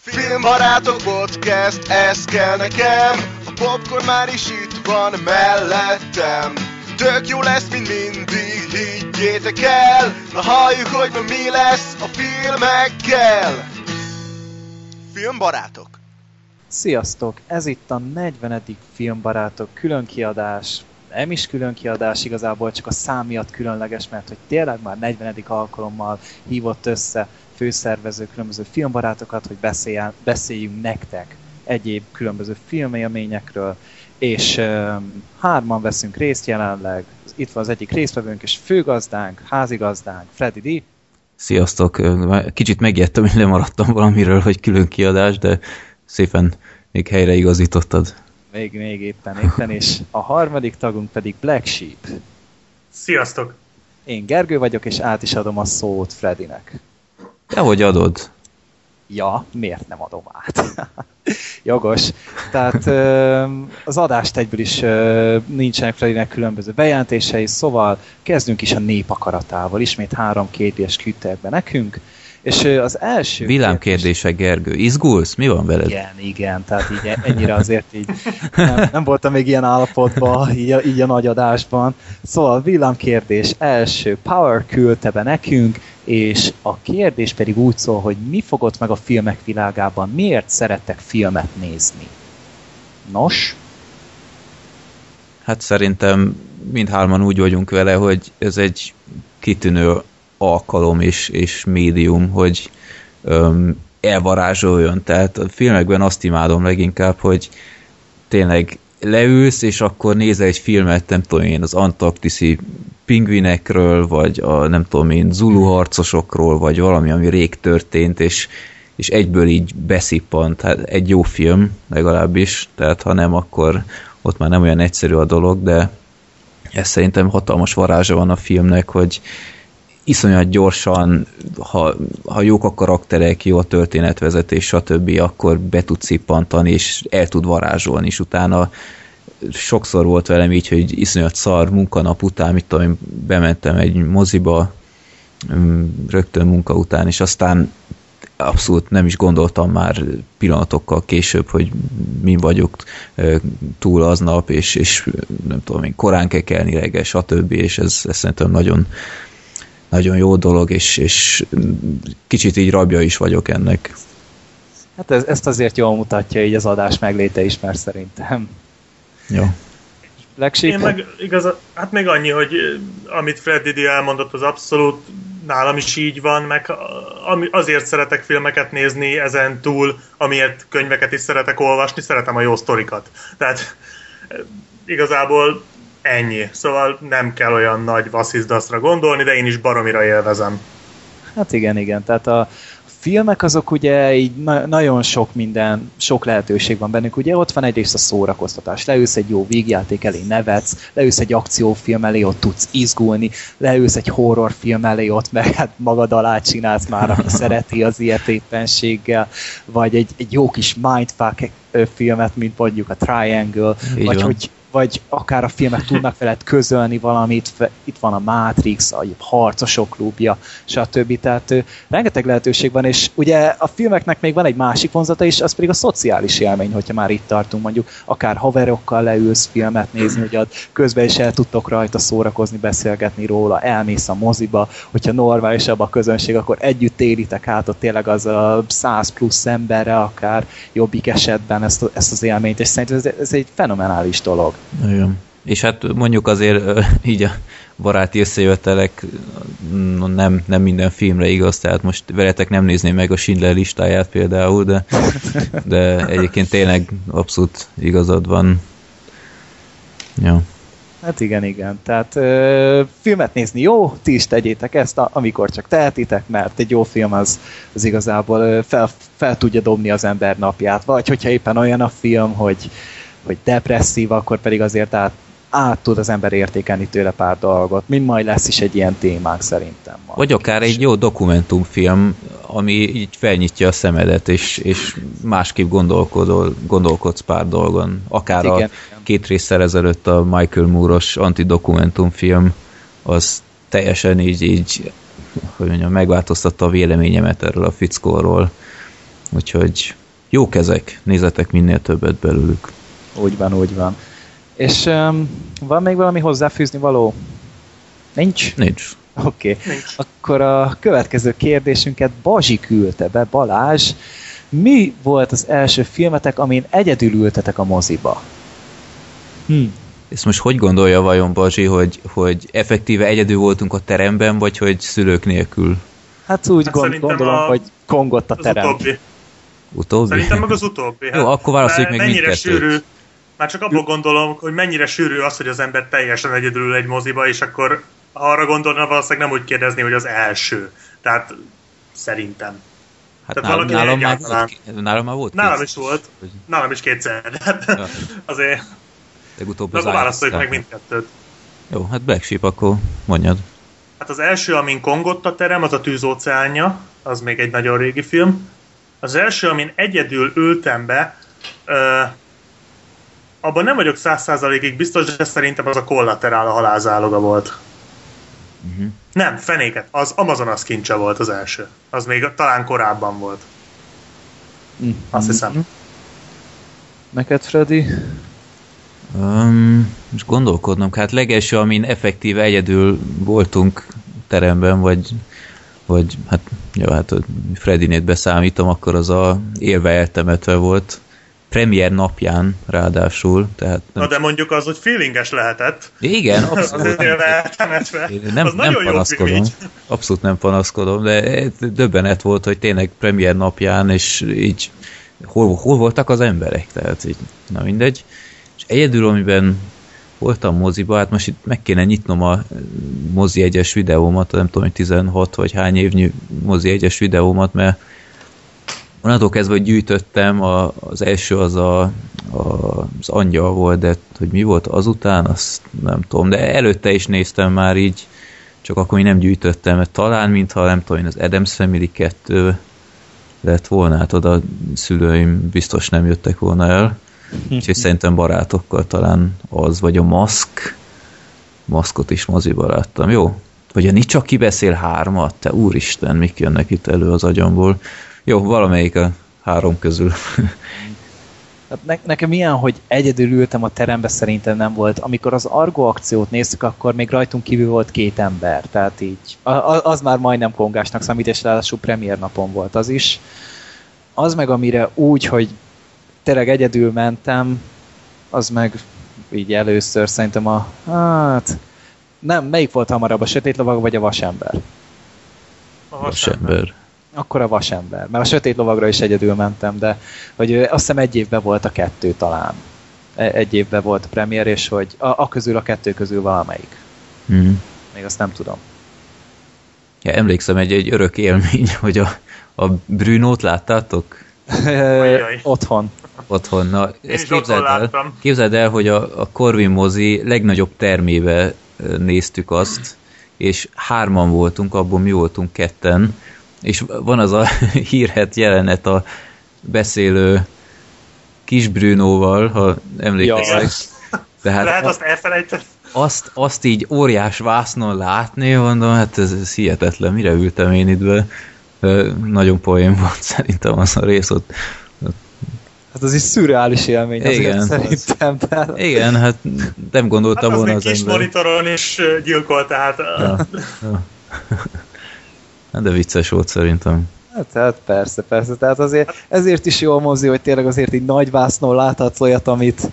Filmbarátok podcast, ez kell nekem A popcorn már is itt van mellettem Tök jó lesz, mint mindig, higgyétek el Na halljuk, hogy ma mi lesz a filmekkel Filmbarátok Sziasztok! Ez itt a 40. Filmbarátok különkiadás. Nem is különkiadás, igazából csak a szám miatt különleges, mert hogy tényleg már 40. alkalommal hívott össze főszervező különböző filmbarátokat, hogy beszéljen, beszéljünk nektek egyéb különböző filmélményekről, és um, hárman veszünk részt jelenleg. Itt van az egyik résztvevőnk és főgazdánk, házigazdánk, Freddy D. Sziasztok! Kicsit megijedtem, hogy lemaradtam valamiről, hogy külön kiadás, de szépen még helyre igazítottad. Még, még éppen, éppen, és a harmadik tagunk pedig Black Sheep. Sziasztok! Én Gergő vagyok, és át is adom a szót Fredinek. Hogy adod? Ja, miért nem adom át? Jogos. Tehát az adást egyből is nincsenek Fredinek különböző bejelentései, szóval kezdünk is a népakaratával. Ismét három kérdés küldtek be nekünk. És az első... Villámkérdése, Gergő. Izgulsz? Mi van veled? Igen, igen, tehát így ennyire azért így nem, nem voltam még ilyen állapotban, így a, így a nagy adásban. Szóval villámkérdés első, Power küldte be nekünk, és a kérdés pedig úgy szól, hogy mi fogott meg a filmek világában, miért szerettek filmet nézni? Nos? Hát szerintem mindhárman úgy vagyunk vele, hogy ez egy kitűnő alkalom és, és médium, hogy öm, elvarázsoljon. Tehát a filmekben azt imádom leginkább, hogy tényleg leülsz, és akkor nézel egy filmet, nem tudom én, az antarktiszi pingvinekről, vagy a nem tudom én, Zulu harcosokról, vagy valami, ami rég történt, és, és egyből így beszippant. Hát egy jó film legalábbis, tehát ha nem, akkor ott már nem olyan egyszerű a dolog, de ez szerintem hatalmas varázsa van a filmnek, hogy iszonyat gyorsan, ha, ha jók a karakterek, jó a történetvezetés, stb., akkor be tud szippantani, és el tud varázsolni, és utána sokszor volt velem így, hogy iszonyat szar munkanap után, mit tudom, bementem egy moziba, mm, rögtön munka után, és aztán abszolút nem is gondoltam már pillanatokkal később, hogy mi vagyok túl aznap, és, és nem tudom én, korán kell kelni reggel, stb. És ez, ez szerintem nagyon, nagyon jó dolog, és, és kicsit így rabja is vagyok ennek. Hát ez, ezt azért jól mutatja így az adás megléte is, mert szerintem. Jó. Legsíp? Én meg igaz, hát még annyi, hogy amit Freddy elmondott, az abszolút nálam is így van, meg azért szeretek filmeket nézni ezen túl, amiért könyveket is szeretek olvasni, szeretem a jó sztorikat. Tehát igazából Ennyi. Szóval nem kell olyan nagy vasszizdaszra gondolni, de én is baromira élvezem. Hát igen, igen. Tehát a filmek azok ugye így na- nagyon sok minden, sok lehetőség van bennük. Ugye ott van egyrészt a szórakoztatás. Leülsz egy jó vígjáték elé, nevetsz, leülsz egy akciófilm elé, ott tudsz izgulni, leülsz egy horrorfilm elé, ott meg hát magad alá csinálsz már, aki szereti az ilyet éppenséggel, vagy egy, egy jó kis mindfuck filmet, mint mondjuk a Triangle, Így vagy van. hogy vagy akár a filmek tudnak veled közölni valamit, itt van a Matrix, a harcosok klubja, stb. Tehát rengeteg lehetőség van, és ugye a filmeknek még van egy másik vonzata is, az pedig a szociális élmény, hogyha már itt tartunk, mondjuk akár haverokkal leülsz filmet nézni, hogy közben is el tudtok rajta szórakozni, beszélgetni róla, elmész a moziba, hogyha normálisabb a közönség, akkor együtt élitek át ott tényleg az a 100 plusz emberre, akár jobbik esetben ezt, ezt az élményt, és szerintem ez, ez egy fenomenális dolog. Igen. És hát mondjuk azért így a baráti összejövetelek nem, nem minden filmre igaz, tehát most veletek nem nézném meg a Schindler listáját például, de, de egyébként tényleg abszolút igazad van. Ja. Hát igen, igen. Tehát ö, filmet nézni jó, ti is tegyétek ezt, amikor csak tehetitek, mert egy jó film az, az igazából ö, fel, fel tudja dobni az ember napját. Vagy hogyha éppen olyan a film, hogy, hogy depresszív, akkor pedig azért át, át tud az ember értékelni tőle pár dolgot. Mind majd lesz is egy ilyen témánk szerintem. Vagy akár egy jó dokumentumfilm, ami így felnyitja a szemedet, és, és másképp gondolkodol, gondolkodsz pár dolgon. Akár igen, a igen. két résszel ezelőtt a Michael Moore-os antidokumentumfilm, az teljesen így, így hogy mondjam, megváltoztatta a véleményemet erről a fickóról Úgyhogy jók ezek, nézzetek minél többet belőlük. Úgy van, úgy van. És um, van még valami hozzáfűzni való? Nincs? Nincs. Oké. Okay. Akkor a következő kérdésünket Bazsi küldte be, Balázs. Mi volt az első filmetek, amin egyedül ültetek a moziba? Hm. Ezt most hogy gondolja vajon Bazsi, hogy, hogy effektíve egyedül voltunk a teremben, vagy hogy szülők nélkül? Hát úgy hát gond, gondolom, a... hogy kongott a terem. Utóbbi. Utóbbi? Szerintem meg az utóbbi. Hát Jó, akkor válaszoljuk meg mennyire sűrű, már csak abból gondolom, hogy mennyire sűrű az, hogy az ember teljesen egyedül egy moziba, és akkor ha arra gondolna, valószínűleg nem úgy kérdezni, hogy az első. Tehát szerintem. Hát Tehát nálam, nálam, már volt, nálam már volt Nálam is volt. Nálam is kétszer. Hát ja. azért... Legutóbb az válaszoljuk meg mindkettőt. Jó, hát Black Sheep, akkor mondjad. Hát az első, amin kongott a terem, az a Tűzóceánja, az még egy nagyon régi film. Az első, amin egyedül ültem be, ö, abban nem vagyok száz százalékig biztos, de szerintem az a kollaterál a halálzáloga volt. Uh-huh. Nem, fenéket. Az Amazonas kincse volt az első. Az még talán korábban volt. Uh-huh. Azt hiszem. Neked, Freddy? Um, most gondolkodnom, hát legelső, amin effektíve egyedül voltunk teremben, vagy, vagy hát, jó, hát Fredinét beszámítom, akkor az a élve eltemetve volt, premier napján ráadásul. Tehát nem... Na de mondjuk az, hogy feelinges lehetett. Igen, abszolút. az nem, az nem panaszkodom. Abszolút nem panaszkodom, de döbbenet volt, hogy tényleg premier napján, és így hol, hol voltak az emberek, tehát így, na mindegy. És egyedül, amiben voltam moziba, hát most itt meg kéne nyitnom a mozi egyes videómat, nem tudom, hogy 16 vagy hány évnyi mozi egyes videómat, mert onnantól kezdve, gyűjtöttem, a, az első az a, a, az angyal volt, de hogy mi volt azután, azt nem tudom, de előtte is néztem már így, csak akkor még nem gyűjtöttem, mert talán, mintha nem tudom én, az Adams Family 2 lett volna, hát oda szülőim biztos nem jöttek volna el, úgyhogy szerintem barátokkal talán az, vagy a maszk, maszkot is moziba láttam, jó? Vagy a Nicsa kibeszél hármat, te úristen, mik jönnek itt elő az agyamból. Jó, valamelyik a három közül. Hát ne, nekem ilyen, hogy egyedül ültem a terembe, szerintem nem volt. Amikor az Argo akciót néztük, akkor még rajtunk kívül volt két ember, tehát így. A, az már majdnem kongásnak számít, és ráadásul premier napon volt az is. Az meg, amire úgy, hogy tényleg egyedül mentem, az meg így először szerintem a... Hát... Nem, melyik volt hamarabb, a sötét lovag vagy a vasember? A vasember. vasember akkor a vasember. Mert a sötét lovagra is egyedül mentem, de hogy azt hiszem egy évben volt a kettő talán. E, egy évben volt a premier, és hogy a, a közül, a kettő közül valamelyik. Mm. Még azt nem tudom. Ja, emlékszem, egy, egy örök élmény, hogy a, a Brunót láttátok? Otthon. Otthon. Na, ezt képzeld el, képzeld el, hogy a, a Corvin mozi legnagyobb termébe néztük azt, és hárman voltunk, abból mi voltunk ketten, és van az a hírhet jelenet a beszélő kis Brunóval, ha emlékeztek. Tehát Lehet azt elfelejteni? Azt, azt így óriás vásznon látni, mondom, hát ez, ez hihetetlen, mire ültem én itt be. Nagyon poén volt szerintem az a rész ott. Hát az is szürreális élmény igen, szerintem. Az, igen, hát nem gondoltam hát volna az, az kis ember. monitoron is gyilkolt, tehát... Ja, ja. Hát de vicces volt szerintem. Hát, hát persze, persze. Tehát azért ezért is jó a mozi, hogy tényleg azért így nagy vásznon láthatsz olyat, amit,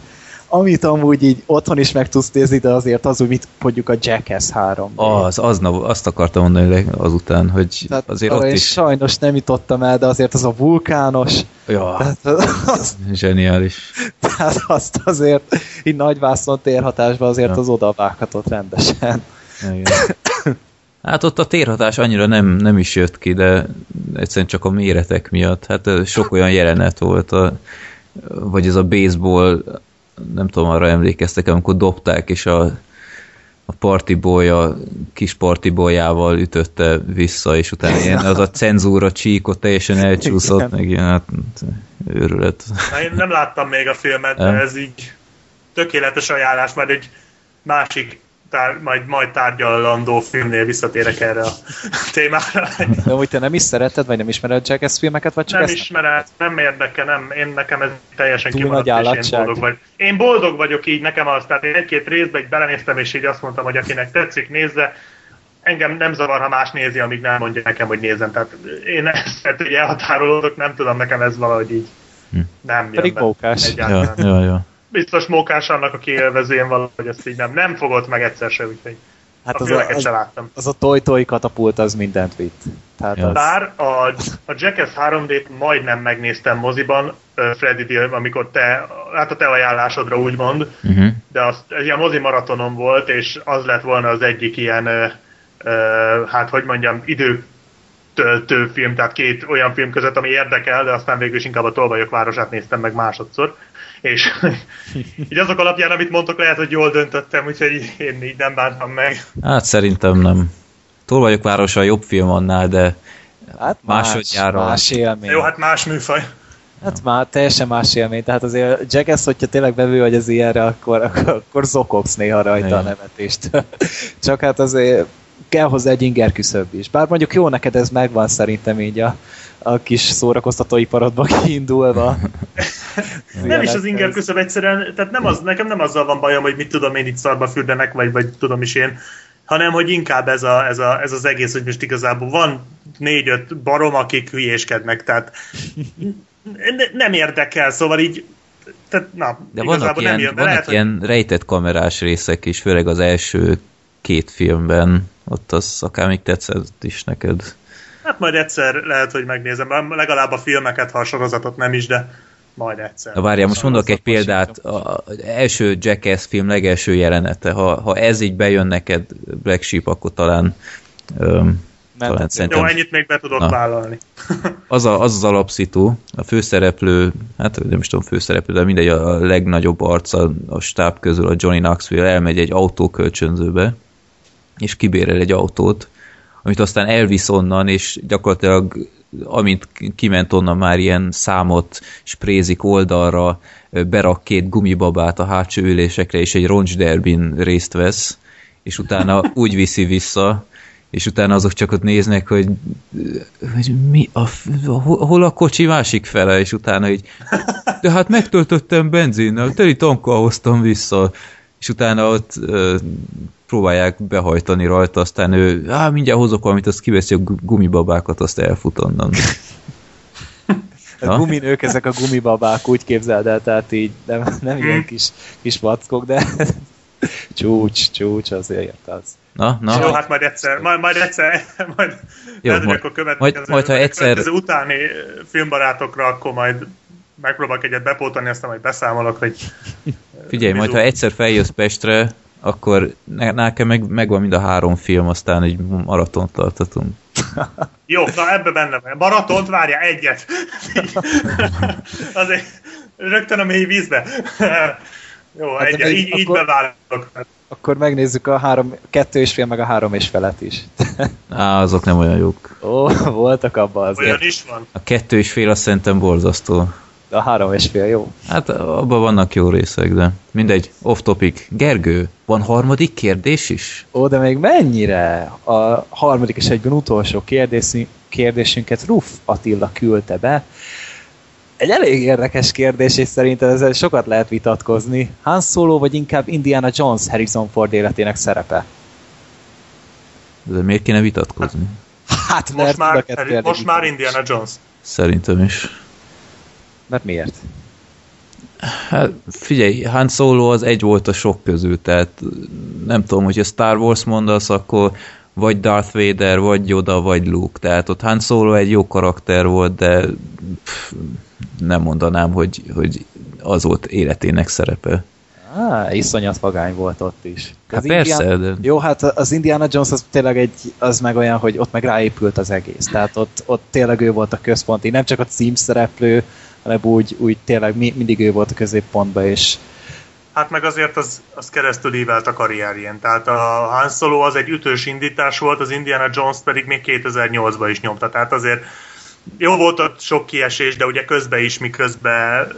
amit amúgy így otthon is meg tudsz nézni, de azért az úgy, mint mondjuk a Jackass 3 Az, az, azt akartam mondani azután, hogy Tehát azért ott is... sajnos nem jutottam el, de azért az a vulkános. Ja, tehát az, zseniális. Tehát azt azért így nagy vásznon térhatásban azért ja. az oda vághatott rendesen. Igen. Hát ott a térhatás annyira nem, nem is jött ki, de egyszerűen csak a méretek miatt. Hát sok olyan jelenet volt, a, vagy ez a baseball, nem tudom, arra emlékeztek, amikor dobták, és a, a partyboy a kis partyboyával ütötte vissza, és utána ilyen, az a cenzúra csíkot teljesen elcsúszott, meg ilyen, hát őrület. Na, én nem láttam még a filmet, de ez így tökéletes ajánlás, mert egy másik tár, majd, majd tárgyalandó filmnél visszatérek erre a témára. De hogy te nem is szereted, vagy nem ismered Jackass filmeket, vagy csak nem ezt? ismered, nem érdekel, nem, én nekem ez teljesen Túl kimaradt, nagy és én boldog vagy. Én boldog vagyok így, nekem az, tehát én egy-két részbe így belenéztem, és így azt mondtam, hogy akinek tetszik, nézze. Engem nem zavar, ha más nézi, amíg nem mondja nekem, hogy nézem. Tehát én ezt így elhatárolódok, nem tudom, nekem ez valahogy így Hm. nem jön Pedig be mókás. Ja, ja, ja. Biztos mókás annak, aki élvező, én valahogy ezt így nem, nem fogott meg egyszer se, úgyhogy Hát az a, az, láttam. az a toj-toj katapult az mindent vitt. Tehát Ja. az, Bár a, a Jackass 3D-t majdnem megnéztem moziban, Freddy amikor te, hát a te ajánlásodra úgymond, Uh-huh. de az, egy ilyen mozi maratonon volt, és az lett volna az egyik ilyen, ö, ö, hát hogy mondjam, idő töltő film, tehát két olyan film között, ami érdekel, de aztán végül is inkább a Tolvajok városát néztem meg másodszor. És így azok alapján, amit mondtok, lehet, hogy jól döntöttem, úgyhogy én így nem bántam meg. Hát szerintem nem. Tolvajok városa jobb film annál, de hát más, másodjára- más élmény. Jó, hát más műfaj. Hát már teljesen más élmény. Tehát azért Jackass, hogyha tényleg bevő vagy az ilyenre, akkor, akkor, akkor zokogsz néha rajta Igen. a nevetést. Csak hát azért kell hozzá egy inger küszöbb is. Bár mondjuk jó neked ez megvan szerintem így a, a kis szórakoztatóiparodba kiindulva. Nem is az inger küszöb egyszerűen, tehát nem az, nekem nem azzal van bajom, hogy mit tudom én itt szarba fürdenek, vagy, vagy tudom is én, hanem hogy inkább ez, a, ez, a, ez az egész, hogy most igazából van négy-öt barom, akik hülyéskednek, tehát ne- nem érdekel, szóval így tehát, na, De vannak igazából ilyen, nem jön be. vannak Lehet, hogy ilyen rejtett kamerás részek is, főleg az első két filmben, ott az akár még tetszett is neked. Hát majd egyszer lehet, hogy megnézem, legalább a filmeket, ha a sorozatot nem is, de majd egyszer. Na várjál, most mondok egy példát, az első Jackass film legelső jelenete, ha, ha ez így bejön neked, Black Sheep, akkor talán öm, talán Mentető. Jó, szerintem ennyit még be tudok Na. vállalni. az, a, az az alapszitu, a főszereplő, hát nem is tudom főszereplő, de mindegy, a legnagyobb arca a stáb közül, a Johnny Knoxville elmegy egy autókölcsönzőbe, és kibérel egy autót, amit aztán elvisz onnan, és gyakorlatilag amint kiment onnan már ilyen számot sprézik oldalra, berak két gumibabát a hátsó ülésekre, és egy roncsderbin részt vesz, és utána úgy viszi vissza, és utána azok csak ott néznek, hogy, hogy mi a, hol a kocsi másik fele, és utána így, de hát megtöltöttem benzinnel, teli tankkal hoztam vissza, és utána ott próbálják behajtani rajta, aztán ő, á, mindjárt hozok valamit, azt kiveszi a gu- gumibabákat, azt elfut onnan. A guminők, ezek a gumibabák, úgy képzeld el, tehát így nem, nem ilyen kis, kis vackok, de csúcs, csúcs azért az. Na, Na, Jó, hát majd egyszer, majd, majd egyszer, majd Jó, lehet, majd- akkor következő, majd- majd, ha egyszer- következő utáni filmbarátokra, akkor majd megpróbálok egyet bepótolni, aztán majd beszámolok, hogy figyelj, majd bizony. ha egyszer feljössz Pestre, akkor ne- nekem meg, megvan mind a három film, aztán egy maratont tartatunk. Jó, na ebbe benne van. Baratont várja egyet. Azért rögtön a mély vízbe. Jó, Hát egyet, így, így akkor- bevállalok. Akkor megnézzük a három, kettő és fél, meg a három és felet is. Á, azok nem olyan jók. Ó, voltak abban azért. Olyan is van. A kettő és fél azt szerintem borzasztó. De a három és fél jó. Hát abban vannak jó részek, de mindegy, off topic. Gergő, van harmadik kérdés is? Ó, de még mennyire? A harmadik és egyben utolsó kérdési, kérdésünket Ruf Attila küldte be. Egy elég érdekes kérdés, és szerintem ezzel sokat lehet vitatkozni. Han Solo vagy inkább Indiana Jones Harrison Ford életének szerepe? De miért kéne vitatkozni? Hát, Most mind a már, most már. Indiana Jones. Szerintem is. Mert miért? Hát figyelj, Han Solo az egy volt a sok közül, tehát nem tudom, hogyha Star Wars mondasz, akkor vagy Darth Vader, vagy Yoda, vagy Luke. Tehát ott Han Solo egy jó karakter volt, de pff, nem mondanám, hogy, hogy az volt életének szerepe. Á, iszonyat vagány volt ott is. Hát Az persze, Indiana- de... Jó, hát az Indiana Jones az tényleg egy, az meg olyan, hogy ott meg ráépült az egész. Tehát ott, ott tényleg ő volt a központi, nem csak a címszereplő, hanem úgy, úgy tényleg mi, mindig ő volt a középpontban, és Hát meg azért az, az keresztül ívelt a karrierjén. Tehát a Han Solo az egy ütős indítás volt, az Indiana Jones pedig még 2008-ban is nyomta. Tehát azért jó volt ott sok kiesés, de ugye közben is, miközben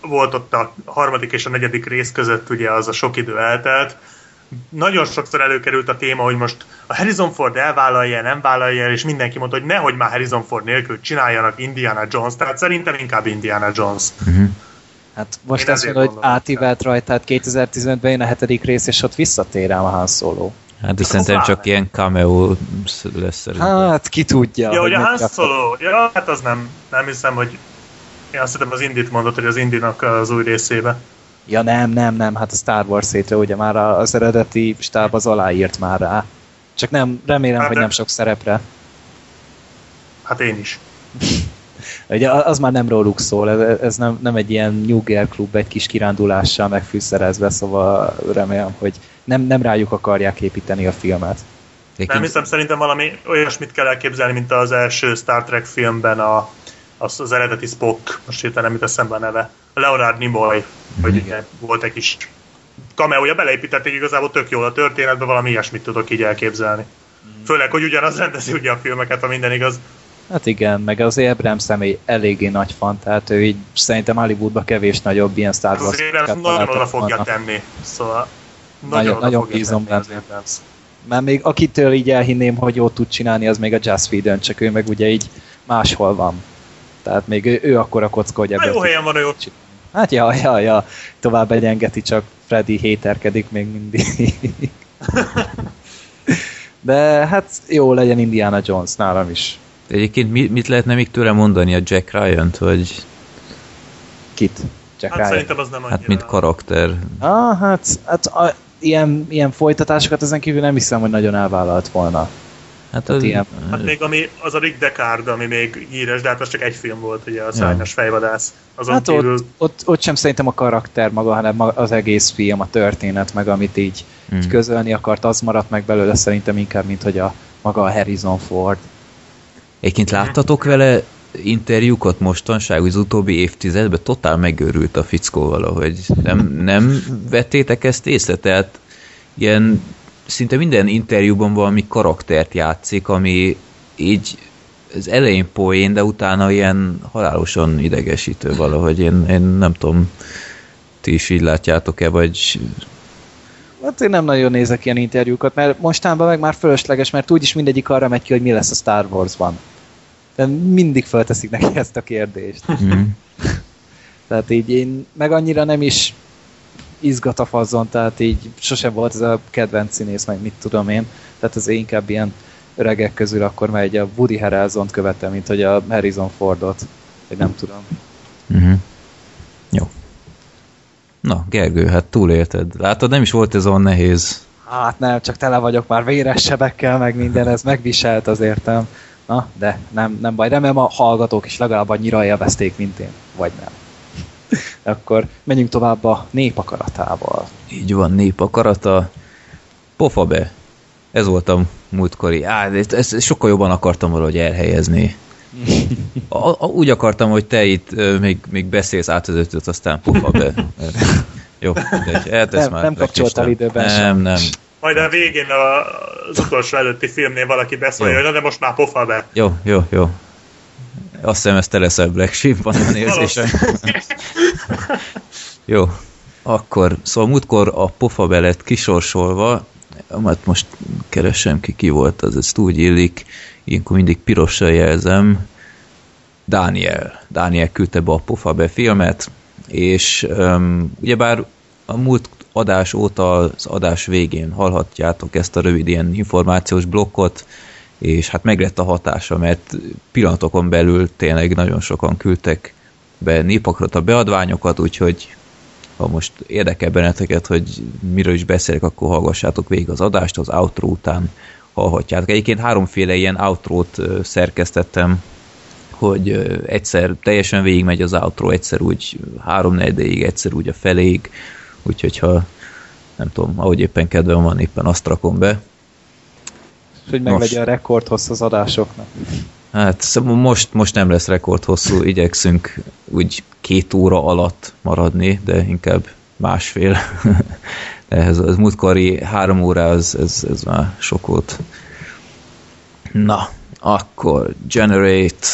volt ott a harmadik és a negyedik rész között ugye az a sok idő eltelt, nagyon sokszor előkerült a téma, hogy most a Harrison Ford elvállalja, nem vállalja el, és mindenki mondta, hogy nehogy már Harrison Ford nélkül csináljanak Indiana Jones, tehát szerintem inkább Indiana Jones. Uh-huh. Hát most azt mondod, hogy átívelt rajta, tehát 2015-ben jön a hetedik rész, és ott visszatér a Han Solo. Hát de szerintem csak ilyen cameo lesz szerintem. Hát ki tudja. Ja, hogy a Han Solo, ja, hát az nem, nem hiszem, hogy én azt hiszem az Indit mondott, hogy az Indinak az új részébe. Ja nem, nem, nem, hát a Star Wars szétre ugye már az eredeti stáb az aláírt már rá. Csak nem, remélem, hát hogy nem sok szerepre. Hát én is. Ugye az már nem róluk szól, ez, ez nem, nem egy ilyen New Girl klub egy kis kirándulással megfűszerezve, szóval remélem, hogy nem, nem rájuk akarják építeni a filmet. Nem hiszem, szerintem valami olyasmit kell elképzelni, mint az első Star Trek filmben a, az, az eredeti Spock, most hirtelen nem jut eszembe a neve, Leonard Nimoy, hogy igen. volt egy kis kameója, beleépítették igazából tök jól a történetbe, valami ilyesmit tudok így elképzelni. Mm. Főleg, hogy ugyanaz rendezi ugye a filmeket, ha minden igaz. Hát igen, meg az Abraham személy eléggé nagy fan, tehát ő így szerintem Hollywoodban kevés nagyobb ilyen Star Wars. Az nagyon oda fogja vannak. tenni, szóval nagyon, nagyon, nagyon bízom benne. Mert még akitől így elhinném, hogy jót tud csinálni, az még a Just Whedon, csak ő meg ugye így máshol van. Tehát még ő, ő akkor a kocka, hogy ebből... Jó helyen van, ő Hát ja, ja, ja, tovább egyengeti, csak Freddy héterkedik még mindig. De hát jó legyen Indiana Jones nálam is. Egyébként mit, mit lehetne még tőle mondani a Jack Ryan-t, hogy... Kit? Jack hát Ryan? szerintem az nem Hát mint karakter. Ah, hát, hát a, ilyen, ilyen folytatásokat ezen kívül nem hiszem, hogy nagyon elvállalt volna. Hát, az, ilyen... hát még ami, az a Rick Deckard, ami még híres, de hát az csak egy film volt, ugye a szárnyas fejvadász. Azon hát kívül... ott, ott, ott, sem szerintem a karakter maga, hanem az egész film, a történet, meg amit így, hmm. így közölni akart, az maradt meg belőle szerintem inkább, mint hogy a maga a Harrison Ford. Egyébként láttatok vele interjúkat mostanság, az utóbbi évtizedben totál megőrült a fickó valahogy. Nem, nem vettétek ezt észre? Tehát ilyen szinte minden interjúban valami karaktert játszik, ami így az elején poén, de utána ilyen halálosan idegesítő valahogy. Én, én nem tudom, ti is így látjátok-e, vagy... Hát én nem nagyon nézek ilyen interjúkat, mert mostában meg már fölösleges, mert úgyis mindegyik arra megy ki, hogy mi lesz a Star Wars-ban. De mindig felteszik neki ezt a kérdést. Mm. Tehát így én meg annyira nem is izgat a fazzon, tehát így sose volt ez a kedvenc színész, meg mit tudom én. Tehát az inkább ilyen öregek közül akkor megy a Woody harrelson követem, mint hogy a Harrison Fordot. Vagy nem tudom. Uh-huh. Jó. Na, Gergő, hát túlélted. Látod, nem is volt ez olyan nehéz. Hát nem, csak tele vagyok már véres sebekkel, meg minden, ez megviselt az értem. Na, de nem, nem baj, remélem a hallgatók is legalább annyira élvezték, mint én. Vagy nem. Akkor menjünk tovább a népakaratával. Így van, népakarata. Pofa be. Ez volt a múltkori. Á, ezt, ezt sokkal jobban akartam valahogy elhelyezni. A, a, úgy akartam, hogy te itt uh, még, még beszélsz átvezetőt, aztán pofa be. Jó, de nem, már nem kapcsoltál időben Nem, sem. nem. Majd a végén az utolsó előtti filmnél valaki beszélje, hogy de most már pofa be. Jó, jó, jó. Azt hiszem, ez te leszel Black Sheep, van a érzésem. Jó, akkor, szóval múltkor a pofa belet kisorsolva, mert most keresem ki, ki volt az, ezt úgy illik, ilyenkor mindig pirossal jelzem, Dániel. Dániel küldte be a pofa be filmet, és um, ugyebár a múlt adás óta az adás végén hallhatjátok ezt a rövid ilyen információs blokkot, és hát meglett a hatása, mert pillanatokon belül tényleg nagyon sokan küldtek be a beadványokat, úgyhogy ha most érdekel benneteket, hogy miről is beszélek, akkor hallgassátok végig az adást, az outro után hallhatjátok. Egyébként háromféle ilyen outro-t szerkesztettem, hogy egyszer teljesen végigmegy az outro, egyszer úgy három negyedéig, egyszer úgy a feléig, úgyhogy ha nem tudom, ahogy éppen kedvem van, éppen azt rakom be hogy meglegyen a rekord hosszú az adásoknak. Hát szóval most, most nem lesz rekord hosszú, igyekszünk úgy két óra alatt maradni, de inkább másfél. De ez, az múltkori három óra, ez, ez, ez már sok volt. Na, akkor Generate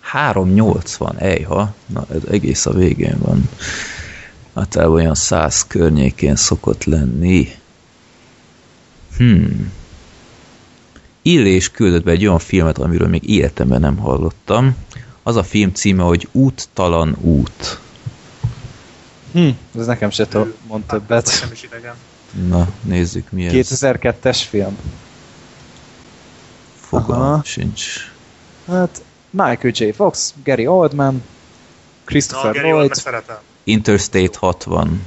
380, ejha, na ez egész a végén van. Hát el olyan 100 környékén szokott lenni. Hmm. Illés küldött be egy olyan filmet, amiről még életemben nem hallottam. Az a film címe, hogy Úttalan út. Hm, ez nekem se mond többet. Nekem is idegen. Na, nézzük mi ez. 2002-es film. Fogalmam sincs. Hát Michael J. Fox, Gary Oldman, Na, Christopher Gary Oldman Lloyd. szeretem. Interstate 60.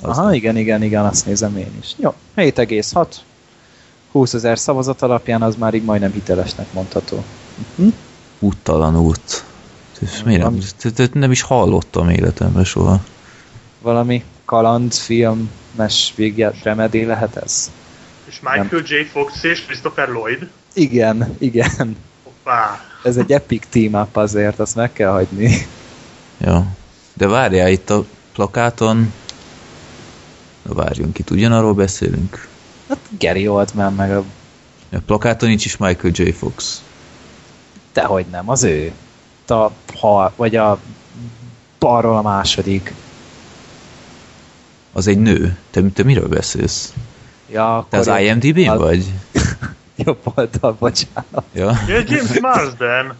Az Aha, igen, igen, igen, azt nézem én is. Jó, 7,6. 20 ezer szavazat alapján az már így majdnem hitelesnek mondható. Hm? úttalan út. Miért nem, nem is hallottam életemben soha. Valami kalandfilm, mes végját remedi lehet ez? És Michael J. Fox és Christopher Lloyd. Igen, igen. Hoppá. Ez egy epic team up azért, azt meg kell hagyni. Ja. De várjál, itt a plakáton... Na várjunk, itt ugyanarról beszélünk. Hát Gary Oldman meg a... A plakáton nincs is Michael J. Fox. Dehogy nem, az ő. A, ha, vagy a balról a második. Az egy nő. Te, te miről beszélsz? Ja, Te az jobb- IMDb-n az- vagy? Jobb oldal, bocsánat. Ja. Ja, James Marsden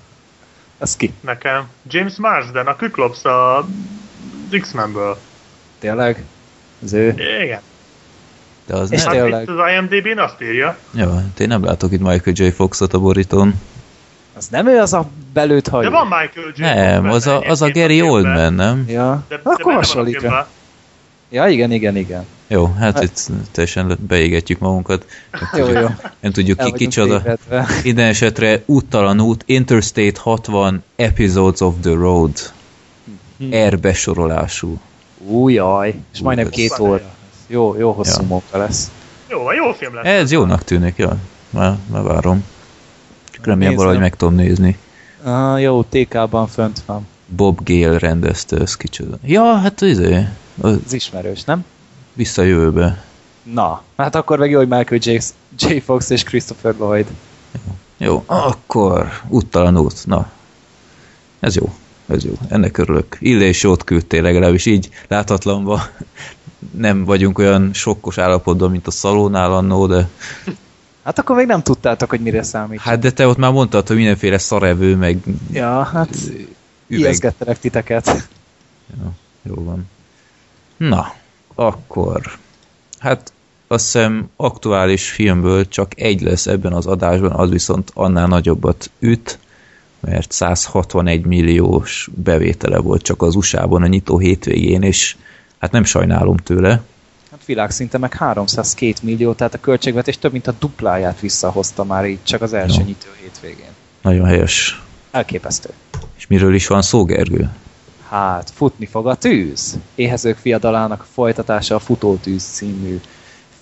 Az ki? nekem. James Marsden, a Kyklops a X-Menből. Tényleg? Az ő? Igen. De az És nem. Hát Tényleg. itt az IMDb-n azt írja. Ja, hát én nem látok itt Michael J. Foxot a borítón. Az nem ő az a belőtt hajú? De van Michael J. Nem, Fox az a, az a Gary. Oldman, nem? Ja, De, de akkor hasonlít. rá. Ja, igen, igen, igen. Jó, hát Hát- itt teljesen beégetjük magunkat. Nem Jó, tudjuk, jó. nem tudjuk ki kicsoda. Minden esetre úttalan út, Interstate 60, Episodes of the Road. Hm. R besorolású. Ú, jaj. És majdnem két óra. Jó, jó hosszú Ja. munka lesz. Jó, jó film lesz. Ez jónak tűnik, ja. Már, már várom. Csak remélem valahogy meg tudom nézni. Ah, jó, TK-ban fönt van. Bob Gale rendezte, ez kicsoda. Ja, hát izé, az Ez ismerős, nem? visszajövőbe. Na, hát akkor meg jó, hogy Michael J. J. Fox és Christopher Lloyd. Jó, akkor úttalan út. Na, ez jó. Ez jó. Ennek örülök. Illés jót küldtél legalábbis így láthatlanba. Nem vagyunk olyan sokkos állapotban, mint a szalónál annó, de Hát akkor még nem tudtátok, hogy mire számít. hát de te ott már mondtad, hogy mindenféle szarevő, meg ja, hát üveg. titeket. Jó van. Na, akkor hát azt hiszem aktuális filmből csak egy lesz ebben az adásban, az viszont annál nagyobbat üt, mert 161 milliós bevétele volt csak az USA-ban a nyitó hétvégén, és hát nem sajnálom tőle. Hát világszinte meg 302 millió, tehát a költségvetés több mint a dupláját visszahozta már így csak az első Jó. nyitó hétvégén. Nagyon helyes. Elképesztő. És miről is van szó, Gergő? Hát, futni fog a tűz. Éhezők fiadalának a folytatása a Futótűz című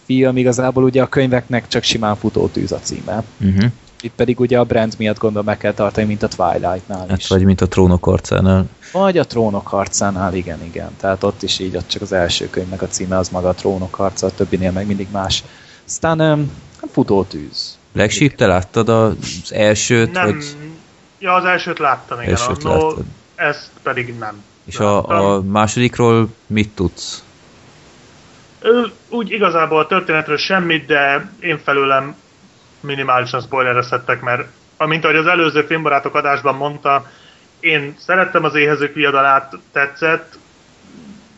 film. Igazából ugye a könyveknek csak simán Futótűz a címe. Uh-huh. Itt pedig ugye a brand miatt gondolom meg kell tartani, mint a Twilight-nál Hát is. vagy mint a trónok arcánál. Vagy a trónok harcánál, igen, igen. Tehát ott is így, ott csak az első könyvnek a címe az maga a trónok harca, a többinél meg mindig más. Aztán um, futótűz. Legsíp, te láttad az elsőt? Nem. Vagy... Ja, az elsőt láttam, igen. Elsőt láttad. ezt pedig nem. És Láttam. a, a másodikról mit tudsz? Úgy igazából a történetről semmit, de én felőlem minimálisan spoilerezhettek, mert amint ahogy az előző filmbarátok adásban mondta, én szerettem az éhezők viadalát, tetszett,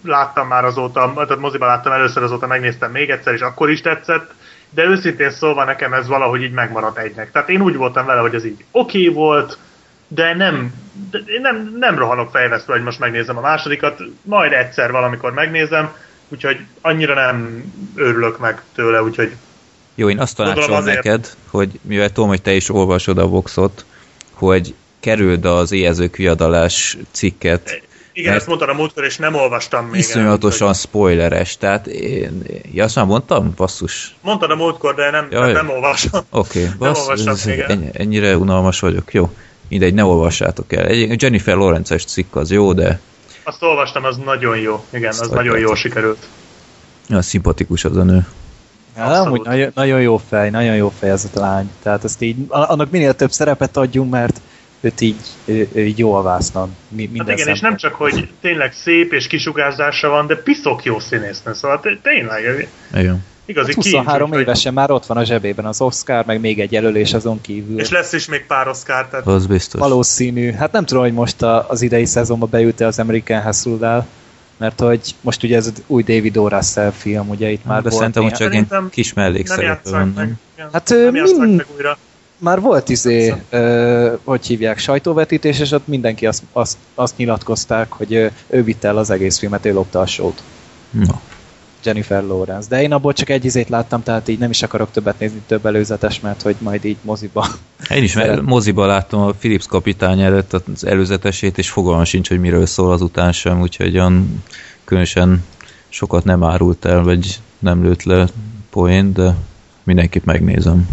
láttam már azóta, tehát moziban láttam először, azóta megnéztem még egyszer, és akkor is tetszett, de őszintén szólva nekem ez valahogy így megmaradt egynek. Tehát én úgy voltam vele, hogy ez így oké okay volt, de nem, de én nem, nem rohanok fejvesztve, hogy most megnézem a másodikat, majd egyszer valamikor megnézem, úgyhogy annyira nem örülök meg tőle, úgyhogy Jó, én azt Gondolom tanácsolom azért- neked, hogy mivel tudom, hogy te is olvasod a Voxot, hogy kerüld az éhezők viadalás cikket, igen, ezt mondtam a múltkor, és nem olvastam még. iszonyatosan el, spoileres, tehát én, ja, azt már mondtam? Basszus. Mondtad a múltkor, de nem, Jaj. nem olvastam. Oké, okay, Nem olvastam még ennyi, ennyire unalmas vagyok, jó. Mindegy, ne olvassátok el. Egy Jennifer Lawrence-es cikk az jó, de Azt olvastam, az nagyon jó. Igen, Azt az hogy nagyon jól sikerült. ja, szimpatikus az a nő. Ja, Abszolút. amúgy nagyon, nagyon jó fej, nagyon jó fej ez a lány. Tehát ezt így, annak minél több szerepet adjunk, mert őt így, ő, ő így jól vásznan. Mi, Hát igen, és nem csak, hogy tényleg szép és kisugárzása van, de piszok jó színésznő, szóval té- tényleg. Igen. Igazi hát 23 kincs, évesen már ott van a zsebében az Oscar, meg még egy jelölés azon kívül. És lesz is még pár Oscar, tehát... Az biztos. Valószínű. Hát nem tudom, hogy most a, az idei szezonban bejut-e az American Hustle mert hogy most ugye ez az új David O. Russell film, ugye itt már De volt szerintem, hogy csak egy kis mellékszereplő van, nem? Hát nem mind... meg újra. Már volt izé, ö, hogy hívják, sajtóvetítés, és ott mindenki azt, azt, azt nyilatkozták, hogy ő vitte el az egész filmet, ő lopta a sót. No. Jennifer Lawrence. De én abból csak egy izét láttam, tehát így nem is akarok többet nézni, több előzetes, mert hogy majd így moziba. Én is mert moziba láttam a Philips kapitány előtt az előzetesét, és fogalmam sincs, hogy miről szól azután sem, úgyhogy olyan különösen sokat nem árult el, vagy nem lőtt le poén, de mindenkit megnézem.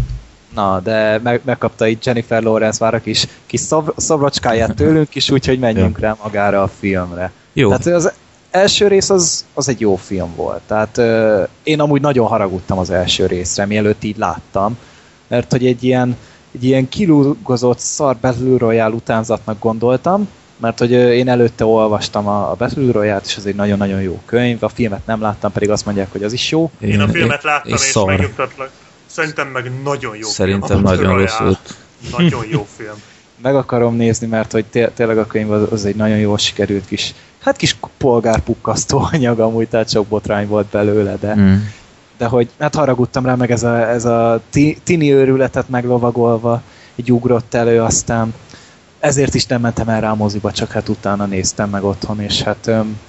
Na, de meg, megkapta itt Jennifer Lawrence már a kis, kis szobrocskáját tőlünk is, úgyhogy menjünk ja. rá magára a filmre. Jó. Tehát az első rész az, az egy jó film volt. Tehát ö, én amúgy nagyon haragudtam az első részre, mielőtt így láttam, mert hogy egy ilyen, egy ilyen kilúgozott szar Battle Royale utánzatnak gondoltam, mert hogy én előtte olvastam a, a Battle Royale-t, és az egy nagyon-nagyon jó könyv, a filmet nem láttam, pedig azt mondják, hogy az is jó. Én a filmet láttam, és, és megnyugtatlak. Szerintem meg nagyon jó Szerintem film. nagyon rossz volt. Nagyon jó film. Meg akarom nézni, mert hogy té- tényleg a könyv az, az egy nagyon jól sikerült kis hát kis polgárpukkasztó anyag amúgy, tehát sok botrány volt belőle, de, mm. de hogy hát haragudtam rá, meg ez a, ez a tini őrületet meglovagolva így ugrott elő, aztán ezért is nem mentem el rá a moziba, csak hát utána néztem meg otthon, és hát öm,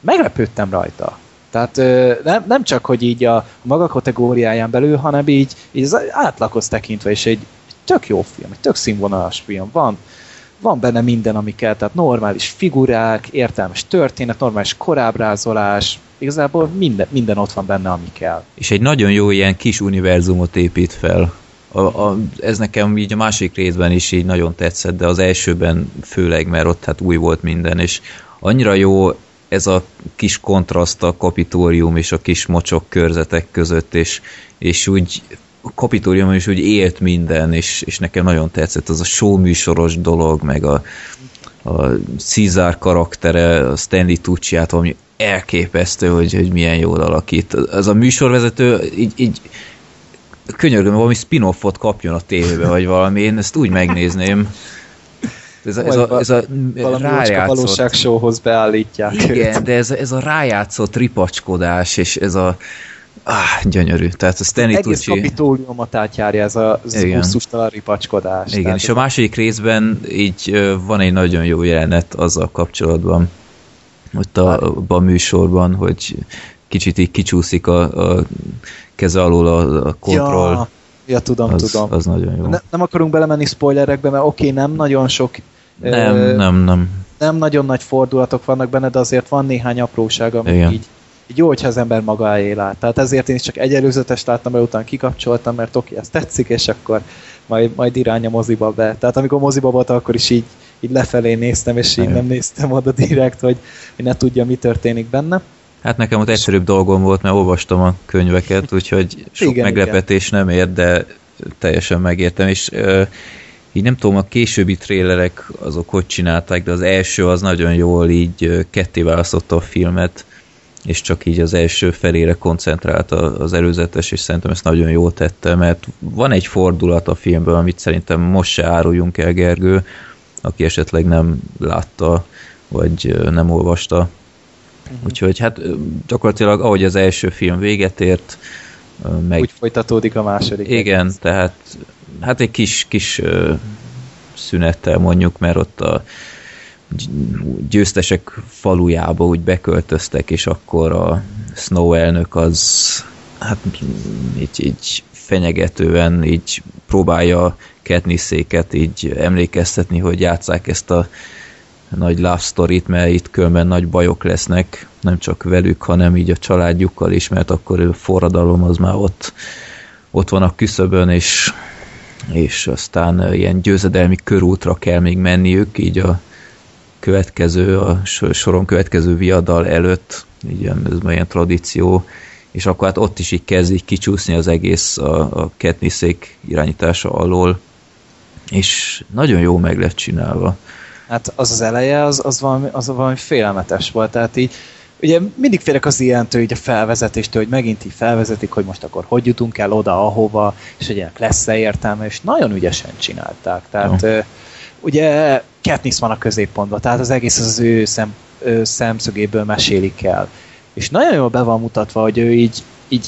meglepődtem rajta. Tehát ö, nem, nem csak, hogy így a maga kategóriáján belül, hanem így, így az átlaghoz tekintve is egy, egy tök jó film, egy tök színvonalas film. Van van benne minden, ami kell, tehát normális figurák, értelmes történet, normális korábrázolás, igazából minden, minden ott van benne, ami kell. És egy nagyon jó ilyen kis univerzumot épít fel. A, a, ez nekem így a másik részben is így nagyon tetszett, de az elsőben főleg, mert ott hát új volt minden, és annyira jó ez a kis kontraszt a kapitórium és a kis mocsok körzetek között, és, és úgy a kapitóriumon is úgy élt minden, és, és nekem nagyon tetszett az a show műsoros dolog, meg a, a Caesar karaktere, a Stanley tucci valami elképesztő, hogy, hogy milyen jól alakít. Ez a műsorvezető így, így könyörgöm, valami spin-offot kapjon a tévébe, vagy valami, én ezt úgy megnézném. Ez a, ez a, ez a valami rájátszott... valóság beállítják Igen, őt. de ez, ez a rájátszott ripacskodás, és ez a, Ah, gyönyörű. Tehát a Stanley Egész Tucci... kapitóliumot átjárja ez a gusztustalan ripacskodás. Igen, Tehát és a második részben így van egy nagyon jó jelenet azzal kapcsolatban, ott a, a műsorban, hogy kicsit így kicsúszik a, a keze alól a, a kontroll. Ja, ja tudom, az, tudom. Az nagyon jó. Ne, nem akarunk belemenni spoilerekbe, mert oké, okay, nem nagyon sok nem, ö, nem, nem. Nem nagyon nagy fordulatok vannak benne, de azért van néhány apróság, ami Igen. így jó, hogyha az ember maga lát. Tehát ezért én is csak egy előzetest láttam, mert után kikapcsoltam, mert oké, ez tetszik, és akkor majd, majd irány a moziba be. Tehát amikor moziba volt, akkor is így, így lefelé néztem, és így nem néztem oda direkt, hogy, hogy ne tudja, mi történik benne. Hát nekem ott egyszerűbb dolgom volt, mert olvastam a könyveket, úgyhogy sok igen, meglepetés igen. nem ért, de teljesen megértem, és uh, így nem tudom, a későbbi trélerek azok hogy csinálták, de az első az nagyon jól így ketté választotta a filmet, és csak így az első felére koncentrált az előzetes, és szerintem ezt nagyon jól tette, mert van egy fordulat a filmből, amit szerintem most se áruljunk el, Gergő, aki esetleg nem látta, vagy nem olvasta. Uh-huh. Úgyhogy hát gyakorlatilag ahogy az első film véget ért, meg... Úgy folytatódik a második. Igen, egész. tehát hát egy kis, kis szünettel mondjuk, mert ott a győztesek falujába úgy beköltöztek, és akkor a Snow elnök az hát így, így fenyegetően így próbálja Katnisszéket így emlékeztetni, hogy játszák ezt a nagy love story mert itt különben nagy bajok lesznek, nem csak velük, hanem így a családjukkal is, mert akkor a forradalom az már ott, ott van a küszöbön, és, és aztán ilyen győzedelmi körútra kell még menniük, így a következő, a soron következő viadal előtt, ilyen, ez már ilyen tradíció, és akkor hát ott is így kezd így kicsúszni az egész a, a Katnisszék irányítása alól, és nagyon jó meg lett csinálva. Hát az az eleje, az, az, valami, az valami félelmetes volt, tehát így ugye mindig félek az ilyentől, így a felvezetéstől, hogy megint így felvezetik, hogy most akkor hogy jutunk el oda, ahova, és hogy ennek lesz-e értelme, és nagyon ügyesen csinálták. Tehát uh, ugye Katniss van a középpontban, tehát az egész az ő, szem, ő szemszögéből mesélik el. És nagyon jól be van mutatva, hogy ő így, így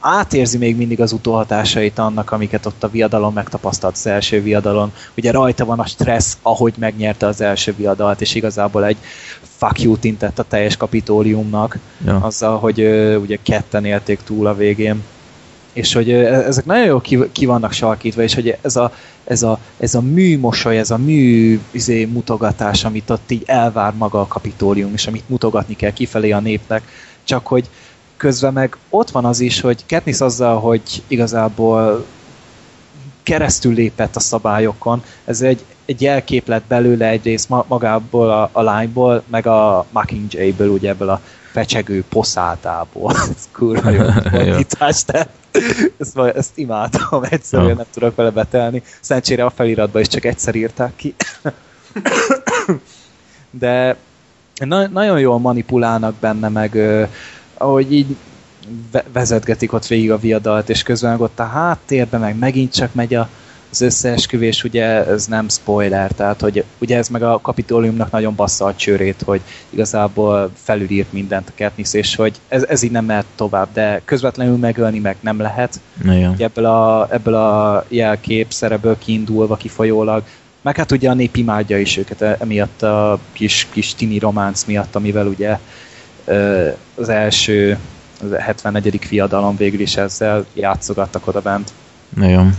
átérzi még mindig az utóhatásait annak, amiket ott a viadalon megtapasztalt az első viadalon. Ugye rajta van a stressz, ahogy megnyerte az első viadalt, és igazából egy fuck you intett a teljes kapitóliumnak, ja. azzal, hogy ö, ugye ketten élték túl a végén. És hogy ö, ezek nagyon jól ki, ki vannak sarkítva, és hogy ez a, ez a, ez a műmosoly, ez a mű izé, mutogatás, amit ott így elvár maga a kapitólium, és amit mutogatni kell kifelé a népnek, csak hogy közben meg ott van az is, hogy Katniss azzal, hogy igazából keresztül lépett a szabályokon, ez egy, egy jelkép lett belőle egyrészt magából a, a lányból, meg a Mockingjay-ből, ugye ebből a fecsegő poszátából. ez kurva jó fordítás, de ezt, ezt imádtam, egyszerűen nem tudok vele betelni. Szerencsére a feliratban is csak egyszer írták ki. de na- nagyon jól manipulálnak benne, meg ahogy így vezetgetik ott végig a viadalt, és közben ott a háttérben meg megint csak megy a, az összeesküvés, ugye ez nem spoiler, tehát hogy ugye ez meg a kapitóliumnak nagyon bassza a csőrét, hogy igazából felülírt mindent a Katniss, és hogy ez, ez így nem mehet tovább, de közvetlenül megölni meg nem lehet. Ebből a, ebből a jelkép szereből kiindulva, kifolyólag, meg hát ugye a nép imádja is őket, e, emiatt a kis, kis tini románc miatt, amivel ugye az első az 74. fiadalom végül is ezzel játszogattak oda bent. Nagyon.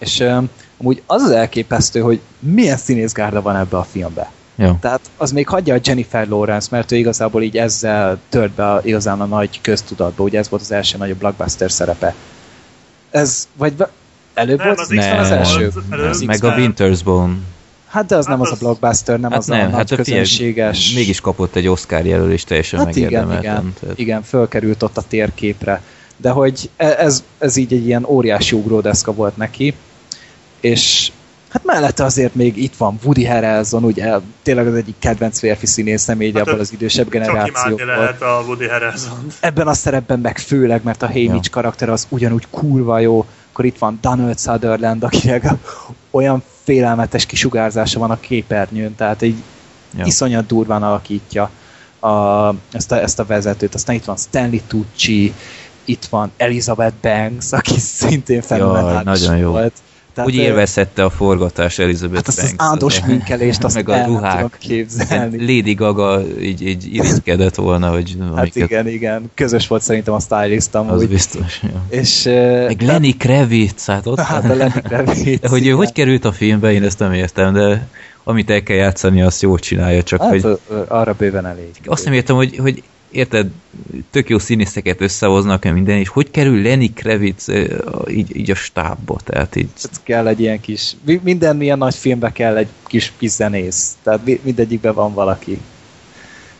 És um, amúgy az az elképesztő, hogy milyen színészgárda van ebbe a filmbe. Jó. Tehát az még hagyja a Jennifer Lawrence, mert ő igazából így ezzel tört be a, igazán a nagy köztudatba, ugye ez volt az első nagyobb blockbuster szerepe. Ez, vagy előbb nem, volt? Az, nem, az első. Az meg a Winter's Bone. Hát de az hát nem az, az a blockbuster, nem hát az nem, a hát nagy közönséges... Mégis kapott egy Oscar jelölést teljesen hát igen, igen, tehát... igen, fölkerült ott a térképre. De hogy e- ez, ez így egy ilyen óriási ugródeszka volt neki, és hát mellette azért még itt van Woody Harrelson, ugye tényleg az egyik kedvenc férfi színészem így hát abban az idősebb generációból. lehet a Woody Harrelson. Ebben a szerepben meg főleg, mert a Haymitch ja. karakter az ugyanúgy kurva jó, akkor itt van Donald Sutherland, akinek olyan félelmetes kisugárzása van a képernyőn, tehát egy ja. iszonyat durván alakítja a, ezt, a, ezt a vezetőt. Aztán itt van Stanley Tucci, itt van Elizabeth Banks, aki szintén fenomenális nagyon jó. volt. Tehát, Úgy élvezhette a forgatás Elizabeth hát Banks. Az áldos minkelést, azt meg a ruhák. képzelni. Lady Gaga így, így irigykedett volna, hogy... Hát amiket... igen, igen. Közös volt szerintem a stylist amúgy. Az biztos, jó. És, meg Lenny Kravitz, hát ott... Hát a Lenny Kravitz, Hogy ő hogy került a filmbe, én ezt nem értem, de amit el kell játszani, azt jól csinálja, csak hát, hogy... Arra bőven elég. Azt nem értem, hogy, hogy érted, tök jó színészeket összehoznak minden, és hogy kerül Lenny Kravitz így, így a stábba, tehát így... Ez kell egy ilyen kis, minden ilyen nagy filmbe kell egy kis, kis zenész, tehát mindegyikben van valaki.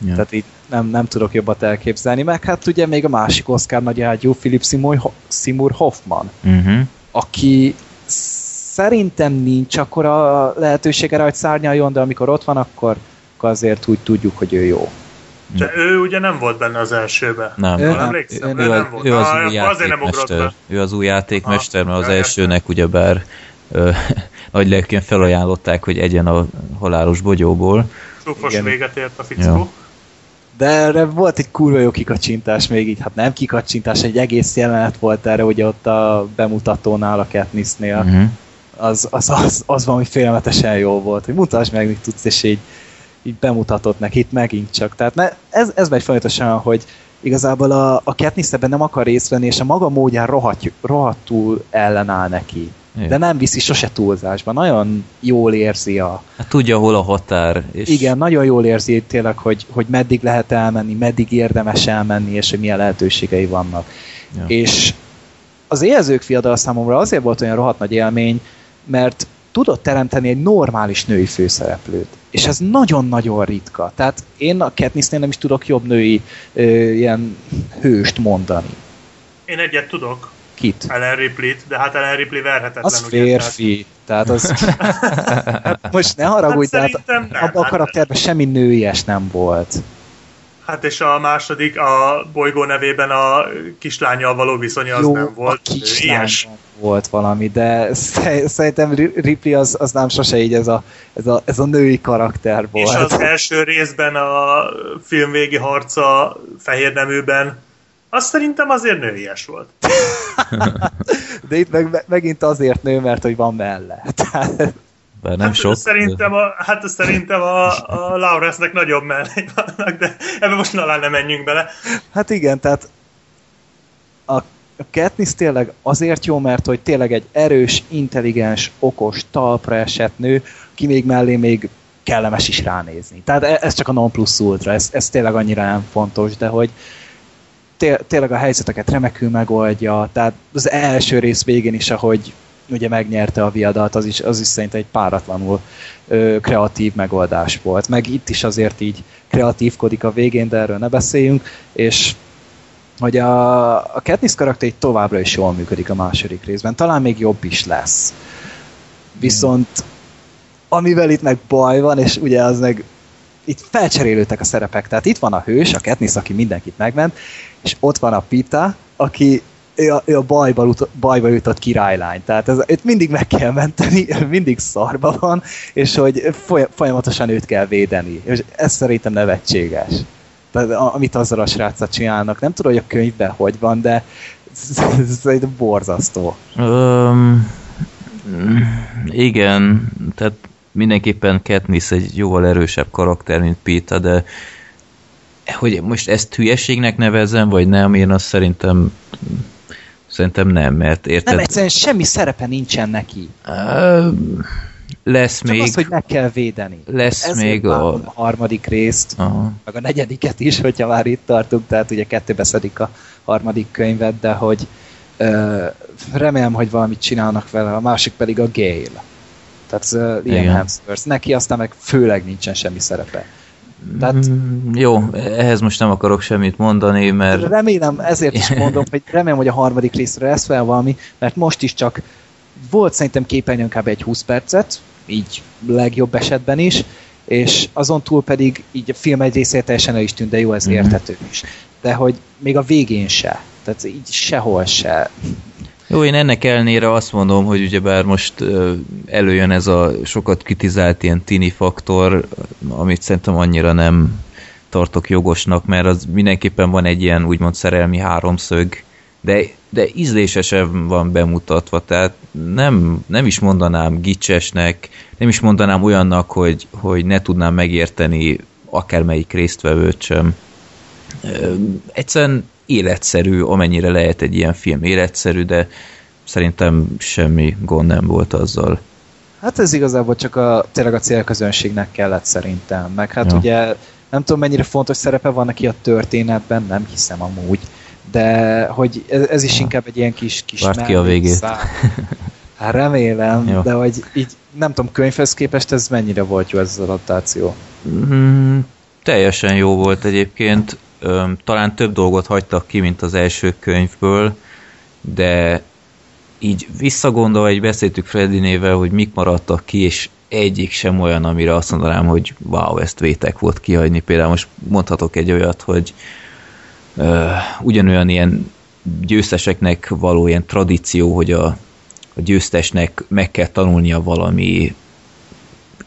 Ja. Tehát így nem, nem tudok jobbat elképzelni, meg hát ugye még a másik Oscar nagy ágyú Philip Seymour, Seymour Hoffman, uh-huh. aki szerintem nincs akkor a lehetősége hogy szárnyaljon, de amikor ott van, akkor, akkor azért úgy tudjuk, hogy ő jó. De ő ugye nem volt benne az elsőben. Nem. Ő, nem, emlékszem, ő, ő, nem volt. Ő az új játékmester. Ő az új játékmester, mert az elsőnek ugyebár ö, nagy lelkén felajánlották, hogy egyen a halálos bogyóból. Csúfos véget ért a fickó. Ja. De erre volt egy kurva jó kikacsintás még így, hát nem kikacsintás, egy egész jelenet volt erre, ugye ott a bemutatónál, a Katnissnél. Uh-huh. Az, az, az, az valami félelmetesen jó volt, hogy mutasd meg, mit tudsz, és így így bemutatott neki itt megint csak. Tehát ne, ez, ez megy folyamatosan, hogy igazából a, a Katniss ebben nem akar részt venni, és a maga módján rohadt, rohadtul ellenáll neki. Igen. De nem viszi sose túlzásba. Nagyon jól érzi a... Hát tudja, hol a határ. És... Igen, nagyon jól érzi tényleg, hogy, hogy meddig lehet elmenni, meddig érdemes elmenni, és hogy milyen lehetőségei vannak. Ja. És az éhezők fiadal számomra azért volt olyan rohadt nagy élmény, mert tudott teremteni egy normális női főszereplőt. És ez nagyon-nagyon ritka. Tehát én a Katnissnél nem is tudok jobb női ö, ilyen hőst mondani. Én egyet tudok. Kit? Ellen Ripley-t, de hát Ellen Ripley verhetetlen. Az ugye, férfi. Tehát, tehát az... hát most ne haragudj, hát tehát abban a hát- karakterben semmi nőies nem volt. Hát és a második, a bolygó nevében a kislányjal való viszonya az Jó, nem volt. a kislány volt valami, de szerintem Ripley az, az nem sose így ez a, ez, a, ez a női karakter volt. És az első részben a film végi harca fehér neműben az szerintem azért nőies volt. de itt meg, megint azért nő, mert hogy van mellett. Bár nem hát sok. Szerintem a, hát szerintem a, a Lawrence-nek nagyobb mellé vannak, de ebbe most talán nem menjünk bele. Hát igen, tehát a, a Katniss tényleg azért jó, mert hogy tényleg egy erős, intelligens, okos, talpra esett nő, ki még mellé még kellemes is ránézni. Tehát e, ez csak a non plus ultra, ez, ez tényleg annyira nem fontos, de hogy tényleg a helyzeteket remekül megoldja, tehát az első rész végén is, ahogy ugye megnyerte a viadat, az is, az is szerintem egy páratlanul ö, kreatív megoldás volt. Meg itt is azért így kreatívkodik a végén, de erről ne beszéljünk, és hogy a, a Katniss karakter így továbbra is jól működik a második részben. Talán még jobb is lesz. Viszont amivel itt meg baj van, és ugye az meg itt felcserélődtek a szerepek. Tehát itt van a hős, a Katniss, aki mindenkit megment, és ott van a Pita, aki ő a, bajba, ut- bajba jutott királylány. Tehát ez, őt mindig meg kell menteni, mindig szarba van, és hogy folyamatosan őt kell védeni. És ez szerintem nevetséges. Tehát, amit azzal a sráccal csinálnak. Nem tudom, hogy a könyvben hogy van, de szerintem borzasztó. Um, igen, tehát mindenképpen Katniss egy jóval erősebb karakter, mint Pita, de hogy most ezt hülyeségnek nevezem, vagy nem, én azt szerintem Szerintem nem, mert érted... Nem, egyszerűen semmi szerepe nincsen neki. Uh, lesz Csak még... az, hogy meg kell védeni. Lesz Ez még a... a harmadik részt, Aha. meg a negyediket is, hogyha már itt tartunk, tehát ugye kettőbe szedik a harmadik könyvet, de hogy uh, remélem, hogy valamit csinálnak vele, a másik pedig a Gale. Tehát uh, Liam Hemsworth. Neki aztán meg főleg nincsen semmi szerepe. Tehát, mm, jó, ehhez most nem akarok semmit mondani, mert... Remélem, ezért is mondom, hogy remélem, hogy a harmadik részre lesz fel valami, mert most is csak volt szerintem képernyőn kb. egy 20 percet, így legjobb esetben is, és azon túl pedig így a film egy részét teljesen el is tűnt, de jó, ez mm. érthető is. De hogy még a végén se. Tehát így sehol se. Jó, én ennek elnére azt mondom, hogy ugyebár most előjön ez a sokat kritizált ilyen tini faktor, amit szerintem annyira nem tartok jogosnak, mert az mindenképpen van egy ilyen úgymond szerelmi háromszög, de, de ízlésesen van bemutatva, tehát nem, nem is mondanám gicsesnek, nem is mondanám olyannak, hogy, hogy ne tudnám megérteni akármelyik résztvevőt sem. Egyszerűen életszerű, amennyire lehet egy ilyen film életszerű, de szerintem semmi gond nem volt azzal. Hát ez igazából csak a, tényleg a célközönségnek kellett szerintem, meg hát ja. ugye nem tudom mennyire fontos szerepe van neki a történetben, nem hiszem amúgy, de hogy ez, ez is ja. inkább egy ilyen kis, kis Várt ki a végét. Hát remélem, jó. de hogy így nem tudom, könyvhez képest ez mennyire volt jó ez az adaptáció? Mm, teljesen jó volt egyébként talán több dolgot hagytak ki, mint az első könyvből, de így visszagondolva, egy beszéltük Freddy-nével, hogy mik maradtak ki, és egyik sem olyan, amire azt mondanám, hogy wow, ezt vétek volt kihagyni. Például most mondhatok egy olyat, hogy uh, ugyanolyan ilyen győzteseknek való ilyen tradíció, hogy a, a győztesnek meg kell tanulnia valami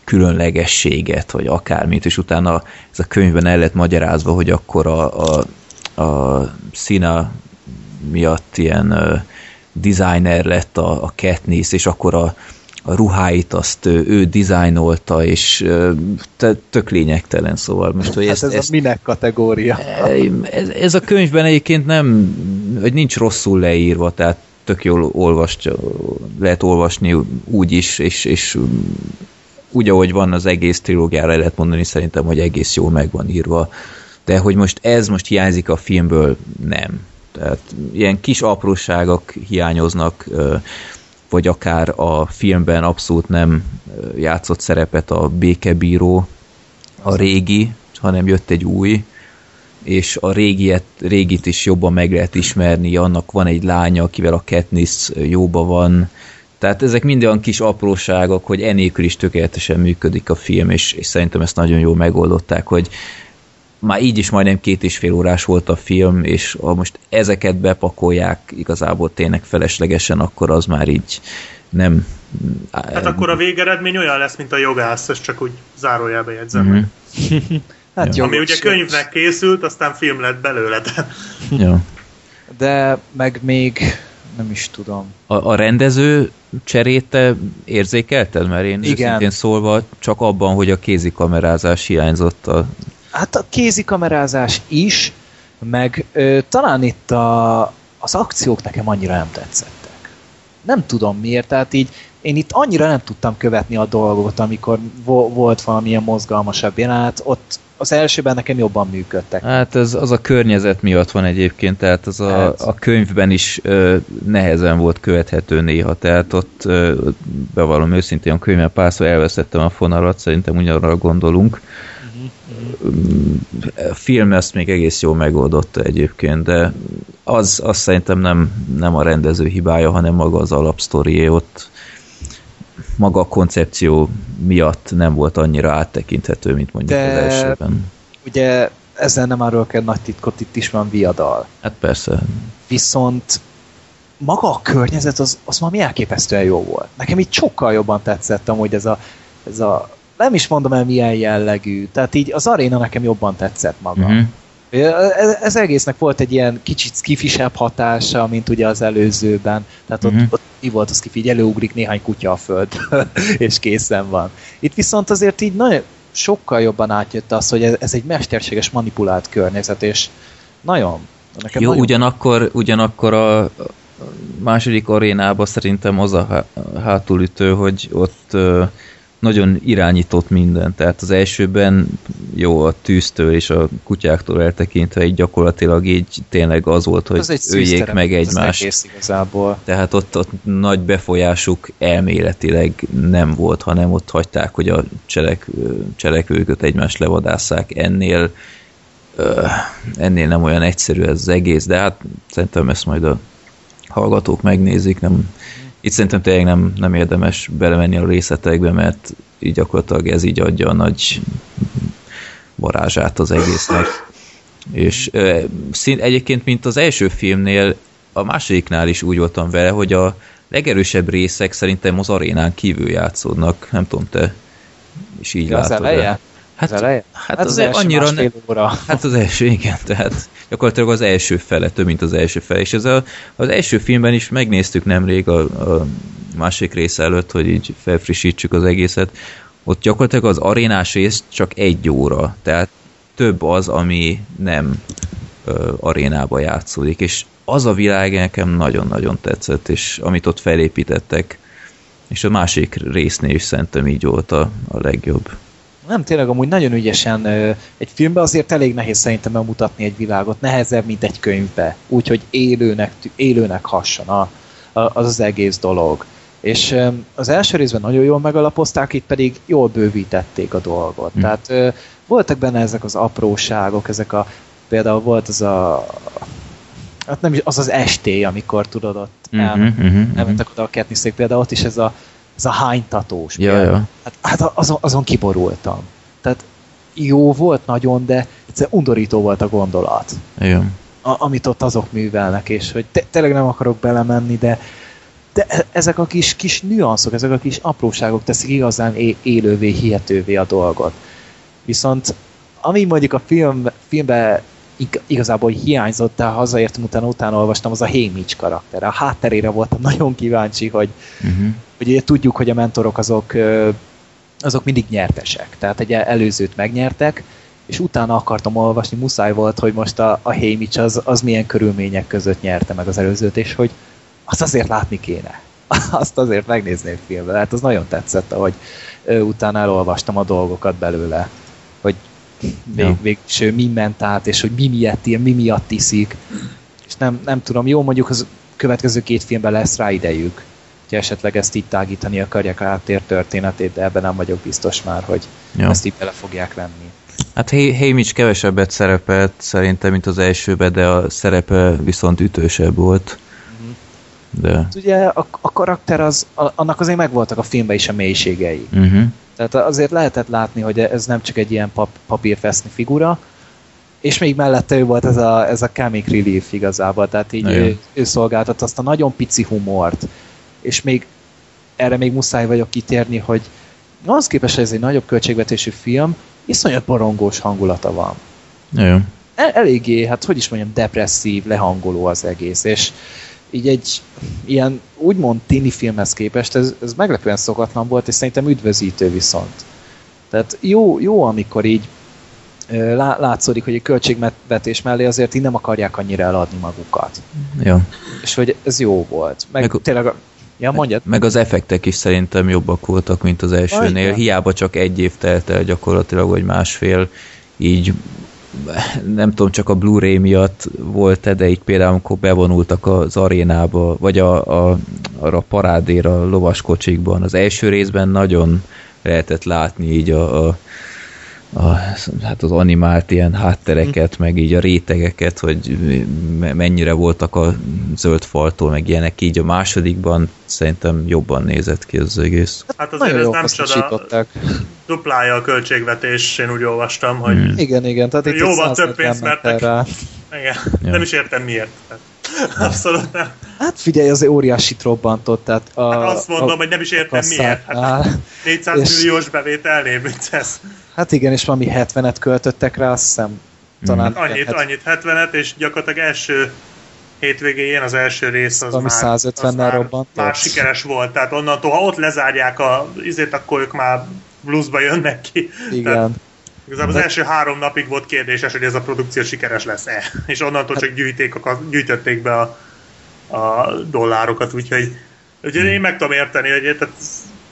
különlegességet, vagy akármit, és utána ez a könyvben el lett magyarázva, hogy akkor a, a, a szína miatt ilyen uh, designer lett a, a Katniss, és akkor a, a ruháit azt ő dizájnolta, és te, tök lényegtelen, szóval most, hogy hát ezt, ez ezt, a minek kategória? Ez, ez a könyvben egyébként nem, hogy nincs rosszul leírva, tehát tök jól olvast, lehet olvasni úgy is, és, és úgy, ahogy van az egész trilógiára, lehet mondani szerintem, hogy egész jól meg van írva. De hogy most ez most hiányzik a filmből, nem. Tehát ilyen kis apróságok hiányoznak, vagy akár a filmben abszolút nem játszott szerepet a békebíró, a régi, hanem jött egy új, és a régiet, régit is jobban meg lehet ismerni, annak van egy lánya, akivel a Katniss jóba van, tehát ezek mind olyan kis apróságok, hogy enélkül is tökéletesen működik a film, és, és szerintem ezt nagyon jól megoldották, hogy már így is majdnem két és fél órás volt a film, és ha most ezeket bepakolják igazából tényleg feleslegesen, akkor az már így nem... Hát akkor a végeredmény olyan lesz, mint a jogász, ezt csak úgy zárójelbe jegyzem. Mm-hmm. hát jó, Ami ugye könyvnek készült, aztán film lett belőle. De... Ja. De meg még nem is tudom. A, a rendező cserét te érzékelted? Mert én Igen. szólva csak abban, hogy a kézikamerázás hiányzott. A... Hát a kézikamerázás is, meg ö, talán itt a, az akciók nekem annyira nem tetszettek. Nem tudom miért, tehát így én itt annyira nem tudtam követni a dolgot, amikor vo- volt valamilyen mozgalmasabb jelenet, ott az elsőben nekem jobban működtek. Hát ez az a környezet miatt van egyébként, tehát az a, hát. a könyvben is ö, nehezen volt követhető néha, tehát ott ö, bevallom őszintén a könyvben párszor elveszettem a fonalat, szerintem ugyanarra gondolunk. A film ezt még egész jól megoldotta egyébként, de az, az szerintem nem, nem a rendező hibája, hanem maga az alapsztorié ott maga a koncepció miatt nem volt annyira áttekinthető, mint mondjuk De, az elsőben. Ugye ezzel nem árul kell nagy titkot, itt is van viadal. Hát persze. Viszont maga a környezet az, az valami elképesztően jó volt. Nekem így sokkal jobban tetszett amúgy ez a, ez a nem is mondom el milyen jellegű, tehát így az aréna nekem jobban tetszett maga. Uh-huh. Ez, ez egésznek volt egy ilyen kicsit skifisebb hatása, mint ugye az előzőben. Tehát uh-huh. ott, mhm. ott mi volt az skifi, előugrik néhány kutya a föld, és készen van. Itt viszont azért így nagyon sokkal jobban átjött az, hogy ez, ez egy mesterséges manipulált környezet, és nagyon... Nekem Jó, nagyon... ugyanakkor, ugyanakkor a második arénában szerintem az a hátulütő, hogy ott nagyon irányított minden. Tehát az elsőben jó a tűztől és a kutyáktól eltekintve így gyakorlatilag így tényleg az volt, hogy az öljék meg egymást. Tehát ott, ott nagy befolyásuk elméletileg nem volt, hanem ott hagyták, hogy a cselek, cselekvőket egymást levadásszák. Ennél ennél nem olyan egyszerű ez az egész, de hát szerintem ezt majd a hallgatók megnézik, nem, itt szerintem tényleg nem, nem érdemes belemenni a részletekbe, mert így gyakorlatilag ez így adja a nagy varázsát az egésznek. És e, szín, egyébként, mint az első filmnél, a másodiknál is úgy voltam vele, hogy a legerősebb részek szerintem az arénán kívül játszódnak. Nem tudom, te is így látod. Az eleje? Hát, az eleje? Hát, hát az, az első annyira ne, óra. Hát az első, igen, tehát gyakorlatilag az első fele, több mint az első fele. És ez a, az első filmben is megnéztük nemrég a, a másik rész előtt, hogy így felfrissítsük az egészet. Ott gyakorlatilag az arénás rész csak egy óra, tehát több az, ami nem ö, arénába játszódik, és az a világ nekem nagyon-nagyon tetszett, és amit ott felépítettek, és a másik résznél is szerintem így volt a, a legjobb nem tényleg amúgy nagyon ügyesen egy filmbe azért elég nehéz szerintem bemutatni egy világot, nehezebb, mint egy könyvbe, úgyhogy élőnek, élőnek hasson a, a, az az egész dolog. És az első részben nagyon jól megalapozták, itt pedig jól bővítették a dolgot. Hmm. Tehát voltak benne ezek az apróságok, ezek a például volt az a hát nem is, az az esté, amikor tudod ott uh-huh, el, uh-huh, elmentek oda a ketniszék, például ott is ez a ez a hánytatós. Ja, ja. Hát, hát azon, azon kiborultam. Tehát jó volt nagyon, de egyszer undorító volt a gondolat. Igen. A, amit ott azok művelnek, és hogy te, tényleg nem akarok belemenni, de, de ezek a kis, kis nüanszok, ezek a kis apróságok teszik igazán é, élővé, hihetővé a dolgot. Viszont ami mondjuk a film, filmben igazából hiányzott, de hazaértem utána, utána olvastam, az a Hamish karakter. A hátterére voltam nagyon kíváncsi, hogy, uh-huh. hogy ugye tudjuk, hogy a mentorok azok, azok mindig nyertesek. Tehát egy előzőt megnyertek, és utána akartam olvasni, muszáj volt, hogy most a, a Hamish az, az milyen körülmények között nyerte meg az előzőt, és hogy azt azért látni kéne. Azt azért megnézném filmben. Hát az nagyon tetszett, ahogy utána elolvastam a dolgokat belőle. Hogy vég, végső mi ment át, és hogy mi miatt ilyen, mi miatt iszik. És nem, nem tudom, jó, mondjuk az következő két filmben lesz rá idejük, hogy esetleg ezt itt tágítani akarják a háttér történetét, de ebben nem vagyok biztos már, hogy ja. ezt itt bele fogják venni. Hát Hamish kevesebbet szerepelt szerintem, mint az elsőben, de a szerepe viszont ütősebb volt. Mhm. De... Hát ugye a, a karakter az, a, annak azért megvoltak a filmben is a mélységei. Uh-huh. Tehát azért lehetett látni, hogy ez nem csak egy ilyen pap, papírfeszni figura, és még mellette ő volt ez a, ez a comic relief igazából, tehát így ő, ő szolgáltat azt a nagyon pici humort, és még erre még muszáj vagyok kitérni, hogy az képest, hogy ez egy nagyobb költségvetésű film, iszonyat borongós hangulata van. Jó. El, eléggé, hát hogy is mondjam, depresszív, lehangoló az egész, és így egy ilyen úgymond tini filmhez képest ez, ez meglepően szokatlan volt, és szerintem üdvözítő viszont. Tehát jó, jó amikor így lá, látszódik, hogy egy költségvetés mellé azért így nem akarják annyira eladni magukat. Ja. És hogy ez jó volt. Meg, meg tényleg Ja, mondjad. Meg az effektek is szerintem jobbak voltak, mint az elsőnél. Ajna. Hiába csak egy év telt el gyakorlatilag, vagy másfél, így nem tudom, csak a Blu-ray miatt volt de így például, amikor bevonultak az arénába, vagy a, a, arra a parádéra lovaskocsikban. Az első részben nagyon lehetett látni így a, a a, hát az animált ilyen háttereket, meg így a rétegeket, hogy mennyire voltak a zöld faltól, meg ilyenek, így a másodikban szerintem jobban nézett ki az egész. Hát azért ez nem csoda, duplája a költségvetés, én úgy olvastam, hogy hmm. igen, igen, tehát itt jóval több pénzt mertek. Rá. Igen, ja. nem is értem miért. Abszolút nem. Hát figyelj, az óriási robbantott. Tehát a, hát azt mondom, a, hogy nem is értem miért. Hát 400 és, milliós bevételnél, mint ez. Hát igen, és valami 70-et költöttek rá, azt hiszem. Talán hmm. Annyit, annyit, 70-et, és gyakorlatilag első hétvégén az első rész az Ami már, 150 már, robbant. Már sikeres volt, tehát onnantól, ha ott lezárják a izét, akkor ők már bluesba jönnek ki. Igen. Tehát, Igazából az első három napig volt kérdéses, hogy ez a produkció sikeres lesz-e. És onnantól csak gyűjték a, gyűjtötték be a, a dollárokat, úgyhogy, úgyhogy én meg tudom érteni, hogy tehát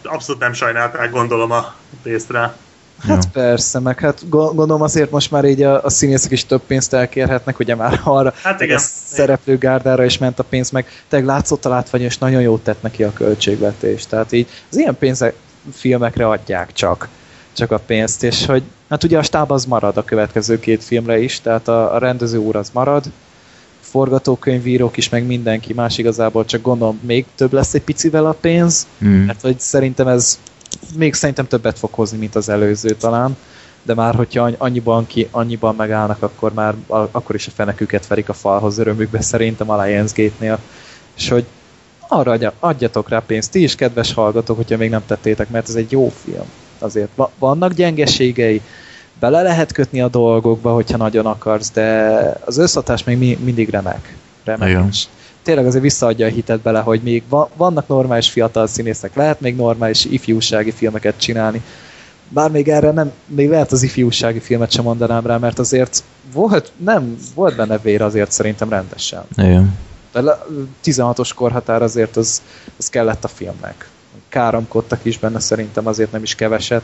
abszolút nem sajnálták, gondolom a pénzt rá. Hát ja. persze, meg hát gondolom azért most már így a, a színészek is több pénzt elkérhetnek, ugye már arra hát igen. a szereplőgárdára is ment a pénz, meg tényleg látszott a látvány, és nagyon jót tett neki a költségvetés. Tehát így az ilyen pénzek filmekre adják csak, csak a pénzt, és hogy hát ugye a stáb az marad a következő két filmre is, tehát a, a rendező úr az marad, forgatókönyvírók is, meg mindenki más igazából, csak gondolom még több lesz egy picivel a pénz, mm. mert hogy szerintem ez még szerintem többet fog hozni, mint az előző talán, de már hogyha annyiban, ki, annyiban megállnak, akkor már akkor is a feneküket verik a falhoz örömükbe szerintem a Lionsgate-nél. És hogy arra adja, adjatok rá pénzt, ti is kedves hallgatók, hogyha még nem tettétek, mert ez egy jó film. Azért vannak gyengeségei, bele lehet kötni a dolgokba, hogyha nagyon akarsz, de az összhatás még mi, mindig remek. remek. Igen tényleg azért visszaadja a hitet bele, hogy még vannak normális fiatal színészek, lehet még normális ifjúsági filmeket csinálni. Bár még erre nem, még lehet az ifjúsági filmet sem mondanám rá, mert azért volt, nem, volt benne vér azért szerintem rendesen. Igen. De 16-os korhatár azért az, az kellett a filmnek. Káromkodtak is benne szerintem azért nem is keveset.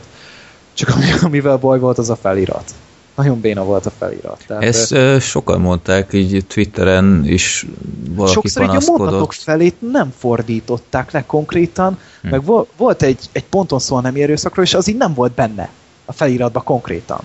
Csak amivel baj volt, az a felirat nagyon béna volt a felirat. Tehát, Ezt ö, sokan mondták, így Twitteren is valaki Sokszor panaszkodott. a mondatok felét nem fordították le konkrétan, hm. meg volt egy, egy ponton szó nem erőszakról, és az így nem volt benne a feliratban konkrétan.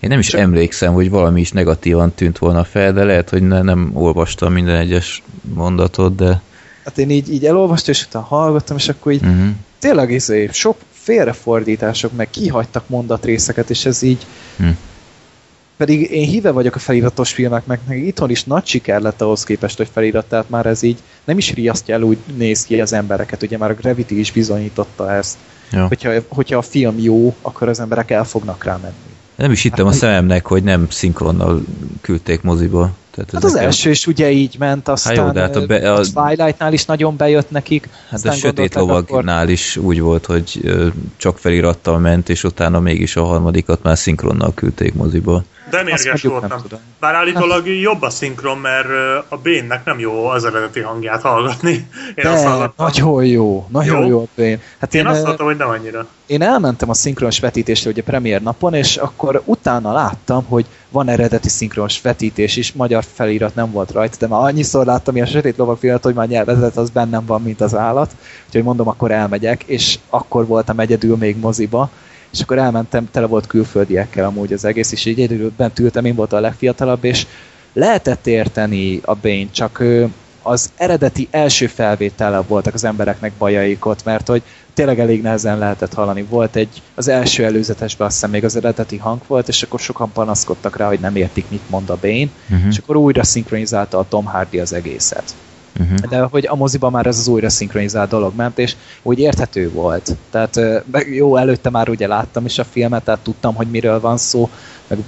Én nem is Csak... emlékszem, hogy valami is negatívan tűnt volna fel, de lehet, hogy ne, nem olvastam minden egyes mondatot, de... Hát én így, így elolvastam, és utána hallgattam, és akkor így uh-huh. tényleg izé, sok félrefordítások, meg kihagytak mondatrészeket, és ez így uh-huh pedig én híve vagyok a feliratos filmeknek, meg itthon is nagy siker lett ahhoz képest, hogy felirat, tehát már ez így nem is riasztja el úgy néz ki az embereket, ugye már a Gravity is bizonyította ezt. Ja. Hogyha, hogyha a film jó, akkor az emberek el fognak rá menni. Nem is hittem hát, a szememnek, hogy nem szinkronnal küldték moziba. Tehát hát az első is ugye így ment, aztán jó, de hát a, be, a, a Twilight-nál is nagyon bejött nekik. Hát a Sötét Lovagnál akkor... is úgy volt, hogy csak felirattal ment, és utána mégis a harmadikat már szinkronnal küldték moziba. De mérges voltam. Bár állítólag hát. jobb a szinkron, mert a Bénnek nem jó az eredeti hangját hallgatni. Én De, azt nagyon jó, nagyon jó, jó a Bén. Hát én, én azt hallottam, hogy nem annyira. Én elmentem a szinkronos vetítésre ugye premier napon, és akkor utána láttam, hogy van eredeti szinkronos vetítés is, magyar felirat nem volt rajta, de már annyiszor láttam ilyen sötét lovak felirat, hogy már nyelvezet az bennem van, mint az állat. Úgyhogy mondom, akkor elmegyek, és akkor voltam egyedül még moziba, és akkor elmentem, tele volt külföldiekkel amúgy az egész, és így egyedül bent én voltam a legfiatalabb, és lehetett érteni a Bane, csak az eredeti első felvétele voltak az embereknek bajaik ott, mert hogy tényleg elég nehezen lehetett hallani. Volt egy, az első előzetesben azt hiszem még az eredeti hang volt, és akkor sokan panaszkodtak rá, hogy nem értik, mit mond a Bane, uh-huh. és akkor újra szinkronizálta a Tom Hardy az egészet. Uh-huh. De hogy a moziban már ez az újra szinkronizált dolog ment, és úgy érthető volt. Tehát jó, előtte már ugye láttam is a filmet, tehát tudtam, hogy miről van szó, meg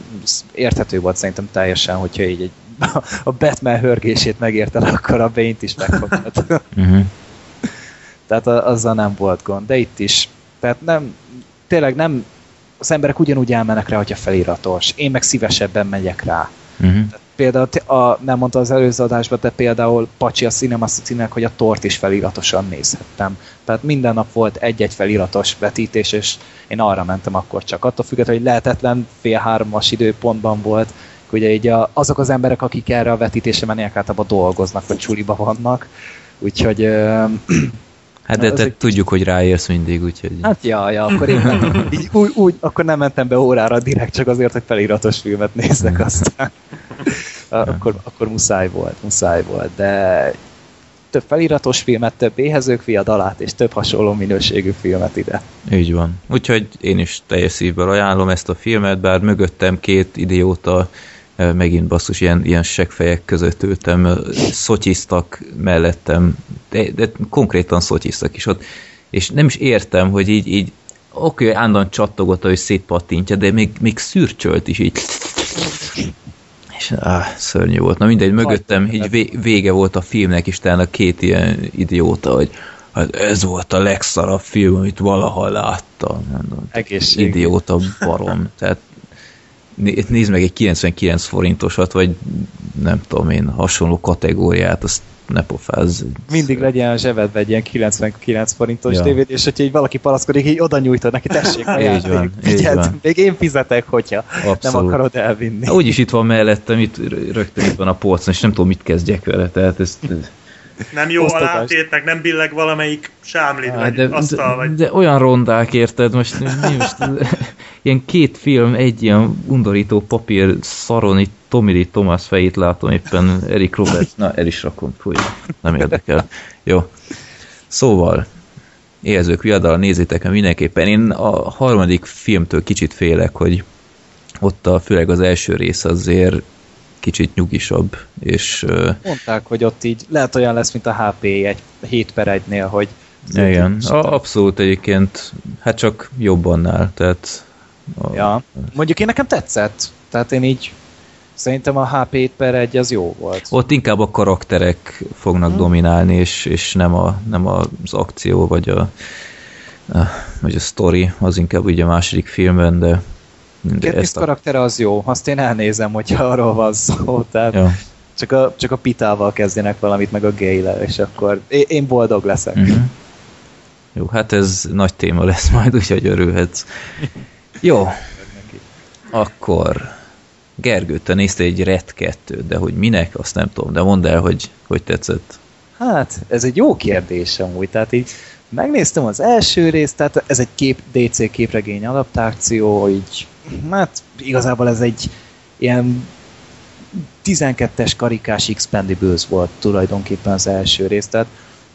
érthető volt szerintem teljesen, hogyha így egy, a Batman hörgését megérted, akkor a Bane-t is megfogtad. uh-huh. Tehát azzal nem volt gond, de itt is. Tehát nem, tényleg nem, az emberek ugyanúgy elmennek rá, hogyha feliratos. Én meg szívesebben megyek rá. Uh-huh. például, a, nem mondta az előző adásban, de például Pacsi a Cinema City-nek, hogy a tort is feliratosan nézhettem. Tehát minden nap volt egy-egy feliratos vetítés, és én arra mentem akkor csak. Attól függetlenül, hogy lehetetlen fél háromas időpontban volt, ugye így a, azok az emberek, akik erre a vetítésre mennek, általában dolgoznak, vagy csuliba vannak. Úgyhogy Hát de te tudjuk, hogy ráérsz mindig, úgyhogy... Hát ja, ja, akkor én nem, így, úgy, úgy, akkor nem mentem be órára direkt, csak azért, hogy feliratos filmet nézzek aztán. akkor, akkor muszáj volt, muszáj volt, de több feliratos filmet, több éhezők fiadalát, és több hasonló minőségű filmet ide. Így van. Úgyhogy én is teljes szívből ajánlom ezt a filmet, bár mögöttem két idióta megint basszus, ilyen, ilyen segfejek között ültem, szotyiztak mellettem, de, de konkrétan szotyiztak is ott, és nem is értem, hogy így, így oké, okay, állandóan csattogott, hogy szétpattintja, de még, még szürcsölt is így. És áh, szörnyű volt. Na mindegy, mögöttem így vége volt a filmnek, és talán a két ilyen idióta, hogy hát ez volt a legszarabb film, amit valaha láttam. Egészség. Idióta barom. Tehát nézd meg egy 99 forintosat, vagy nem tudom én, hasonló kategóriát, azt ne pofázz. Mindig legyen a zsebedbe egy ilyen 99 forintos ja. tévét, és hogyha így valaki palaszkodik, így oda nyújtod neki, tessék, a így van, így van. még én fizetek, hogyha Abszolút. nem akarod elvinni. Úgyis itt van mellettem, itt rögtön itt van a polcon, és nem tudom, mit kezdjek vele, tehát ezt nem jó a látétnek, nem billeg valamelyik sámlid, vagy de, asztal, vagy... De, de olyan rondák, érted? Most, mi most ilyen két film, egy ilyen undorító papír szaron, itt Lee Thomas fejét látom éppen, Eric Roberts, na el is rakom, fúj, nem érdekel. Jó. Szóval, érzők viadal, nézzétek mindenképpen. Én a harmadik filmtől kicsit félek, hogy ott a, főleg az első rész azért kicsit nyugisabb, és... Mondták, hogy ott így lehet olyan lesz, mint a HP egy 7 per 1-nél, hogy igen, abszolút egyébként, hát csak jobb annál, tehát... A, ja, mondjuk én nekem tetszett, tehát én így szerintem a HP per 1 az jó volt. Ott inkább a karakterek fognak hmm. dominálni, és, és nem, a, nem az akció, vagy a, a, vagy a story, az inkább ugye a második filmben, de Katniss a... karaktere az jó, azt én elnézem, hogyha arról van szó, tehát ja. csak, a, csak a pitával kezdjenek valamit, meg a gay és akkor én boldog leszek. Uh-huh. Jó, hát ez nagy téma lesz majd, úgyhogy örülhetsz. Jó, akkor Gergő, te néztél egy Red 2 de hogy minek, azt nem tudom, de mondd el, hogy hogy tetszett. Hát, ez egy jó kérdés amúgy, tehát így megnéztem az első részt, tehát ez egy kép, DC képregény adaptáció, így hát igazából ez egy ilyen 12-es karikás Expendables volt tulajdonképpen az első rész, tehát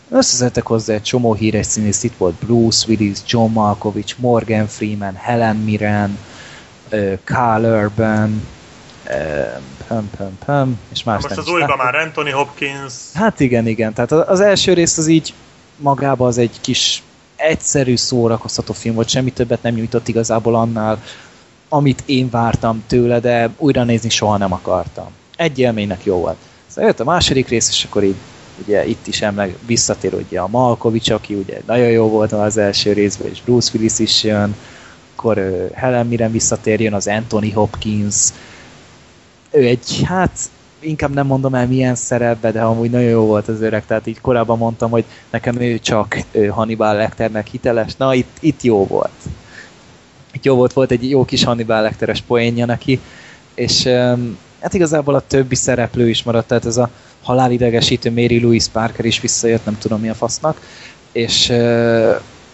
összeszedtek hozzá egy csomó híres színész, itt volt Bruce Willis, John Malkovich, Morgan Freeman, Helen Mirren, Carl Urban, pum, pum, pum, és más Most az újban már Anthony Hopkins. Hát igen, igen, tehát az első rész az így magában az egy kis egyszerű szórakoztató film volt, semmi többet nem nyújtott igazából annál, amit én vártam tőle, de újra nézni soha nem akartam. Egy élménynek jó volt. Szóval jött a második rész, és akkor így ugye itt is emleg visszatér ugye a Malkovics, aki ugye nagyon jó volt az első részben, és Bruce Willis is jön, akkor uh, Helen Mirren visszatérjön, az Anthony Hopkins, ő egy, hát inkább nem mondom el milyen szerepbe, de amúgy nagyon jó volt az öreg, tehát így korábban mondtam, hogy nekem ő csak Hannibal Lecternek hiteles, na itt, itt jó volt jó volt, volt egy jó kis Hannibal Lecteres poénja neki, és hát igazából a többi szereplő is maradt, tehát ez a halálidegesítő Mary Louise Parker is visszajött, nem tudom mi a fasznak, és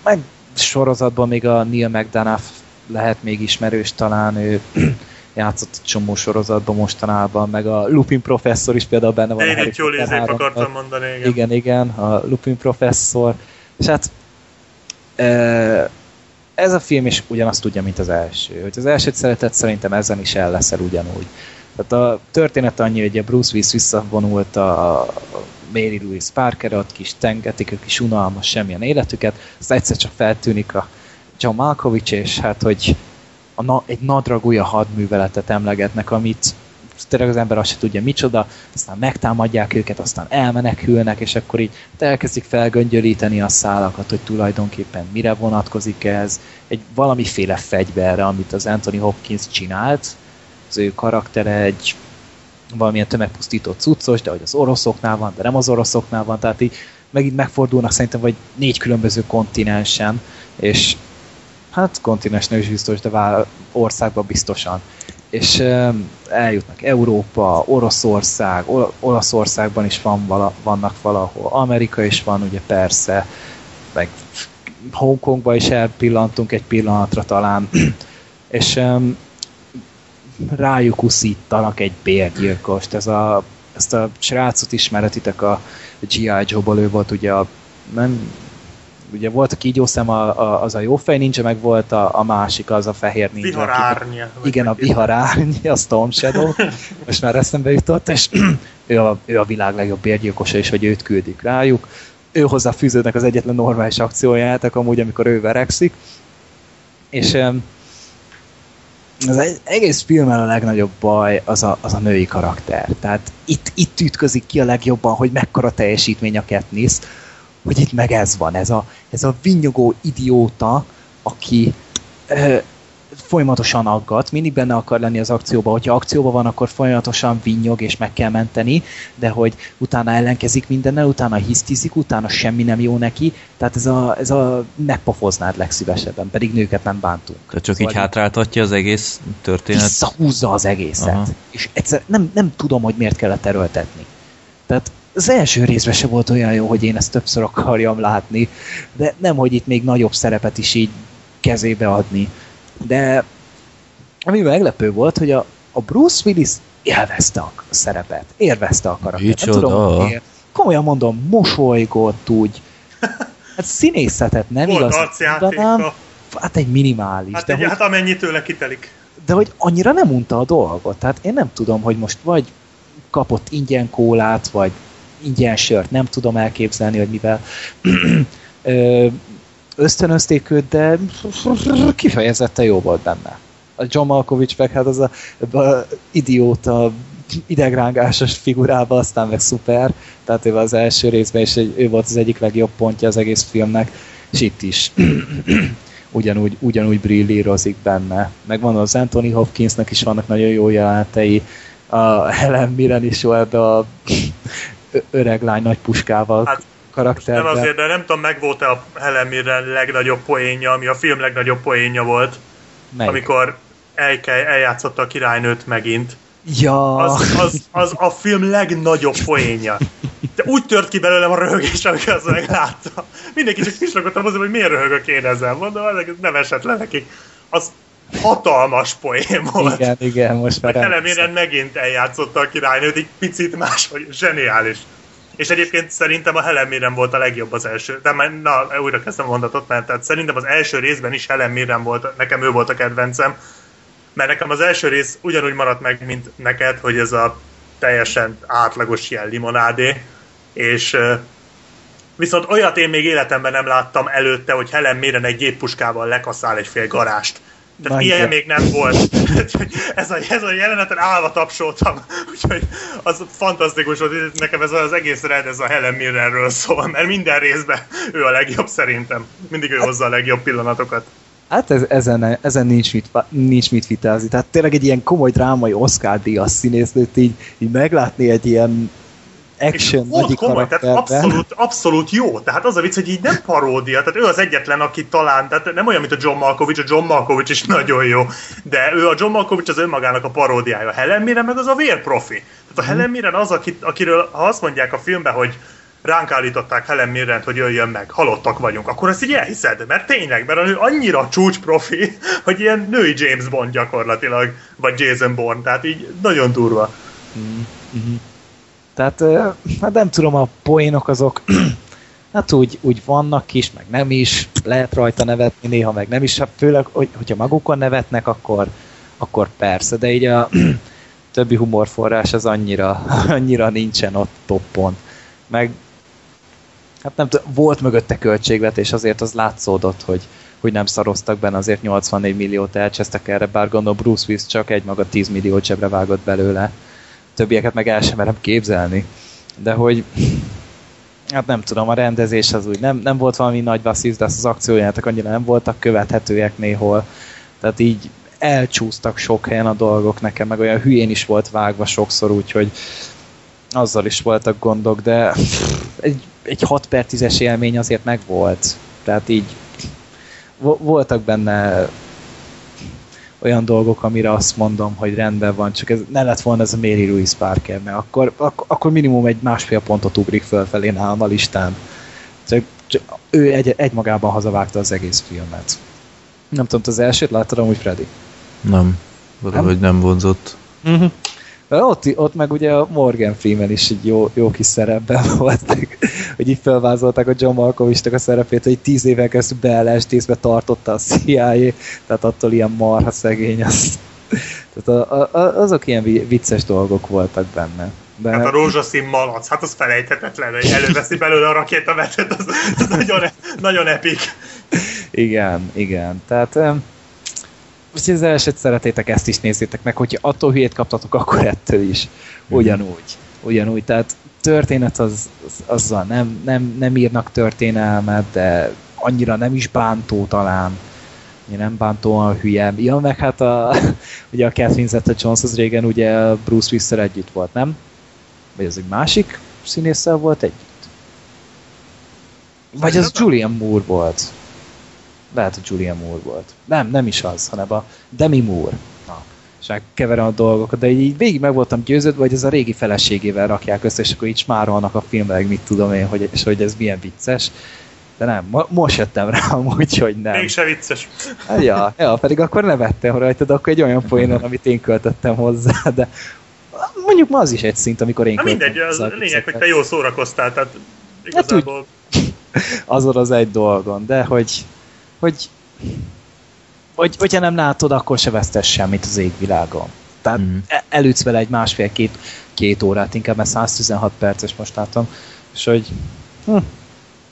meg sorozatban még a Neil McDonough lehet még ismerős talán, ő játszott egy csomó sorozatban mostanában, meg a Lupin professzor is például benne van. Én itt jól akartam mondani, igen. Igen, igen, a Lupin professzor, és hát Ez a film is ugyanazt tudja, mint az első. Hogy az elsőt szeretett, szerintem ezen is el leszel ugyanúgy. Tehát a történet annyi, hogy a Bruce Willis visszavonult a Mary Louise Parker, ott kis tengetik, ők is unalmas semmilyen életüket, az egyszer csak feltűnik a John Malkovich, és hát, hogy a na, egy nadragúja hadműveletet emlegetnek, amit tényleg az ember azt se tudja micsoda, aztán megtámadják őket, aztán elmenekülnek, és akkor így elkezdik felgöngyölíteni a szálakat, hogy tulajdonképpen mire vonatkozik ez, egy valamiféle fegyverre, amit az Anthony Hopkins csinált, az ő karaktere egy valamilyen tömegpusztító cuccos, de hogy az oroszoknál van, de nem az oroszoknál van, tehát így megint megfordulnak szerintem vagy négy különböző kontinensen, és hát kontinens is biztos, de vár, országban biztosan. És eljutnak Európa, Oroszország, Olaszországban is van vala, vannak valahol, Amerika is van, ugye persze, meg Hongkongba is elpillantunk egy pillanatra talán, és um, rájuk uszítanak egy bérgyilkost. Ez a, ezt a srácot ismeretitek a G.I. Joe-ból, ő volt ugye a nem, ugye volt a kígyószem, a, a, az a jó fej ninja, meg volt a, a másik, az a fehér ninja. Viharárnya. Igen, a viharárnya, a Storm Shadow. Most már eszembe jutott, és ő a, ő a világ legjobb bérgyilkosa, és hogy őt küldik rájuk. Ő hozzá fűződnek az egyetlen normális akciójátok, amúgy, amikor ő verekszik. És az egész filmen a legnagyobb baj az a, az a női karakter. Tehát itt, itt ütközik ki a legjobban, hogy mekkora teljesítmény a Katniss, hogy itt meg ez van, ez a, ez a vinyogó idióta, aki folyamatosan aggat, mindig benne akar lenni az akcióba, hogyha akcióban van, akkor folyamatosan vinyog és meg kell menteni, de hogy utána ellenkezik mindennel, utána hisztizik, utána semmi nem jó neki, tehát ez a, ez a megpofoznád legszívesebben, pedig nőket nem bántunk. Tehát csak szóval így hátráltatja az egész történet? Visszahúzza az egészet, Aha. és egyszer nem, nem tudom, hogy miért kellett erőltetni. Tehát az első részben se volt olyan jó, hogy én ezt többször akarjam látni, de nem, hogy itt még nagyobb szerepet is így kezébe adni de ami meglepő volt, hogy a, a Bruce Willis élvezte a szerepet, élvezte a karaktert. Nem tudom, miért. Komolyan mondom, mosolygott úgy. Hát színészetet nem igaz, mondanám, hát egy minimális. Hát, de egy, hogy, hát amennyi tőle kitelik. De hogy annyira nem unta a dolgot. Tehát én nem tudom, hogy most vagy kapott ingyen kólát, vagy ingyen sört, nem tudom elképzelni, hogy mivel ösztönözték őt, de kifejezetten jó volt benne. A John Malkovich meg hát az a, a idióta idegrángásos figurában, aztán meg szuper, tehát ő az első részben is ő volt az egyik legjobb pontja az egész filmnek, és itt is ugyanúgy, ugyanúgy brillírozik benne. Meg van az Anthony Hopkinsnek is vannak nagyon jó jelenetei, a Helen Mirren is jó ebbe a öreg lány nagy puskával hát, karakterben. Nem azért, de nem tudom, meg volt-e a Helen Mirren legnagyobb poénja, ami a film legnagyobb poénja volt. Melyik? Amikor Eike eljátszotta a királynőt megint. Ja. Az, az, az a film legnagyobb poénja. De úgy tört ki belőlem a röhögés, amikor azt meglátta. Mindenki csak pislogottam azért, hogy miért röhögök én ezzel. Mondom, ez nem esett le nekik. Az hatalmas poén volt. Igen, igen, most már Helen Mirren megint eljátszotta a királynőt, egy picit máshogy, zseniális. És egyébként szerintem a Helen Mirren volt a legjobb az első. De már, na, újra kezdtem a mondatot, mert tehát szerintem az első részben is Helen Mirren volt, nekem ő volt a kedvencem. Mert nekem az első rész ugyanúgy maradt meg, mint neked, hogy ez a teljesen átlagos ilyen limonádé. És viszont olyat én még életemben nem láttam előtte, hogy Helen Mirren egy géppuskával lekaszál egy fél garást. Tehát Nagy ilyen még nem volt. ez, a, ez a jeleneten állva tapsoltam. Úgyhogy az fantasztikus volt. Nekem ez az egész rend, ez a Helen Mirrenről szól, mert minden részben ő a legjobb szerintem. Mindig ő hát, hozza a legjobb pillanatokat. Hát ez, ezen, ezen nincs, mit, nincs mit vitázni. Tehát tényleg egy ilyen komoly drámai Oscar-díjas színésznőt így, így meglátni egy ilyen action nagy komoly, tehát abszolút, abszolút jó. Tehát az a vicc, hogy így nem paródia, tehát ő az egyetlen, aki talán, tehát nem olyan, mint a John Malkovich, a John Malkovich is nagyon jó, de ő a John Malkovich az önmagának a paródiája. Helen Mirren meg az a vérprofi. Tehát a Helen Mirren az, akit, akiről ha azt mondják a filmben, hogy ránk állították Helen Mirrent, hogy jöjjön meg, halottak vagyunk, akkor ezt így elhiszed, mert tényleg, mert ő annyira csúcs profi, hogy ilyen női James Bond gyakorlatilag, vagy Jason Bourne, tehát így nagyon durva. Mm-hmm. Tehát, hát nem tudom, a poénok azok hát úgy, úgy vannak is, meg nem is, lehet rajta nevetni néha, meg nem is, hát főleg, hogy, hogyha magukon nevetnek, akkor, akkor persze, de így a többi humorforrás az annyira, annyira nincsen ott toppon. Meg hát nem tudom, volt mögötte költségvetés, azért az látszódott, hogy, hogy nem szaroztak benne, azért 84 milliót elcsesztek erre, bár gondolom Bruce Willis csak egy maga 10 millió csebre vágott belőle. Többieket meg el sem merem képzelni. De hogy hát nem tudom, a rendezés az úgy nem, nem volt valami nagy basszisz, de az akciójátok annyira nem voltak követhetőek néhol. Tehát így elcsúsztak sok helyen a dolgok nekem, meg olyan hülyén is volt vágva sokszor, úgyhogy azzal is voltak gondok, de egy, egy 6 per 10-es élmény azért megvolt. Tehát így voltak benne olyan dolgok, amire azt mondom, hogy rendben van, csak ez ne lett volna ez a Mary Louise Parker, mert akkor, ak- akkor minimum egy másfél pontot ugrik fölfelé nálam a listán. Csak, csak ő egy, egymagában hazavágta az egész filmet. Nem tudom, az elsőt láttad amúgy, Freddy? Nem. Valahogy nem, nem vonzott. Uh-huh. Ott, ott meg ugye a Morgan Freeman is egy jó, jó kis szerepben volt, hogy így felvázolták a John Malkovichnak a szerepét, hogy tíz éven keresztül beelestészbe tartotta a CIA, tehát attól ilyen marha szegény az. Tehát a, a, azok ilyen vicces dolgok voltak benne. De... Hát a rózsaszín malac, hát az felejthetetlen, hogy előveszi belőle a rakétavetet, az, az nagyon, nagyon epik. Igen, igen. Tehát Úgyhogy az elsőt szeretétek, ezt is nézzétek meg, hogyha attól hülyét kaptatok, akkor ettől is. Mhm. Ugyanúgy. Ugyanúgy. Tehát történet az, az azzal nem, nem, nem írnak történelmet, de annyira nem is bántó talán. nem bántóan hülye. Ja, meg hát a, ugye a Catherine Zeta-Jones az régen ugye Bruce willis együtt volt, nem? Vagy az egy másik színésszel volt együtt? Vagy az Julian Moore volt lehet, hogy Julian Moore volt. Nem, nem is az, hanem a Demi Moore. Na, és keverem a dolgokat, de így végig meg voltam győződve, hogy ez a régi feleségével rakják össze, és akkor így smárolnak a filmben, mit tudom én, hogy, és hogy ez milyen vicces. De nem, mo- most jöttem rá amúgy, hogy nem. Mégse vicces. Hát, ja, ja, pedig akkor nevettem rajta, de akkor egy olyan poénon, amit én költöttem hozzá, de mondjuk ma az is egy szint, amikor én Na mindegy, az a lényeg, hogy te jól szórakoztál, tehát igazából... Hát úgy, azon az egy dolgon, de hogy hogy, hogy hogyha nem látod, akkor se vesztesz semmit az égvilágon. Tehát mm. elütsz vele egy másfél-két két órát, inkább mert 116 perces most látom, és hogy hm,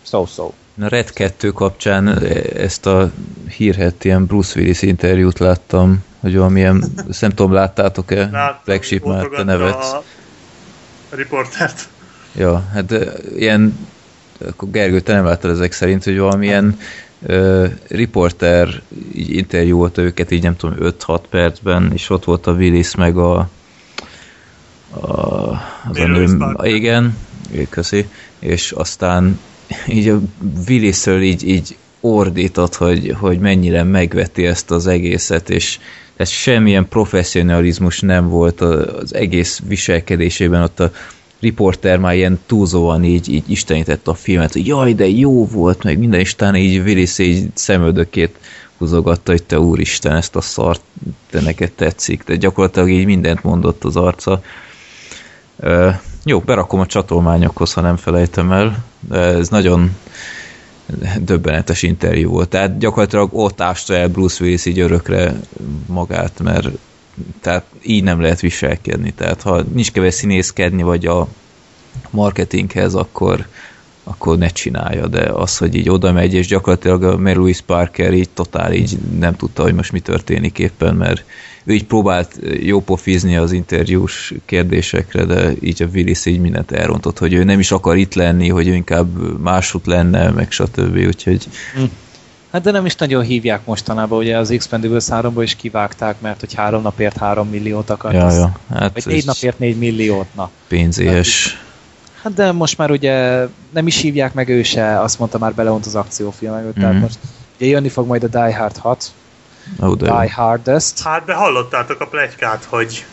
so-so. A Red 2 kapcsán ezt a hírhet ilyen Bruce Willis interjút láttam, hogy valamilyen, nem tudom, láttátok-e? Láttam, Flagship már te nevetsz. A riportert. Ja, hát ilyen, akkor Gergő, te nem láttad ezek szerint, hogy valamilyen uh, riporter így interjúolta őket így nem tudom 5-6 percben, és ott volt a Willis meg a, a az a nő, igen, köszi, és aztán így a willis így, így ordított, hogy, hogy mennyire megveti ezt az egészet, és ez semmilyen professzionalizmus nem volt az egész viselkedésében, ott a riporter már ilyen túlzóan így, így istenített a filmet, hogy jaj, de jó volt, meg minden isten így Willis így szemöldökét húzogatta, hogy te úristen, ezt a szart, te neked tetszik, de gyakorlatilag így mindent mondott az arca. Uh, jó, berakom a csatolmányokhoz, ha nem felejtem el, ez nagyon döbbenetes interjú volt. Tehát gyakorlatilag ott ásta el Bruce Willis így örökre magát, mert tehát így nem lehet viselkedni. Tehát ha nincs keves színészkedni, vagy a marketinghez, akkor, akkor ne csinálja, de az, hogy így oda megy, és gyakorlatilag a Mary Louise Parker így totál így nem tudta, hogy most mi történik éppen, mert ő így próbált jópofizni az interjús kérdésekre, de így a Willis így mindent elrontott, hogy ő nem is akar itt lenni, hogy ő inkább máshogy lenne, meg stb. Úgyhogy hm Hát de nem is nagyon hívják mostanában, ugye az Expendables 3 is kivágták, mert hogy három napért három milliót akart. Ja, ja. Hát vagy négy napért négy milliót, na. Pénzéhes. Hát de most már ugye nem is hívják meg ő se, azt mondta már beleont az akciófilmek, mm-hmm. tehát most ugye jönni fog majd a Die Hard 6. Oh, de Die Hardest. Hát de hallottátok a plegykát, hogy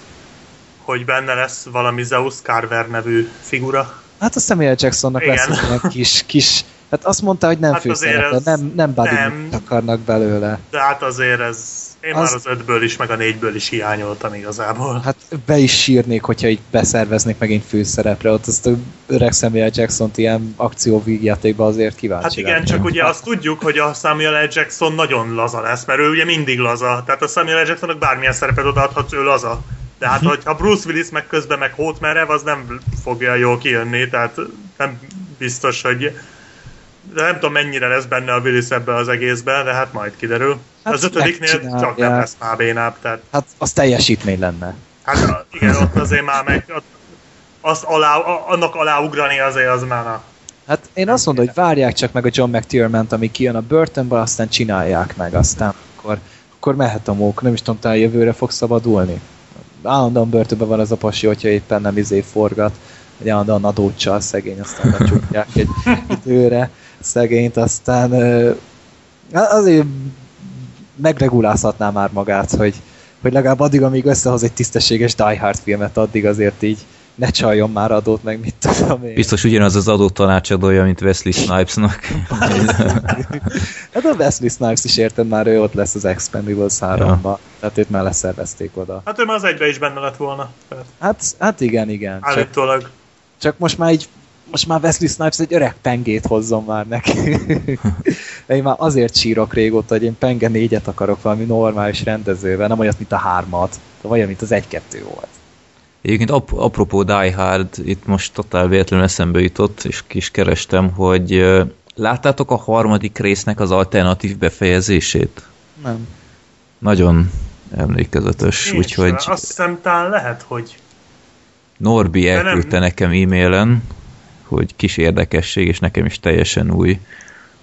hogy benne lesz valami Zeus Carver nevű figura. Hát a Samuel Jacksonnak Igen. lesz egy kis, kis Hát azt mondta, hogy nem hát főszereplő, nem, nem nem. akarnak belőle. De hát azért ez én az... már az ötből is, meg a négyből is hiányoltam igazából. Hát be is sírnék, hogyha így beszerveznék megint főszerepre, ott azt a öreg Samuel jackson ilyen akció vígjátékba azért kíváncsi Hát igen, csak ugye azt tudjuk, hogy a Samuel L. Jackson nagyon laza lesz, mert ő ugye mindig laza. Tehát a Samuel L. Jacksonnak bármilyen szerepet odaadhatsz, ő laza. De hát, hogyha Bruce Willis meg közben meg hót merev, az nem fogja jól kijönni, tehát nem biztos, hogy de nem tudom mennyire lesz benne a Willis ebbe az egészben, de hát majd kiderül. Hát az ötödiknél csak nem lesz már bénább. Tehát... Hát az teljesítmény lenne. Hát igen, ott azért már meg azt alá, annak aláugrani azért az már a... Hát én azt mondom, hogy várják csak meg a John McTiernan, ami kijön a börtönből, aztán csinálják meg, aztán akkor, akkor mehet a mók, nem is tudom, talán jövőre fog szabadulni. Állandóan börtönben van az a pasi, hogyha éppen nem izé forgat, hogy állandóan adócsal szegény, aztán lecsukják egy időre szegényt, aztán azért megregulázhatná már magát, hogy, hogy legalább addig, amíg összehoz egy tisztességes Die Hard filmet, addig azért így ne csaljon már adót, meg mit tudom én. Biztos ugyanaz az adó tanácsadója, mint Wesley Snipesnak. hát a Wesley Snipes is érted már, ő ott lesz az Expendables 3-ba. Ja. Tehát őt már leszervezték oda. Hát ő már az egybe is benne lett volna. Hát, hát igen, igen. Állítólag. Csak, csak most már így most már Wesley Snipes egy öreg pengét hozzon már neki. én már azért sírok régóta, hogy én penge négyet akarok valami normális rendezővel, nem olyat, mint a hármat, de olyan, mint az egy-kettő volt. Egyébként ap apropó Die Hard, itt most totál véletlenül eszembe jutott, és kis kerestem, hogy láttátok a harmadik résznek az alternatív befejezését? Nem. Nagyon emlékezetes, úgyhogy... Azt hiszem talán lehet, hogy Norbi elküldte nekem e-mailen, hogy kis érdekesség, és nekem is teljesen új.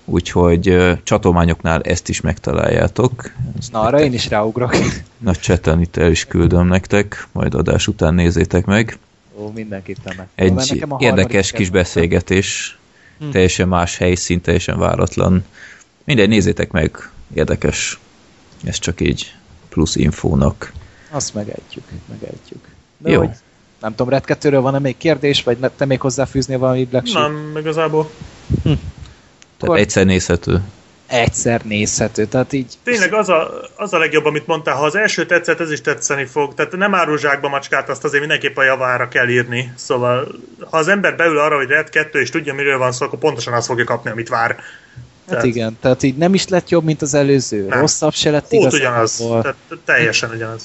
Úgyhogy uh, csatolmányoknál ezt is megtaláljátok. Ezt Na, arra én is ráugrok. Nagy cseten itt el is küldöm nektek, majd adás után nézzétek meg. Ó, mindenképpen meg. Egy érdekes kis beszélgetés, hm. teljesen más helyszín, teljesen váratlan. Minden nézzétek meg, érdekes. Ez csak így plusz infónak. Azt megejtjük, megejtjük. De Jó. Hogy nem tudom, Red 2 van-e még kérdés, vagy te még hozzáfűznél valami Black Sheep? Nem, igazából. Hm. Tehát egyszer nézhető. Egyszer nézhető, tehát így... Tényleg az a, az a legjobb, amit mondtál, ha az első tetszett, ez is tetszeni fog. Tehát nem árulzsákba macskát, azt azért mindenképp a javára kell írni. Szóval, ha az ember beül arra, hogy Red 2 és tudja, miről van szó, akkor pontosan azt fogja kapni, amit vár. Hát tehát... igen, tehát így nem is lett jobb, mint az előző. Nem. Rosszabb se lett igaz. ugyanaz, tehát teljesen ugyanaz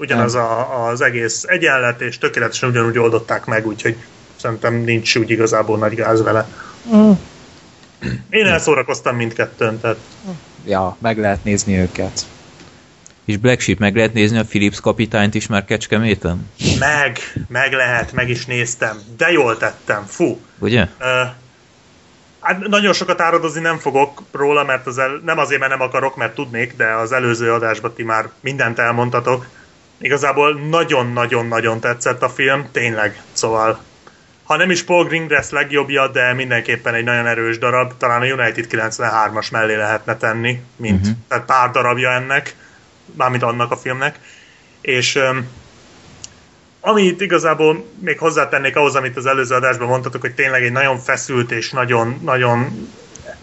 ugyanaz a, az egész egyenlet, és tökéletesen ugyanúgy oldották meg, úgyhogy szerintem nincs úgy igazából nagy gáz vele. Mm. Én elszórakoztam mindkettőn, tehát... Ja, meg lehet nézni őket. És Black Sheep, meg lehet nézni a Philips kapitányt is már Kecskeméten? Meg, meg lehet, meg is néztem. De jól tettem, fú. Ugye? Uh, hát nagyon sokat áradozni nem fogok róla, mert az el, nem azért, mert nem akarok, mert tudnék, de az előző adásban ti már mindent elmondtatok. Igazából nagyon-nagyon-nagyon tetszett a film, tényleg, szóval ha nem is Paul Greengrass legjobbja, de mindenképpen egy nagyon erős darab, talán a United 93-as mellé lehetne tenni, mint uh-huh. tehát pár darabja ennek, mármint annak a filmnek, és um, amit igazából még hozzátennék ahhoz, amit az előző adásban mondtatok, hogy tényleg egy nagyon feszült és nagyon, nagyon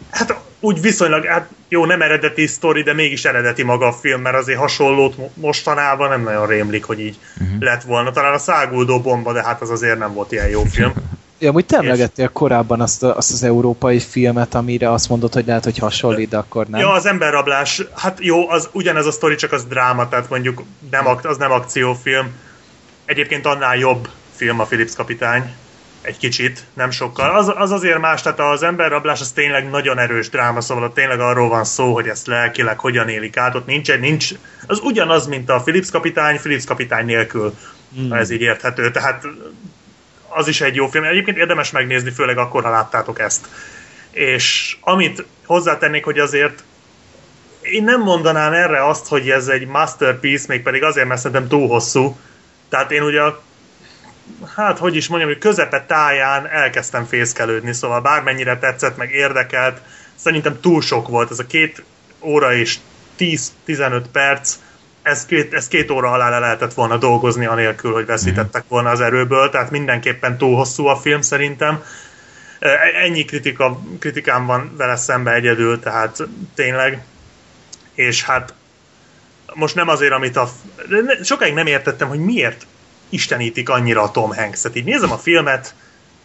hát úgy viszonylag, hát jó, nem eredeti sztori, de mégis eredeti maga a film, mert azért hasonlót mostanában nem nagyon rémlik, hogy így uh-huh. lett volna. Talán a száguldó bomba, de hát az azért nem volt ilyen jó film. Ja, amúgy te emlegettél korábban azt, a, azt az európai filmet, amire azt mondod, hogy lehet, hogy hasonlít, de akkor nem. Ja, az emberrablás, hát jó, az ugyanez a sztori, csak az dráma, tehát mondjuk nem, az nem akciófilm. Egyébként annál jobb film a Philips kapitány egy kicsit, nem sokkal. Az, az azért más, tehát az emberrablás az tényleg nagyon erős dráma, szóval ott tényleg arról van szó, hogy ezt lelkileg hogyan élik át, ott nincs, nincs az ugyanaz, mint a Philips kapitány, Philips kapitány nélkül, hmm. ez így érthető, tehát az is egy jó film. Egyébként érdemes megnézni, főleg akkor, ha láttátok ezt. És amit hozzátennék, hogy azért én nem mondanám erre azt, hogy ez egy masterpiece, még pedig azért, mert szerintem túl hosszú. Tehát én ugye a hát hogy is mondjam, hogy közepe táján elkezdtem fészkelődni, szóval bármennyire tetszett, meg érdekelt, szerintem túl sok volt, ez a két óra és 10-15 perc, ez két, ez két óra alá le lehetett volna dolgozni, anélkül, hogy veszítettek volna az erőből, tehát mindenképpen túl hosszú a film szerintem. Ennyi kritika, kritikám van vele szembe egyedül, tehát tényleg. És hát most nem azért, amit a... Sokáig nem értettem, hogy miért istenítik annyira a Tom Hanks-et. Így nézem a filmet,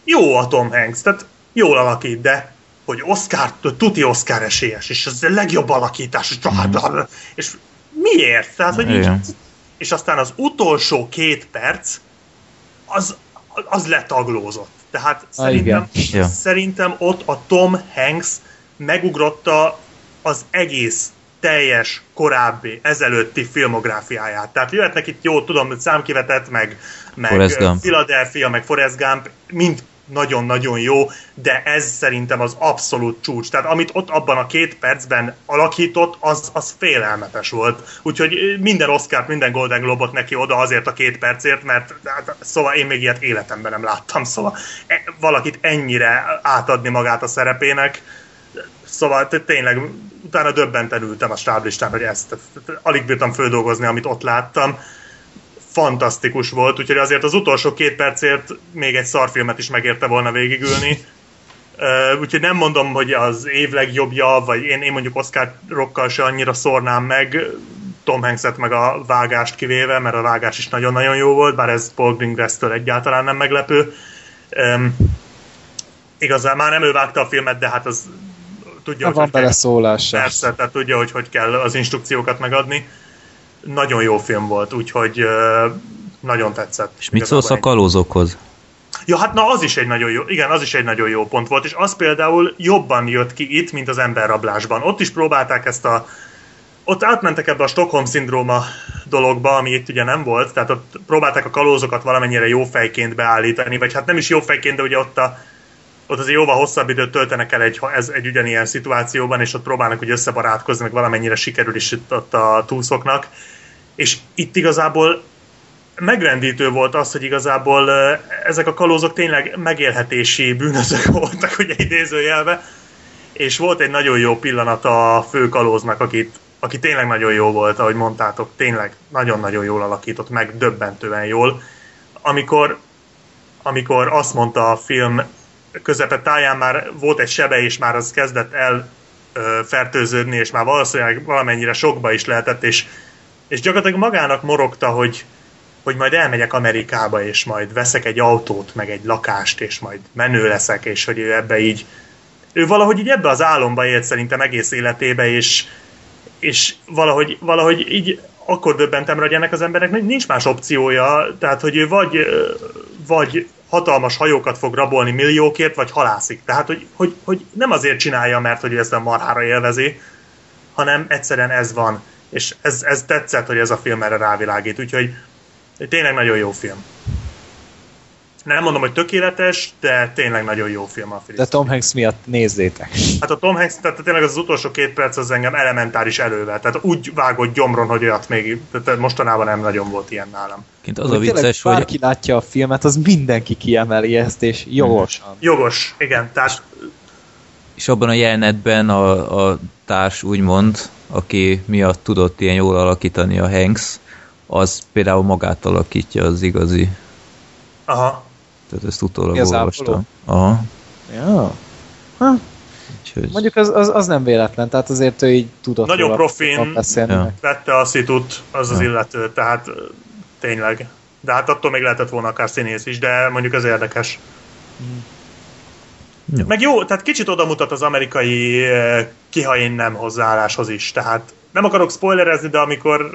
jó a Tom Hanks, tehát jól alakít, de hogy Oscar, tuti Oscar esélyes, és ez a legjobb alakítás, és, mm. és miért? Tehát, hogy így, és aztán az utolsó két perc, az, az letaglózott. Tehát ah, szerintem, ja. szerintem ott a Tom Hanks megugrotta az egész teljes korábbi, ezelőtti filmográfiáját. Tehát jöhetnek itt, jó, tudom, számkivetett, meg, meg Philadelphia, meg Forrest Gump, mind nagyon-nagyon jó, de ez szerintem az abszolút csúcs. Tehát amit ott abban a két percben alakított, az, az félelmetes volt. Úgyhogy minden Oscar, minden Golden Globot neki oda azért a két percért, mert hát, szóval én még ilyet életemben nem láttam. Szóval e, valakit ennyire átadni magát a szerepének, Szóval tényleg utána döbbenten ültem a stáblistán, hogy ezt alig bírtam földolgozni, amit ott láttam fantasztikus volt, úgyhogy azért az utolsó két percért még egy szarfilmet is megérte volna végigülni. Uh, úgyhogy nem mondom, hogy az év legjobbja, vagy én, én mondjuk Oscar rokkal se annyira szórnám meg, Tom Hanks-et meg a vágást kivéve, mert a vágás is nagyon-nagyon jó volt, bár ez Paul Greengrass-től egyáltalán nem meglepő. Um, igazán már nem ő vágta a filmet, de hát az tudja, hogy, van hogy kell, Persze, tehát tudja, hogy hogy kell az instrukciókat megadni nagyon jó film volt, úgyhogy nagyon tetszett. És mit szólsz a kalózokhoz? Ja, hát na az is egy nagyon jó, igen, az is egy nagyon jó pont volt, és az például jobban jött ki itt, mint az emberrablásban. Ott is próbálták ezt a ott átmentek ebbe a Stockholm szindróma dologba, ami itt ugye nem volt, tehát ott próbálták a kalózokat valamennyire jó fejként beállítani, vagy hát nem is jó fejként, de ugye ott, a, ott azért jóval hosszabb időt töltenek el egy, ez, egy ugyanilyen szituációban, és ott próbálnak ugye összebarátkozni, meg valamennyire sikerül is itt ott a túszoknak és itt igazából megrendítő volt az, hogy igazából ezek a kalózok tényleg megélhetési bűnözők voltak, ugye idézőjelve, és volt egy nagyon jó pillanat a fő kalóznak, akit, aki tényleg nagyon jó volt, ahogy mondtátok, tényleg nagyon-nagyon jól alakított, meg döbbentően jól, amikor, amikor azt mondta a film táján már volt egy sebe, és már az kezdett el fertőződni, és már valószínűleg valamennyire sokba is lehetett, és és gyakorlatilag magának morogta, hogy, hogy majd elmegyek Amerikába, és majd veszek egy autót, meg egy lakást, és majd menő leszek, és hogy ő ebbe így ő valahogy így ebbe az álomba élt szerintem egész életébe, és, és valahogy, valahogy így akkor döbbentem rá, hogy ennek az embernek nincs más opciója, tehát hogy ő vagy, vagy hatalmas hajókat fog rabolni milliókért, vagy halászik. Tehát, hogy, hogy, hogy nem azért csinálja, mert hogy ezt a marhára élvezi, hanem egyszerűen ez van és ez, ez tetszett, hogy ez a film erre rávilágít, úgyhogy tényleg nagyon jó film. Nem mondom, hogy tökéletes, de tényleg nagyon jó film a film. De Tom Hanks miatt nézzétek. Hát a Tom Hanks, tehát tényleg az, utolsó két perc az engem elementáris elővel. Tehát úgy vágott gyomron, hogy olyat még tehát mostanában nem nagyon volt ilyen nálam. Kint az a vicces, hogy... Bárki látja a filmet, az mindenki kiemeli ezt, és jogosan. Jogos, igen. Tehát... És abban a jelenetben a, a társ úgymond, aki miatt tudott ilyen jól alakítani a Hanks, az például magát alakítja az igazi. Aha. Tehát ezt utólag olvastam. Aha. Ja. Ha. Úgyhogy... Mondjuk az, az, az, nem véletlen, tehát azért ő így tudott Nagyon profin ja. vette a szitut az az ja. illető, tehát tényleg. De hát attól még lehetett volna akár színész is, de mondjuk ez érdekes. Mm. Jó. Meg jó, tehát kicsit oda mutat az amerikai kiha én nem hozzáálláshoz is. Tehát nem akarok spoilerezni, de amikor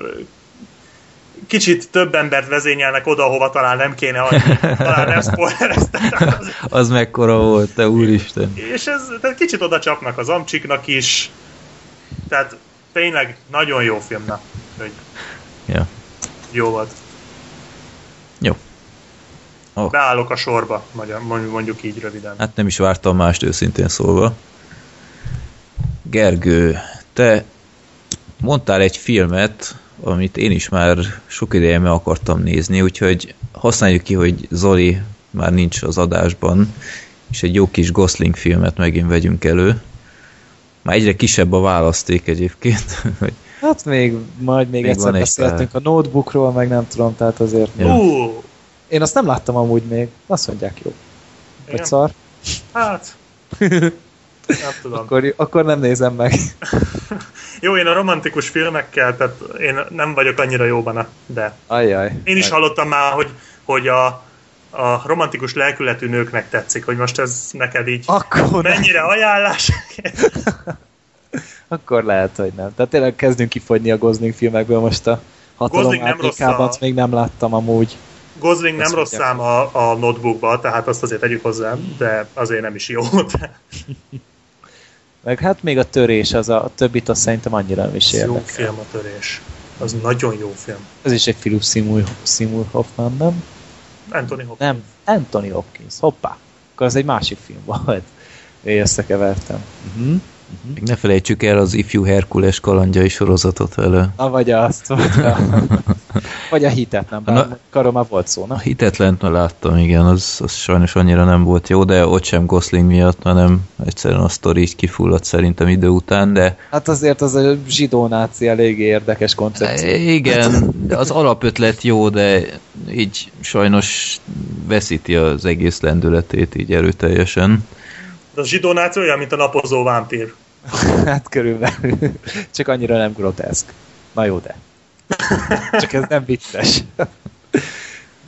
kicsit több embert vezényelnek oda, hova talán nem kéne, hogy talán nem spoilereztem. Az, az mekkora volt, te úristen. És ez, tehát kicsit oda csapnak az amcsiknak is. Tehát tényleg nagyon jó filmnek. Hogy ja. Jó volt. Jó. Oh. Beállok a sorba, mondjuk így röviden. Hát nem is vártam mást őszintén szólva. Gergő, te mondtál egy filmet, amit én is már sok ideje meg akartam nézni, úgyhogy használjuk ki, hogy Zoli már nincs az adásban, és egy jó kis Gosling filmet megint vegyünk elő. Már egyre kisebb a választék egyébként. hát még, majd még, még egyszer beszéltünk a notebookról, meg nem tudom, tehát azért... Ja. Én azt nem láttam amúgy még. Azt mondják jó. Vagy szar. Hát, nem tudom. Akkor, akkor nem nézem meg. Jó, én a romantikus filmekkel, tehát én nem vagyok annyira jóban, de Ajjaj. én is hallottam már, hogy, hogy a, a romantikus lelkületű nőknek tetszik, hogy most ez neked így Akkor nem. mennyire ajánlás. Akkor lehet, hogy nem. Tehát tényleg kezdünk kifogyni a Gosling filmekből most a hatalom nem rossz a- még nem láttam amúgy. Gosling nem rossz szám a, a notebookba, tehát azt azért tegyük hozzá, de azért nem is jó. Meg hát még a törés, az a, a többit azt szerintem annyira nem is jó érdekel. film a törés. Az nagyon jó film. Ez is egy Philip Seymour, Seymour Hoffman, nem? Anthony Hopkins. Nem, Anthony Hopkins. Hoppá. Akkor az egy másik film volt. Én összekevertem. Uh-huh. Még ne felejtsük el az ifjú Herkules kalandjai sorozatot vele. Na, vagy azt, vagy a, vagy a hitet, nem? Bár Na- karom már volt szó, A na? hitetlent láttam, igen, az, az sajnos annyira nem volt jó, de ott sem Gosling miatt, hanem egyszerűen a sztori így kifulladt szerintem idő után, de Hát azért az a zsidó náci eléggé érdekes koncepció. igen, de az alapötlet jó, de így sajnos veszíti az egész lendületét így erőteljesen. De a zsidó náci olyan, mint a napozó vámpír. Hát körülbelül. Csak annyira nem groteszk. Na jó, de. Csak ez nem vicces.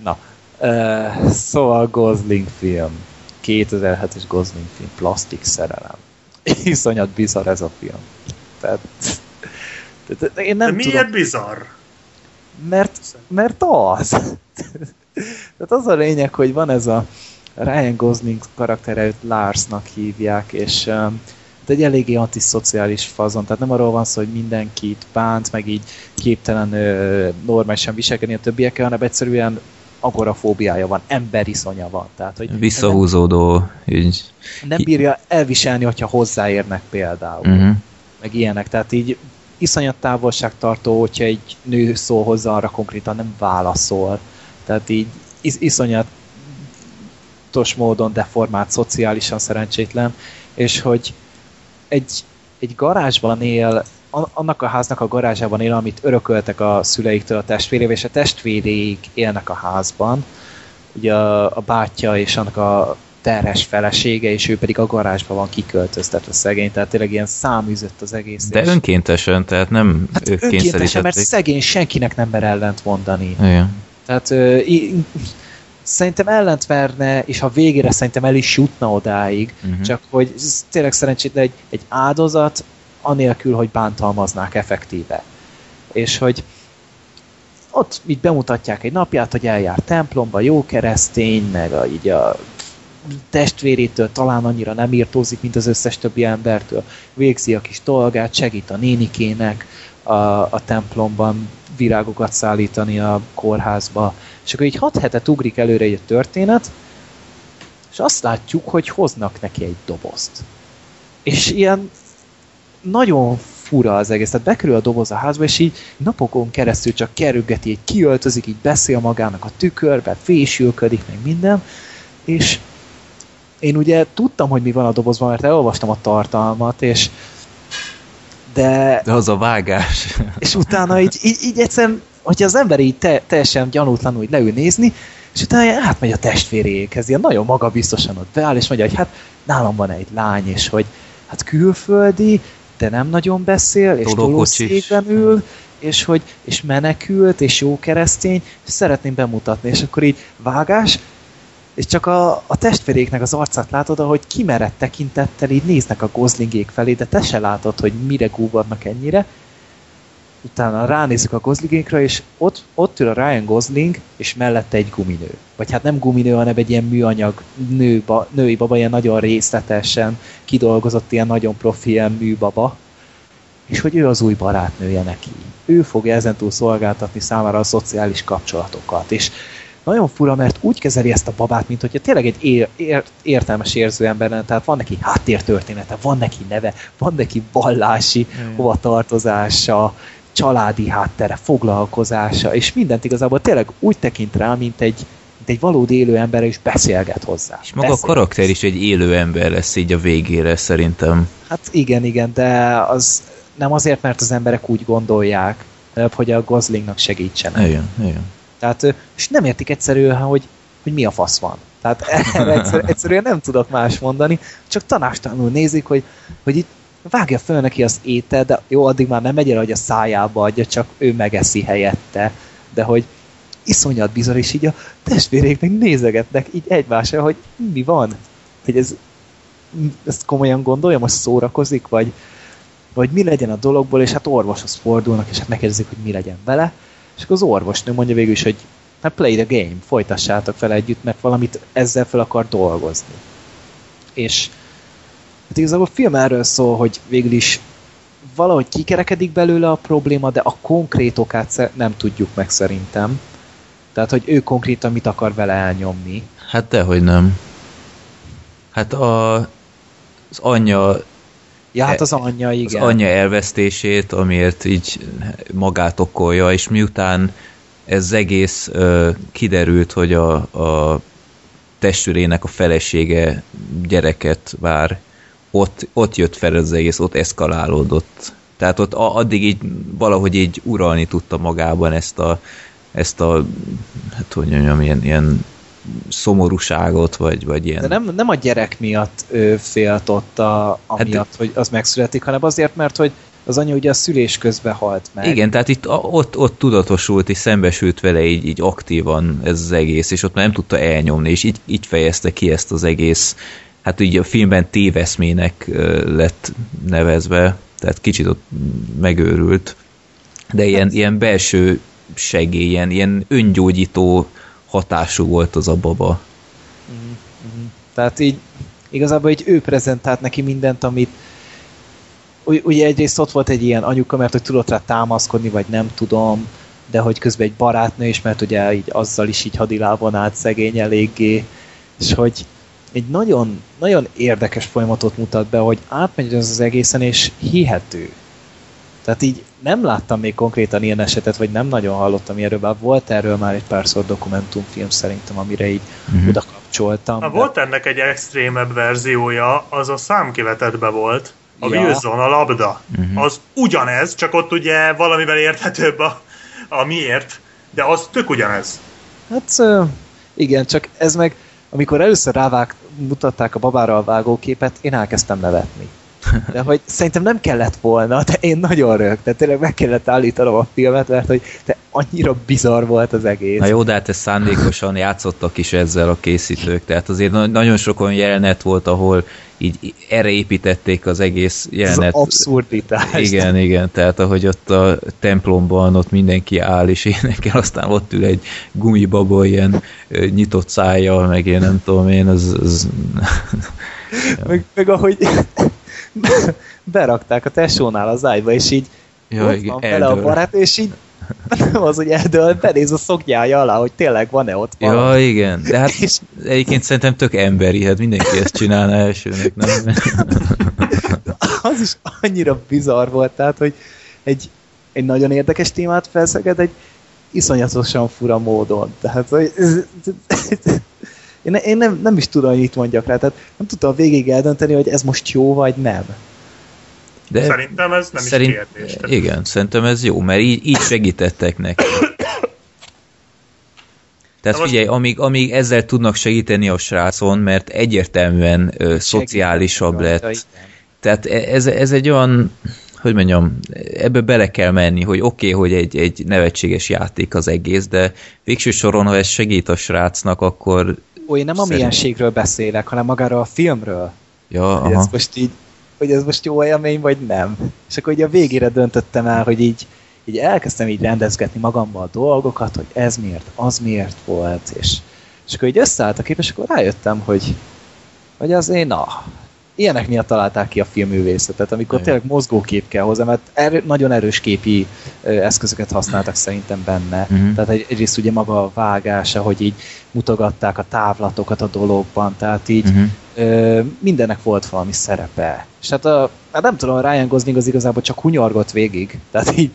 Na. Uh, szóval Gosling film. 2007-es Gosling film. Plastik szerelem. Iszonyat bizarr ez a film. Tehát, tehát én De nem miért tudom, bizarr? mert, mert az. Tehát az a lényeg, hogy van ez a Ryan Gosling karaktere, őt Larsnak hívják, és um, hát egy eléggé antiszociális fazon, tehát nem arról van szó, hogy mindenkit bánt, meg így képtelen ö, normálisan viselkedni a többiekkel, hanem egyszerűen agorafóbiája van, emberiszonya van. Tehát, hogy Visszahúzódó, így. nem, nem bírja elviselni, hogyha hozzáérnek például Uh-huh. meg ilyenek. Tehát így iszonyat távolságtartó, hogyha egy nő szól hozzá, arra konkrétan nem válaszol. Tehát így is, iszonyatos módon deformált, szociálisan szerencsétlen, és hogy egy, egy garázsban él, annak a háznak a garázsában él, amit örököltek a szüleiktől a testvérével, és a testvéréik élnek a házban. Ugye a, a bátyja és annak a terhes felesége, és ő pedig a garázsban van kiköltöztetve szegény, tehát tényleg ilyen száműzött az egész. De és- önkéntesen, tehát nem hát ők önkéntesen, mert szegény senkinek nem mer ellent mondani. Igen. Tehát szerintem ellent és ha végére szerintem el is jutna odáig, uh-huh. csak hogy ez tényleg szerencsétlen egy, egy áldozat, anélkül, hogy bántalmaznák effektíve. És hogy ott így bemutatják egy napját, hogy eljár templomba, jó keresztény, meg a, így a testvérétől talán annyira nem írtózik, mint az összes többi embertől. Végzi a kis dolgát, segít a nénikének a, a templomban virágokat szállítani a kórházba. És akkor így hat hetet ugrik előre egy történet, és azt látjuk, hogy hoznak neki egy dobozt. És ilyen nagyon fura az egész. Tehát bekerül a doboz a házba, és így napokon keresztül csak kerülgeti, így kiöltözik, így beszél magának a tükörbe, fésülködik, meg minden, és én ugye tudtam, hogy mi van a dobozban, mert elolvastam a tartalmat, és de, De az a vágás. és utána így, így, így egyszerűen, hogyha az ember így te, teljesen gyanútlanul így leül nézni, és utána átmegy a testvéréhez, ilyen nagyon magabiztosan ott beáll, és mondja, hogy hát nálam van egy lány, és hogy hát külföldi, de nem nagyon beszél, és tolószékben ül, és hogy és menekült, és jó keresztény, és szeretném bemutatni, és akkor így vágás, és csak a, a testvéréknek az arcát látod, ahogy kimerett tekintettel így néznek a gozlingék felé, de te se látod, hogy mire gúvadnak ennyire. Utána ránézünk a gozlingékra, és ott, ott ül a Ryan Gosling, és mellette egy guminő. Vagy hát nem guminő, hanem egy ilyen műanyag nőba, női baba, ilyen nagyon részletesen kidolgozott, ilyen nagyon profi ilyen műbaba. És hogy ő az új barátnője neki. Ő fogja ezentúl szolgáltatni számára a szociális kapcsolatokat. És nagyon fura, mert úgy kezeli ezt a babát, mint hogyha tényleg egy ér, ér, értelmes érző ember lenne, tehát van neki háttértörténete, van neki neve, van neki vallási Mm. hovatartozása, családi háttere, foglalkozása, és mindent igazából tényleg úgy tekint rá, mint egy, mint egy valódi élő ember, és beszélget hozzá. És maga a Beszél. karakter is egy élő ember lesz így a végére szerintem. Hát igen, igen, de az nem azért, mert az emberek úgy gondolják, hogy a Goslingnak segítsenek. Igen, igen. Tehát, és nem értik egyszerűen, hogy hogy mi a fasz van. Tehát egyszer, egyszerűen nem tudok más mondani, csak tanástalanul nézik, hogy, hogy itt vágja föl neki az étel, de jó, addig már nem megy el, hogy a szájába adja, csak ő megeszi helyette. De hogy iszonyat bizarr, és így a testvérék meg nézegetnek így egymásra, hogy mi van? Hogy ez, ezt komolyan gondolja, most szórakozik, vagy, vagy mi legyen a dologból, és hát orvoshoz fordulnak, és hát megkérdezik, hogy mi legyen vele, és akkor az orvosnő mondja végül is, hogy hát play the game, folytassátok fel együtt, mert valamit ezzel fel akar dolgozni. És hát igazából a film erről szól, hogy végül is valahogy kikerekedik belőle a probléma, de a konkrét okát nem tudjuk meg szerintem. Tehát, hogy ő konkrétan mit akar vele elnyomni. Hát dehogy nem. Hát a, az anyja Ja, hát az anyja, igen. Az anyja elvesztését, amiért így magát okolja, és miután ez egész ö, kiderült, hogy a, a testvérének a felesége gyereket vár, ott, ott jött fel az egész, ott eszkalálódott. Tehát ott addig így valahogy így uralni tudta magában ezt a, ezt a hát hogy mondjam, ilyen, ilyen szomorúságot, vagy, vagy ilyen... De nem, nem a gyerek miatt ő félt ott a, amiatt, hát, hogy az megszületik, hanem azért, mert hogy az anya ugye a szülés közben halt meg. Igen, tehát itt ott, ott tudatosult és szembesült vele így, így aktívan ez az egész, és ott már nem tudta elnyomni, és így, így fejezte ki ezt az egész, hát így a filmben téveszmének lett nevezve, tehát kicsit ott megőrült, de ilyen, hát, ilyen belső segély, ilyen, ilyen öngyógyító hatású volt az a baba. Mm-hmm. Tehát így igazából így ő prezentált neki mindent, amit ugye egyrészt ott volt egy ilyen anyuka, mert hogy tudott rá támaszkodni, vagy nem tudom, de hogy közben egy barátnő is, mert ugye így azzal is így hadilávon át szegény eléggé, és hogy egy nagyon, nagyon érdekes folyamatot mutat be, hogy átmegy az az egészen, és hihető. Tehát így nem láttam még konkrétan ilyen esetet, vagy nem nagyon hallottam ilyenről, bár volt erről már egy párszor dokumentumfilm szerintem, amire így uh-huh. oda kapcsoltam. Ha de... Volt ennek egy extrémebb verziója, az a számkivetetbe volt. A ja. Wilson, a labda. Uh-huh. Az ugyanez, csak ott ugye valamivel érthetőbb a, a miért, de az tök ugyanez. Hát igen, csak ez meg, amikor először rávág, mutatták a babára a vágóképet, én elkezdtem nevetni. De hogy szerintem nem kellett volna, de én nagyon rögtem. Tényleg meg kellett állítanom a filmet, mert hogy te annyira bizarr volt az egész. Na jó, de hát ez szándékosan játszottak is ezzel a készítők. Tehát azért nagyon sok olyan jelenet volt, ahol így erre építették az egész jelenet. Az abszurditás. Igen, igen, tehát ahogy ott a templomban ott mindenki áll és énekel, aztán ott ül egy gumibaba ilyen nyitott szája, meg én nem tudom én, az... az... meg, meg ahogy berakták a tesónál az ágyba, és így ja, ott igen, van vele a barát, és így nem az, hogy eldől, benéz a szoknyája alá, hogy tényleg van-e ott valami. Ja, igen, de hát és... egyébként szerintem tök emberi, hát mindenki ezt csinálna elsőnek, nem? az is annyira bizarr volt, tehát, hogy egy, egy nagyon érdekes témát felszeged egy iszonyatosan fura módon. Tehát, hogy ez, én, én nem, nem is tudom, hogy mit mondjak rá, tehát nem tudtam végig eldönteni, hogy ez most jó vagy nem. De szerintem ez nem szerint, is kérdés. Tehát. Igen, szerintem ez jó, mert így, így segítettek neki. Tehát most... figyelj, amíg, amíg ezzel tudnak segíteni a srácon, mert egyértelműen ö, szociálisabb lett. Tehát e, ez, ez egy olyan, hogy mondjam, ebbe bele kell menni, hogy oké, okay, hogy egy, egy nevetséges játék az egész, de végső soron, ha ez segít a srácnak, akkor Ó, én nem a mienségről beszélek, hanem magáról a filmről. Ja, hogy aha. ez most így, hogy ez most jó élmény, vagy nem. És akkor ugye a végére döntöttem el, hogy így, így elkezdtem így rendezgetni magammal a dolgokat, hogy ez miért, az miért volt, és, és akkor így összeállt a kép, és akkor rájöttem, hogy, hogy az én, na, ilyenek miatt találták ki a filmművészetet, amikor Igen. tényleg mozgókép kell hozzá, mert erő, nagyon erős képi ö, eszközöket használtak szerintem benne. Uh-huh. Tehát egy, egyrészt ugye maga a vágása, hogy így mutogatták a távlatokat a dologban, tehát így uh-huh. ö, mindennek volt valami szerepe. És hát, a, hát nem tudom, Ryan Gosling az igazából csak hunyorgott végig. Tehát így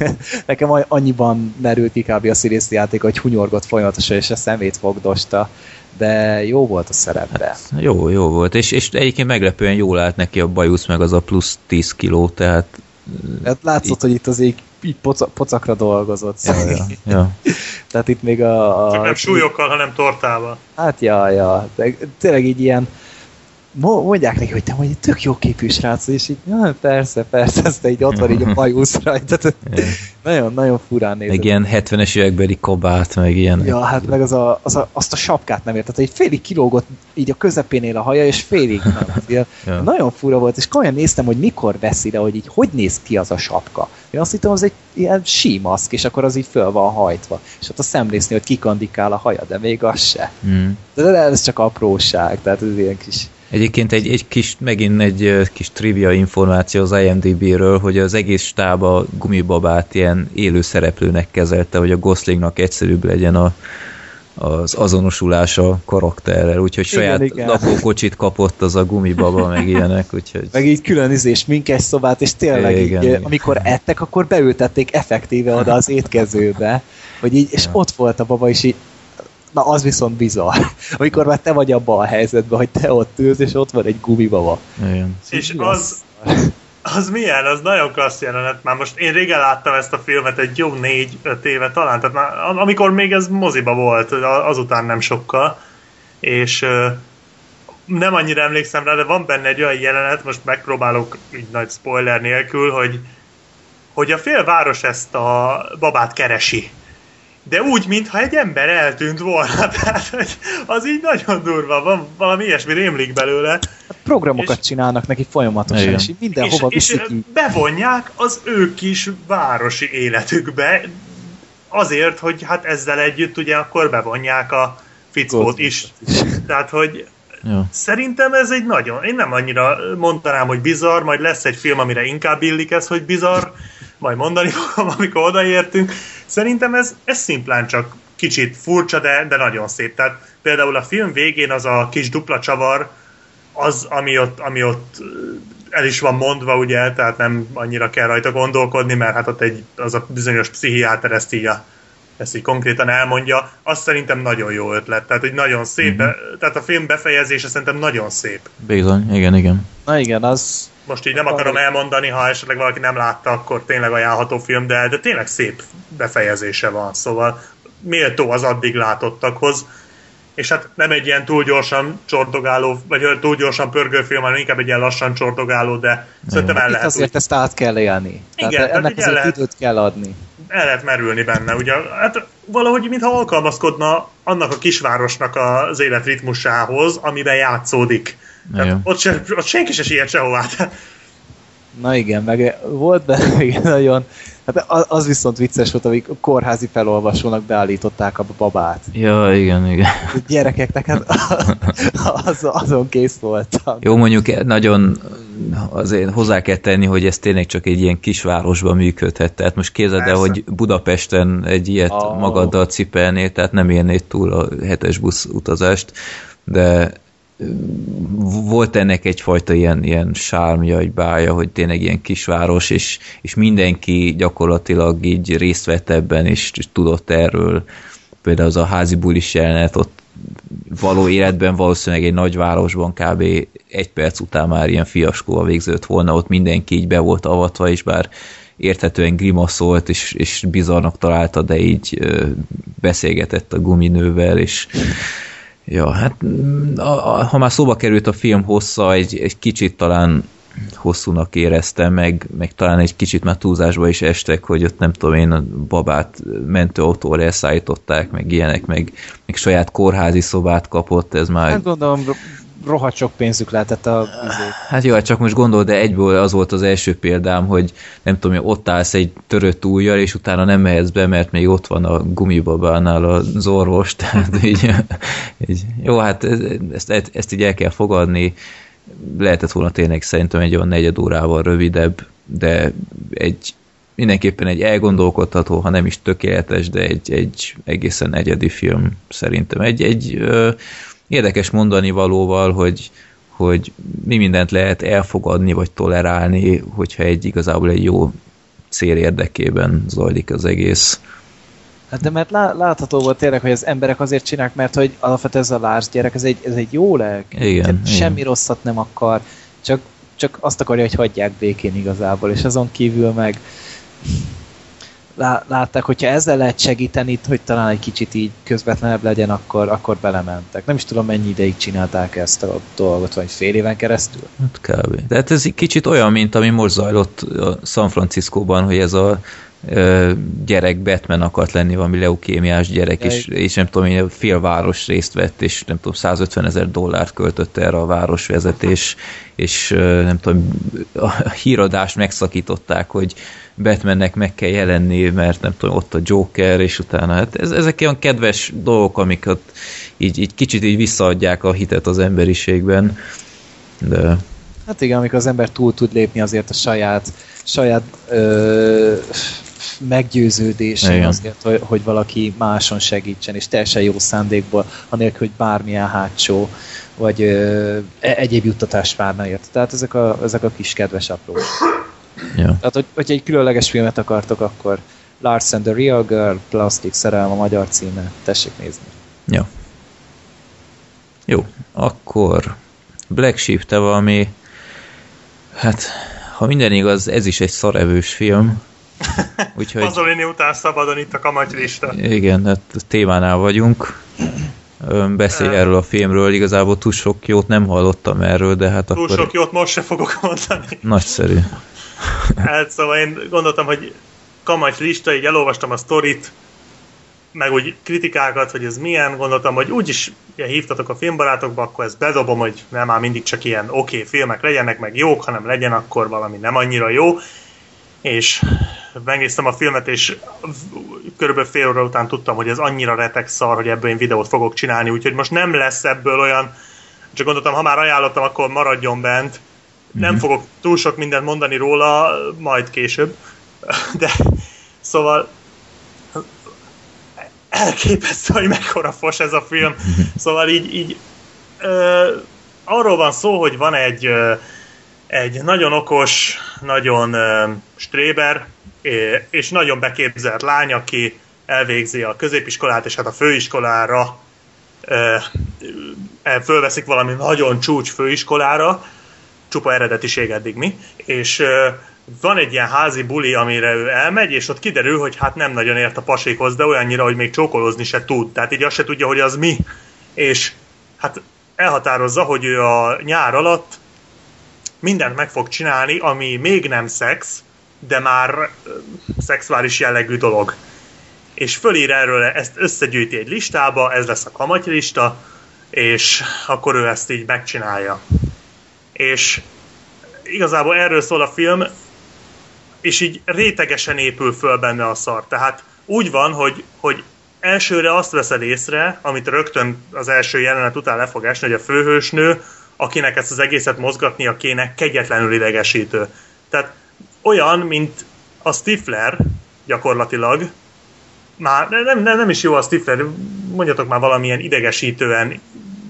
nekem annyiban merült ki kb. a színészi játék, hogy hunyorgott folyamatosan, és a szemét fogdosta de jó volt a szerepbe. Hát, jó, jó volt, és, és egyébként meglepően jól állt neki a bajusz, meg az a plusz 10 kiló, tehát Hát látszott, hogy itt az így, így poca, pocakra dolgozott. Ja, ja, ja. Tehát itt még a... a Csak nem súlyokkal, hanem tortával. Hát ja, ja. De tényleg így ilyen mondják neki, hogy te vagy egy tök jó képű srác, és így, ja, persze, persze, ezt így ott van így a bajusz rajta. nagyon, nagyon furán nézett. Meg ilyen 70-es évekbeli kabát, meg ilyen. Ja, hát meg az a, az a, azt a sapkát nem érted, hogy félig kilógott így a közepénél a haja, és félig nem. ja. Nagyon fura volt, és komolyan néztem, hogy mikor veszi le, hogy így hogy néz ki az a sapka. Én azt hittem, az egy ilyen símaszk, és akkor az így föl van hajtva. És ott a szemlészni, hogy kikandikál a haja, de még az se. Mm. De ez csak apróság, tehát ez ilyen kis Egyébként egy, egy kis, megint egy kis trivia információ az IMDB-ről, hogy az egész stáb a gumibabát ilyen élő szereplőnek kezelte, hogy a Goslingnak egyszerűbb legyen a, az azonosulása karakterrel, úgyhogy igen, saját igen. lakókocsit kapott az a gumibaba, meg ilyenek, úgyhogy... Meg így külön izés, minkes szobát, és tényleg igen, így, igen. amikor ettek, akkor beültették effektíve oda az étkezőbe, hogy így, és ott volt a baba, és így Na, az viszont bizarr. Amikor már te vagy abban a helyzetben, hogy te ott ülsz, és ott van egy gumibaba. Igen. És az, az milyen? Az nagyon klassz jelenet. Már most én régen láttam ezt a filmet, egy jó négy-öt éve talán, tehát már, amikor még ez moziba volt, azután nem sokkal, és nem annyira emlékszem rá, de van benne egy olyan jelenet, most megpróbálok így nagy spoiler nélkül, hogy, hogy a félváros ezt a babát keresi de úgy, mintha egy ember eltűnt volna. Tehát, hogy az így nagyon durva, van valami ilyesmi rémlik belőle. Hát programokat és, csinálnak neki folyamatosan, igen. és mindenhova és, és bevonják az ő kis városi életükbe, azért, hogy hát ezzel együtt ugye akkor bevonják a fickót is. Tehát, hogy Ja. Szerintem ez egy nagyon, én nem annyira mondanám, hogy bizarr, majd lesz egy film, amire inkább illik ez, hogy bizarr, majd mondani fogom, amikor odaértünk. Szerintem ez, ez szimplán csak kicsit furcsa, de, de nagyon szép. Tehát például a film végén az a kis dupla csavar, az, ami ott, ami ott el is van mondva, ugye, tehát nem annyira kell rajta gondolkodni, mert hát ott egy, az a bizonyos pszichiáter ezt így, a, ezt így konkrétan elmondja, azt szerintem nagyon jó ötlet, tehát hogy nagyon szép, mm-hmm. tehát a film befejezése szerintem nagyon szép. Bizony, igen, igen. Na igen, az most így nem akarom elmondani, ha esetleg valaki nem látta, akkor tényleg ajánlható film, de, de tényleg szép befejezése van, szóval méltó az addig látottakhoz, és hát nem egy ilyen túl gyorsan csordogáló, vagy túl gyorsan pörgő film, hanem inkább egy ilyen lassan csordogáló, de szerintem el lehet. Itt azért úgy... ezt át kell élni. Igen, tehát ennek azért lehet, időt kell adni. El lehet merülni benne, ugye, hát valahogy mintha alkalmazkodna annak a kisvárosnak az életritmusához, amiben játszódik. Tehát ott, se, ott senki se siet sehová. Na igen, meg volt benne igen, nagyon... Hát az viszont vicces volt, amik kórházi felolvasónak beállították a babát. Ja, igen, igen. A gyerekeknek hát az, azon kész voltam. Jó, mondjuk nagyon azért hozzá kell tenni, hogy ez tényleg csak egy ilyen kisvárosban működhet. Tehát most képzeld el, hogy Budapesten egy ilyet oh. magaddal cipelnél, tehát nem érnéd túl a hetes busz utazást, de volt ennek egyfajta ilyen, ilyen sármja, egy bája, hogy tényleg ilyen kisváros, és, és mindenki gyakorlatilag így részt vett ebben, és, tudott erről. Például az a házi bulis jelenet, ott való életben valószínűleg egy nagyvárosban kb. egy perc után már ilyen fiaskóval végződött volna, ott mindenki így be volt avatva, és bár érthetően grimaszolt, és, és bizarnak találta, de így beszélgetett a guminővel, és Ja, hát a, a, ha már szóba került a film hossza, egy, egy kicsit talán hosszúnak éreztem, meg, meg talán egy kicsit már túlzásba is estek, hogy ott nem tudom én, a babát mentőautóra elszállították, meg ilyenek, meg, meg saját kórházi szobát kapott, ez már... Hát gondolom, rohadt sok pénzük lehetett a. Hát jó, hát csak most gondol, de egyből az volt az első példám, hogy nem tudom, ott állsz egy törött ujjal, és utána nem mehetsz be, mert még ott van a gumibabánál az orvos, tehát így, így jó, hát ezt, ezt így el kell fogadni, lehetett volna tényleg szerintem egy olyan negyed órával rövidebb, de egy mindenképpen egy elgondolkodható, ha nem is tökéletes, de egy, egy egészen egyedi film szerintem. Egy, egy ö, érdekes mondani valóval, hogy, hogy mi mindent lehet elfogadni vagy tolerálni, hogyha egy igazából egy jó cél érdekében zajlik az egész. Hát de mert látható volt tényleg, hogy az emberek azért csinálják, mert hogy alapvetően ez a Lars gyerek, ez egy, ez egy jó lelk. Igen, Semmi igen. rosszat nem akar, csak csak azt akarja, hogy hagyják békén igazából, és azon kívül meg látták, hogyha ezzel lehet segíteni, hogy talán egy kicsit így közvetlenebb legyen, akkor, akkor belementek. Nem is tudom, mennyi ideig csinálták ezt a dolgot, vagy fél éven keresztül. Hát kb. De hát ez egy kicsit olyan, mint ami most zajlott San Franciscóban, hogy ez a gyerek Batman akart lenni, valami leukémiás gyerek, és, és nem tudom, én fél város részt vett, és nem tudom, 150 ezer dollárt költött erre a városvezetés, és nem tudom, a híradást megszakították, hogy Batmannek meg kell jelenni, mert nem tudom, ott a Joker, és utána, hát ez, ezek olyan kedves dolgok, amiket így, így kicsit így visszaadják a hitet az emberiségben, de... Hát igen, amikor az ember túl tud lépni azért a saját, saját ö, meggyőződésen Igen. azért, hogy, hogy valaki máson segítsen, és teljesen jó szándékból, anélkül, hogy bármilyen hátsó, vagy ö, e, egyéb juttatás várna ért. Tehát ezek a, ezek a kis kedves apró. Ja. Tehát, hogy, hogy egy különleges filmet akartok, akkor Lars and the Real Girl, Plastic Szerelem a magyar címe. Tessék nézni. Ja. Jó, akkor Black Sheep, te valami hát, ha minden igaz, ez is egy szarevős film. Úgyhogy... Pasolini után szabadon itt a kamatylista. Igen, hát témánál vagyunk. Beszélj erről a filmről, igazából túl sok jót nem hallottam erről, de hát túl akkor... Sok jót most se fogok mondani. Nagyszerű. hát szóval én gondoltam, hogy kamacs lista, így elolvastam a sztorit, meg úgy kritikákat, hogy ez milyen, gondoltam, hogy úgyis ilyen hívtatok a filmbarátokba, akkor ezt bedobom, hogy nem már mindig csak ilyen oké okay, filmek legyenek, meg jók, hanem legyen akkor valami nem annyira jó. És megnéztem a filmet, és körülbelül fél óra után tudtam, hogy ez annyira retek szar, hogy ebből én videót fogok csinálni, úgyhogy most nem lesz ebből olyan, csak gondoltam, ha már ajánlottam, akkor maradjon bent. Nem mm-hmm. fogok túl sok mindent mondani róla, majd később. De szóval elképesztő, hogy mekkora fos ez a film. Mhm. Szóval így, így ö, arról van szó, hogy van egy ö, egy nagyon okos, nagyon ö, stréber, és nagyon beképzelt lány, aki elvégzi a középiskolát, és hát a főiskolára fölveszik valami nagyon csúcs főiskolára, csupa eredetiség eddig mi, és van egy ilyen házi buli, amire ő elmegy, és ott kiderül, hogy hát nem nagyon ért a pasékhoz, de olyannyira, hogy még csókolózni se tud. Tehát így azt se tudja, hogy az mi. És hát elhatározza, hogy ő a nyár alatt mindent meg fog csinálni, ami még nem szex, de már szexuális jellegű dolog. És fölír erről, ezt összegyűjti egy listába, ez lesz a kamatylista, és akkor ő ezt így megcsinálja. És igazából erről szól a film, és így rétegesen épül föl benne a szar. Tehát úgy van, hogy, hogy elsőre azt veszed észre, amit rögtön az első jelenet után le fog esni, hogy a főhősnő, akinek ezt az egészet mozgatnia kéne, kegyetlenül idegesítő. Tehát olyan, mint a Stifler gyakorlatilag, már nem, nem, nem is jó a Stifler, mondjatok már valamilyen idegesítően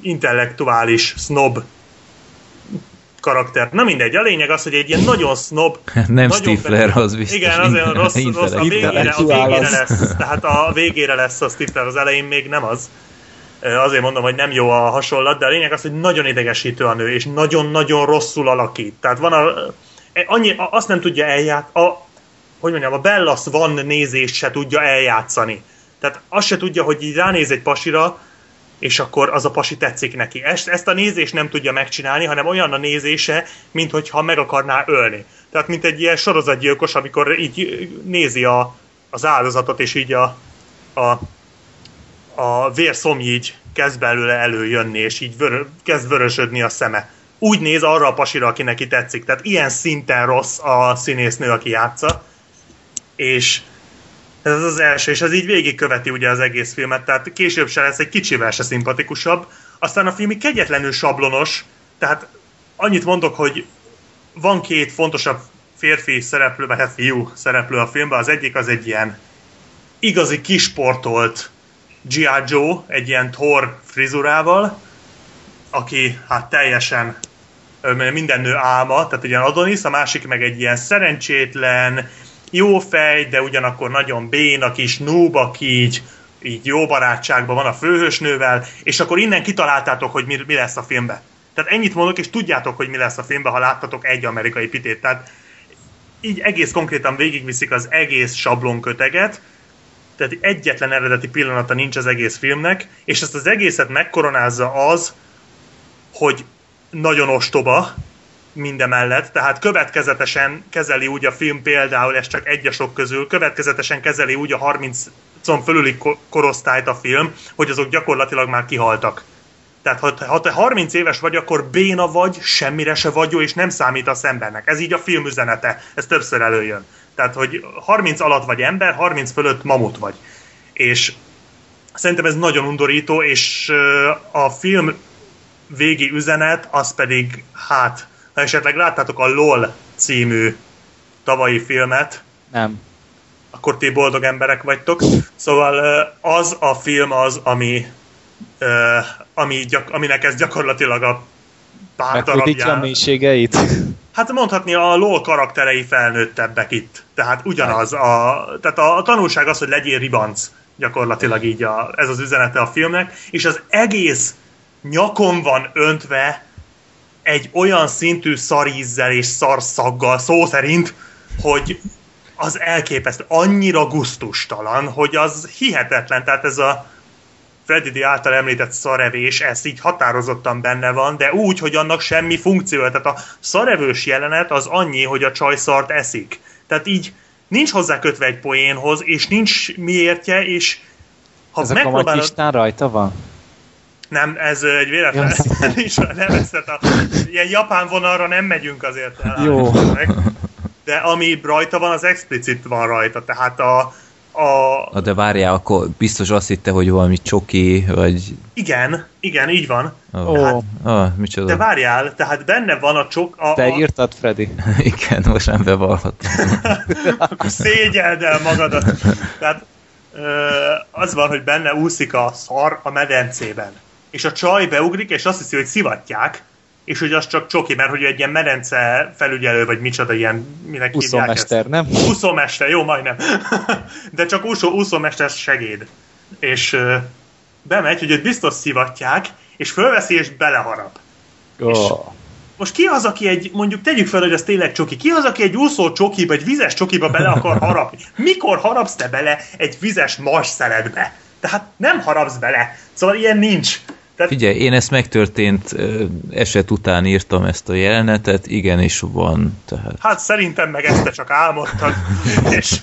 intellektuális snob karakter. Na mindegy, a lényeg az, hogy egy ilyen nagyon snob... Nem nagyon Stifler, az biztos. Igen, azért rossz, rossz a, végére, a végére lesz. Tehát a végére lesz a Stifler, az elején még nem az. Azért mondom, hogy nem jó a hasonlat, de a lényeg az, hogy nagyon idegesítő a nő, és nagyon-nagyon rosszul alakít. Tehát van a... E, annyi, azt nem tudja eljátszani, a, hogy mondjam, a Bella van nézést se tudja eljátszani. Tehát azt se tudja, hogy így ránéz egy pasira, és akkor az a pasi tetszik neki. Ezt, ezt a nézést nem tudja megcsinálni, hanem olyan a nézése, mint hogyha meg akarná ölni. Tehát mint egy ilyen sorozatgyilkos, amikor így nézi a, az áldozatot, és így a, a, a vérszomj így kezd belőle előjönni, és így vör, kezd vörösödni a szeme. Úgy néz arra a pasira, aki neki tetszik. Tehát ilyen szinten rossz a színésznő, aki játsza. És ez az első, és ez így végigköveti ugye az egész filmet, tehát később se lesz egy kicsivel se szimpatikusabb. Aztán a film így kegyetlenül sablonos, tehát annyit mondok, hogy van két fontosabb férfi szereplő, vagy hát fiú szereplő a filmben, az egyik az egy ilyen igazi kisportolt G.I. Joe, egy ilyen Thor frizurával, aki hát teljesen minden nő álma, tehát ilyen Adonis, a másik meg egy ilyen szerencsétlen, jó fej, de ugyanakkor nagyon béna kis noob, aki így, így jó barátságban van a főhősnővel, és akkor innen kitaláltátok, hogy mi, mi lesz a filmben. Tehát ennyit mondok, és tudjátok, hogy mi lesz a filmben, ha láttatok egy amerikai pitét. Tehát így egész konkrétan végigviszik az egész sablonköteget, tehát egyetlen eredeti pillanata nincs az egész filmnek, és ezt az egészet megkoronázza az, hogy nagyon ostoba mindemellett, tehát következetesen kezeli úgy a film például, ez csak egy a sok közül, következetesen kezeli úgy a 30 con fölüli korosztályt a film, hogy azok gyakorlatilag már kihaltak. Tehát ha, ha te 30 éves vagy, akkor béna vagy, semmire se vagy jó, és nem számít a embernek. Ez így a film üzenete, ez többször előjön. Tehát, hogy 30 alatt vagy ember, 30 fölött mamut vagy. És szerintem ez nagyon undorító, és a film végi üzenet, az pedig, hát, ha esetleg láttátok a LOL című tavalyi filmet, nem. Akkor ti boldog emberek vagytok. Szóval az a film az, ami, ami gyak, aminek ez gyakorlatilag a pár darabján. a mélységeit? Hát mondhatni, a LOL karakterei felnőttebbek itt. Tehát ugyanaz. A, tehát a, a tanulság az, hogy legyél ribanc. Gyakorlatilag így a, ez az üzenete a filmnek. És az egész nyakon van öntve egy olyan szintű szarízzel és szarszaggal, szó szerint, hogy az elképesztő, annyira guztustalan, hogy az hihetetlen, tehát ez a Freddy által említett szarevés, ez így határozottan benne van, de úgy, hogy annak semmi funkciója. Tehát a szarevős jelenet az annyi, hogy a csaj szart eszik. Tehát így nincs hozzá kötve egy poénhoz, és nincs miértje, és ha Ez megpróbálod... a listán rajta van? Nem, ez egy véletlen, nincs nem, ez, a, ilyen japán vonalra nem megyünk azért el. Jó. Meg. De ami rajta van, az explicit van rajta, tehát a, a... Na de várjál, akkor biztos azt hitte, hogy valami csoki, vagy... Igen, igen, így van. Oh. Tehát, oh, micsoda. De várjál, tehát benne van a csok... A, Te írtad, Freddy. igen, most nem bevallhatom. akkor szégyeld el magadat. Tehát az van, hogy benne úszik a szar a medencében. És a csaj beugrik, és azt hiszi, hogy szivatják, és hogy az csak csoki, mert hogy egy ilyen medence felügyelő, vagy micsoda ilyen, minek Úszómester, nem? Úszómester, jó, majdnem. De csak úszó, úszómester segéd. És uh, bemegy, hogy őt biztos szivatják, és fölveszi, és beleharap. Oh. És most ki az, aki egy, mondjuk tegyük fel, hogy az tényleg csoki, ki az, aki egy úszó csokiba, egy vizes csokiba bele akar harapni? Mikor harapsz te bele egy vizes más szeletbe? Tehát nem harapsz bele. Szóval ilyen nincs. Tehát... Figyelj, én ezt megtörtént eset után írtam ezt a jelenetet, igenis van. Tehát... Hát szerintem meg ezt te csak álmodtad, és...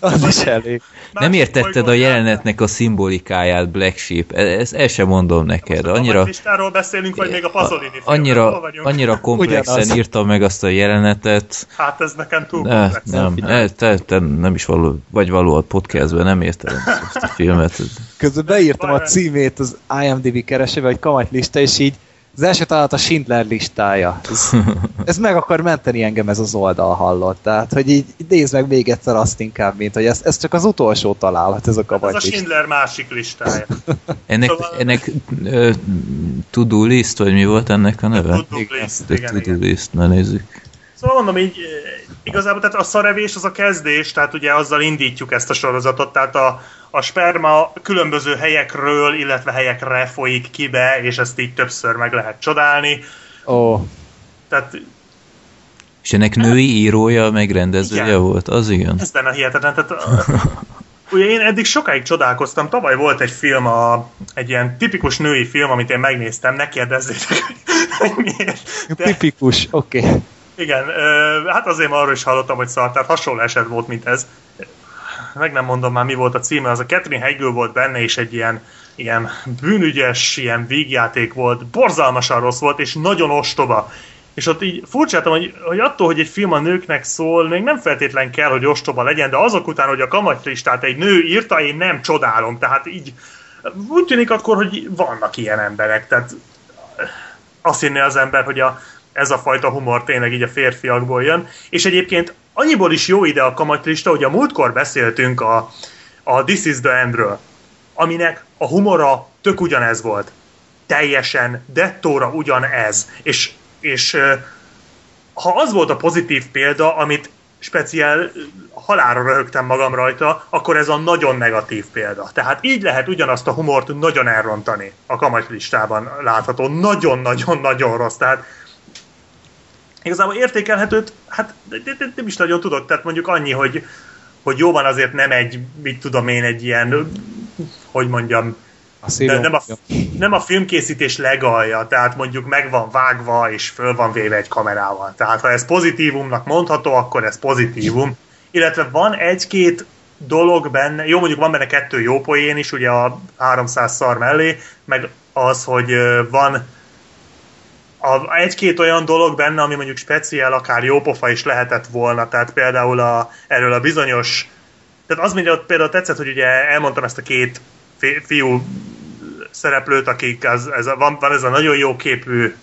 Az is elég. Nem értetted a jelenetnek a szimbolikáját, Black Sheep. E- ezt el sem mondom neked. Most annyira... A beszélünk, vagy még a Pasolini Annyira, annyira komplexen Ugyanaz. írtam meg azt a jelenetet. Hát ez nekem túl ne, komplex. Nem, ne, te, te, nem is való, vagy való a podcastben, nem értem ezt a filmet. Közben beírtam a címét az IMDb keresőbe, hogy kamat lista, és így az első találat a Schindler listája. Ez, ez meg akar menteni engem ez az oldal hallott. Tehát, hogy így nézd meg még egyszer azt inkább, mint hogy ez, ez csak az utolsó találat, ez a kamat Ez a Schindler másik listája. ennek szóval... ennek uh, to-do list, vagy mi volt ennek a neve? To-do list, igen, to-do list, na nézzük. Szóval mondom, így igazából tehát a szarevés az a kezdés, tehát ugye azzal indítjuk ezt a sorozatot, tehát a, a sperma különböző helyekről, illetve helyekre folyik ki be, és ezt így többször meg lehet csodálni. Ó. Oh. Tehát és ennek női írója, meg rendezője igen. volt, az igen. Ez benne hihetetlen. Tehát, ugye én eddig sokáig csodálkoztam, tavaly volt egy film, a, egy ilyen tipikus női film, amit én megnéztem, ne kérdezzétek, hogy miért. De... Tipikus, oké. Okay. Igen, hát azért már arról is hallottam, hogy szart, tehát hasonló eset volt, mint ez. Meg nem mondom már, mi volt a címe, az a Catherine Heigl volt benne, és egy ilyen, ilyen bűnügyes, ilyen vígjáték volt, borzalmasan rossz volt, és nagyon ostoba. És ott így furcsáltam, hogy, hogy attól, hogy egy film a nőknek szól, még nem feltétlen kell, hogy ostoba legyen, de azok után, hogy a kamatlistát egy nő írta, én nem csodálom. Tehát így úgy tűnik akkor, hogy vannak ilyen emberek. Tehát azt hinné az ember, hogy a, ez a fajta humor tényleg így a férfiakból jön. És egyébként annyiból is jó ide a kamatlista, hogy a múltkor beszéltünk a, a This is the Endről, aminek a humora tök ugyanez volt. Teljesen dettóra ugyanez. És, és ha az volt a pozitív példa, amit speciál halára röhögtem magam rajta, akkor ez a nagyon negatív példa. Tehát így lehet ugyanazt a humort nagyon elrontani a kamat listában látható. Nagyon-nagyon-nagyon rossz. Tehát igazából értékelhetőt, hát nem is nagyon tudok. Tehát mondjuk annyi, hogy, hogy jó van azért nem egy, mit tudom én, egy ilyen, hogy mondjam, a de nem, a, nem a filmkészítés legalja, tehát mondjuk meg van vágva, és föl van véve egy kamerával. Tehát ha ez pozitívumnak mondható, akkor ez pozitívum. Illetve van egy-két dolog benne, jó mondjuk van benne kettő jó poén is, ugye a 300 szar mellé, meg az, hogy van a, egy-két olyan dolog benne, ami mondjuk speciál, akár jópofa is lehetett volna, tehát például a, erről a bizonyos tehát az, mint például tetszett, hogy ugye elmondtam ezt a két fiú szereplőt, akik az, ez a, van, van ez a nagyon jó képű,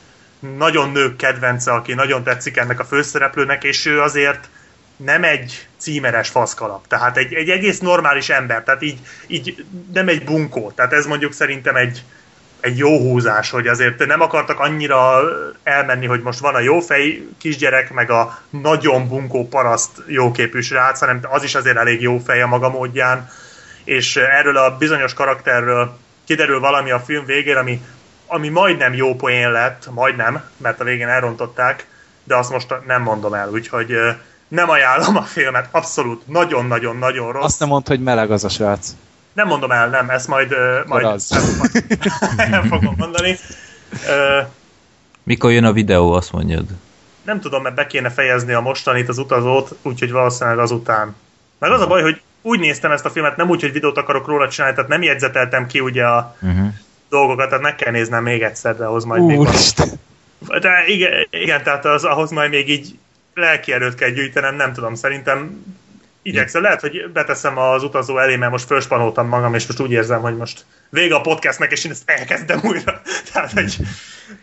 nagyon nők kedvence, aki nagyon tetszik ennek a főszereplőnek, és ő azért nem egy címeres faszkalap, tehát egy, egy egész normális ember, tehát így, így nem egy bunkó, tehát ez mondjuk szerintem egy, egy jó húzás, hogy azért nem akartak annyira elmenni, hogy most van a jófej kisgyerek, meg a nagyon bunkó paraszt jóképű srác, hanem az is azért elég jó fej a maga módján, és erről a bizonyos karakterről kiderül valami a film végén, ami, ami majdnem jó poén lett, majdnem, mert a végén elrontották, de azt most nem mondom el, úgyhogy nem ajánlom a filmet, abszolút, nagyon-nagyon-nagyon rossz. Azt nem mondta, hogy meleg az a srác. Nem mondom el, nem, ezt majd, majd az. nem fogom mondani. Mikor jön a videó, azt mondjad? Nem tudom, mert be kéne fejezni a mostanit, az utazót, úgyhogy valószínűleg azután. Meg az a baj, hogy úgy néztem ezt a filmet, nem úgy, hogy videót akarok róla csinálni, tehát nem jegyzeteltem ki ugye a uh-huh. dolgokat, tehát meg kell néznem még egyszer, de ahhoz majd Úristen. még De igen, igen, tehát az, ahhoz majd még így lelki erőt kell gyűjtenem, nem tudom, szerintem igyekszem. Lehet, hogy beteszem az utazó elé, mert most fölspanoltam magam, és most úgy érzem, hogy most vége a podcastnek, és én ezt elkezdem újra. Tehát, hogy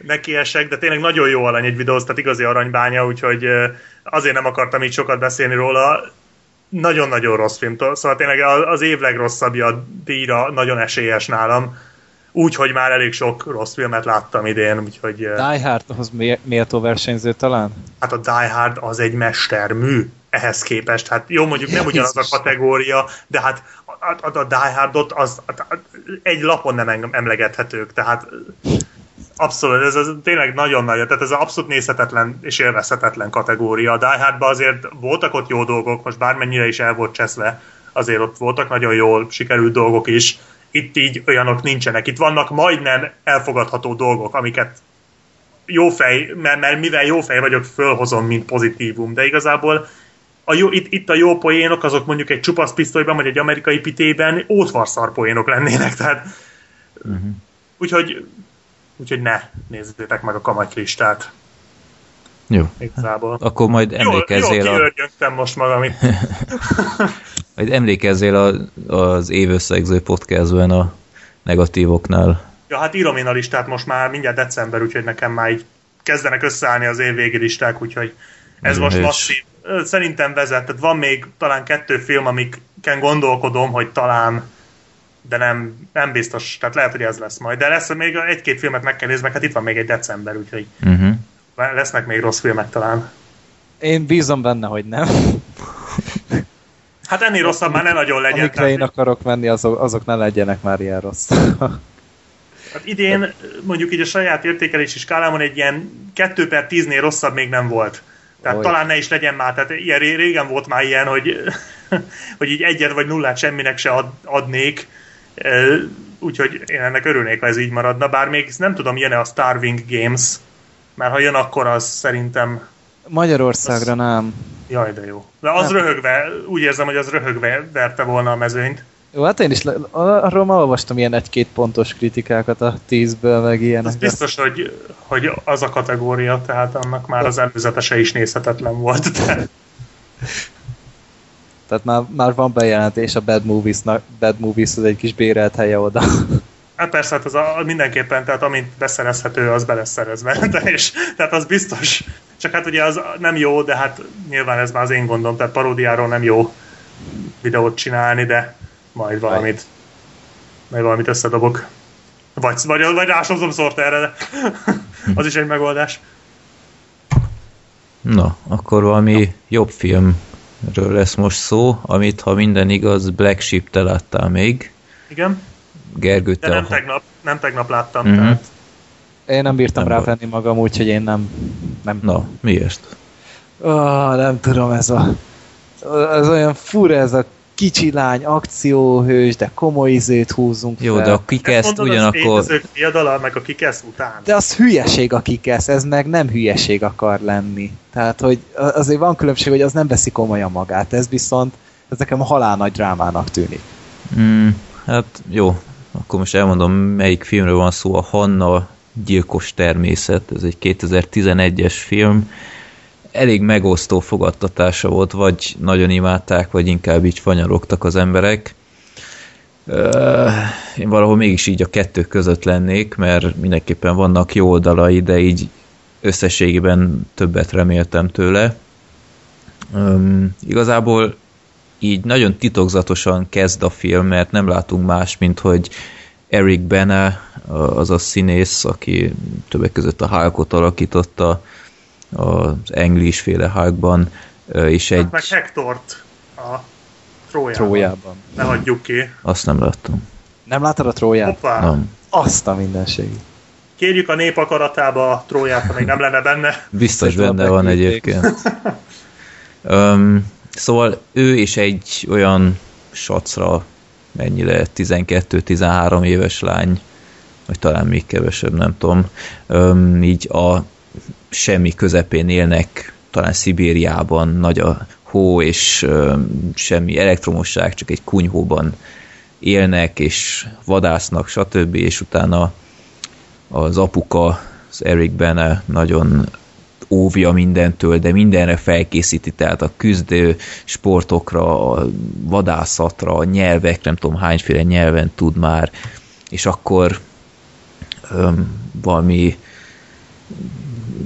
nekiesek, de tényleg nagyon jó alany egy videó, tehát igazi aranybánya, úgyhogy azért nem akartam így sokat beszélni róla. Nagyon-nagyon rossz film, szóval tényleg az év legrosszabbja díjra nagyon esélyes nálam. Úgyhogy már elég sok rossz filmet láttam idén, úgyhogy... Die Hardhoz méltó versenyző talán? Hát a Die Hard az egy mestermű ehhez képest. Hát jó, mondjuk nem ugyanaz a kategória, de hát a, a, a Die Hardot az, egy lapon nem emlegethetők, tehát abszolút, ez, ez tényleg nagyon nagy, tehát ez az abszolút nézhetetlen és élvezhetetlen kategória. A Die Hardban azért voltak ott jó dolgok, most bármennyire is el volt cseszve, azért ott voltak nagyon jól sikerült dolgok is. Itt így olyanok nincsenek. Itt vannak majdnem elfogadható dolgok, amiket jó fej, mert, mert mivel jó fej vagyok, fölhozom, mint pozitívum, de igazából a jó, itt, itt a jó poénok, azok mondjuk egy csupasz pisztolyban, vagy egy amerikai pitében ótvarszar poénok lennének, tehát uh-huh. úgyhogy, úgyhogy ne nézzétek meg a kamatylistát. Jó. Igazából. Akkor majd emlékezzél jó, jó, a... most magam itt. majd emlékezzél a, az évösszegző podcastben a negatívoknál. Ja, hát írom én a listát most már mindjárt december, úgyhogy nekem már így kezdenek összeállni az évvégi listák, úgyhogy ez most masszív szerintem vezet. Tehát van még talán kettő film, amiken gondolkodom, hogy talán de nem, nem biztos, tehát lehet, hogy ez lesz majd. De lesz még egy-két filmet meg kell nézni, hát itt van még egy december, úgyhogy uh-huh. lesznek még rossz filmek talán. Én bízom benne, hogy nem. Hát ennél rosszabb már ne nagyon legyen. Amikre tehát... én akarok menni, azok, azok ne legyenek már ilyen rossz. Hát idén mondjuk így a saját értékelési skálámon egy ilyen 2 per 10-nél rosszabb még nem volt. Tehát Olyan. talán ne is legyen már, tehát ilyen régen volt már ilyen, hogy, hogy így egyet vagy nullát semminek se ad, adnék, úgyhogy én ennek örülnék, ha ez így maradna, bár még nem tudom, jön-e a Starving Games, mert ha jön, akkor az szerintem... Magyarországra az... nem. Jaj, de jó. De az nem. röhögve, úgy érzem, hogy az röhögve verte volna a mezőnyt. Jó, hát én is le, arról már olvastam ilyen egy-két pontos kritikákat a tízből, meg ilyenek. Ez biztos, hogy, hogy az a kategória, tehát annak már az előzetese is nézhetetlen volt. De... Tehát már, már van bejelentés a Bad movies Bad Movies az egy kis bérelt helye oda. Hát persze, hát az a, mindenképpen, tehát amint beszerezhető, az be lesz szerezve. De és, tehát az biztos. Csak hát ugye az nem jó, de hát nyilván ez már az én gondom, tehát paródiáról nem jó videót csinálni, de majd valamit, majd valamit összedobok. Vagy, vagy, vagy rásozom szort erre, de az is egy megoldás. Na, akkor valami jobb film ről lesz most szó, amit ha minden igaz, Black Sheep te láttál még. Igen. Gergő, te De nem a... tegnap, nem tegnap láttam, Mhm. tehát Én nem bírtam Nem rávenni magam, úgyhogy én nem... nem Na, miért? Oh, nem tudom, ez a... Ez olyan fura, ez a kicsi lány, akcióhős, de komoly izét húzunk Jó, fel. de a kikeszt az ugyanakkor... létezők fiadala, meg a kikesz után. De az hülyeség a kikesz, ez meg nem hülyeség akar lenni. Tehát, hogy azért van különbség, hogy az nem veszi komolyan magát, ez viszont ez nekem halál nagy drámának tűnik. Mm, hát jó, akkor most elmondom, melyik filmről van szó. A Hanna gyilkos természet, ez egy 2011-es film. Elég megosztó fogadtatása volt, vagy nagyon imádták, vagy inkább így fanyarogtak az emberek. Én valahol mégis így a kettő között lennék, mert mindenképpen vannak jó oldalai, de így összességében többet reméltem tőle. Üm, igazából így nagyon titokzatosan kezd a film, mert nem látunk más, mint hogy Eric Bana, az a színész, aki többek között a Hulkot alakította, az English féle Hulkban, és egy... Hát meg Hektort a Trójában. Trójában. Ne hagyjuk ki. Azt nem láttam. Nem láttad a Tróját? Hoppá! Nem. Azt a mindenség. Kérjük a nép akaratába a Tróját, ha még nem lenne benne. Biztos benne van egyébként. um, szóval ő és egy olyan sacra, mennyire 12-13 éves lány, vagy talán még kevesebb, nem tudom, um, így a semmi közepén élnek, talán Szibériában, nagy a hó, és um, semmi elektromosság, csak egy kunyhóban élnek, és vadásznak, stb., és utána az apuka, az Eric Bene nagyon óvja mindentől, de mindenre felkészíti, tehát a küzdő sportokra, a vadászatra, a nyelvek, nem tudom hányféle nyelven tud már, és akkor öm, valami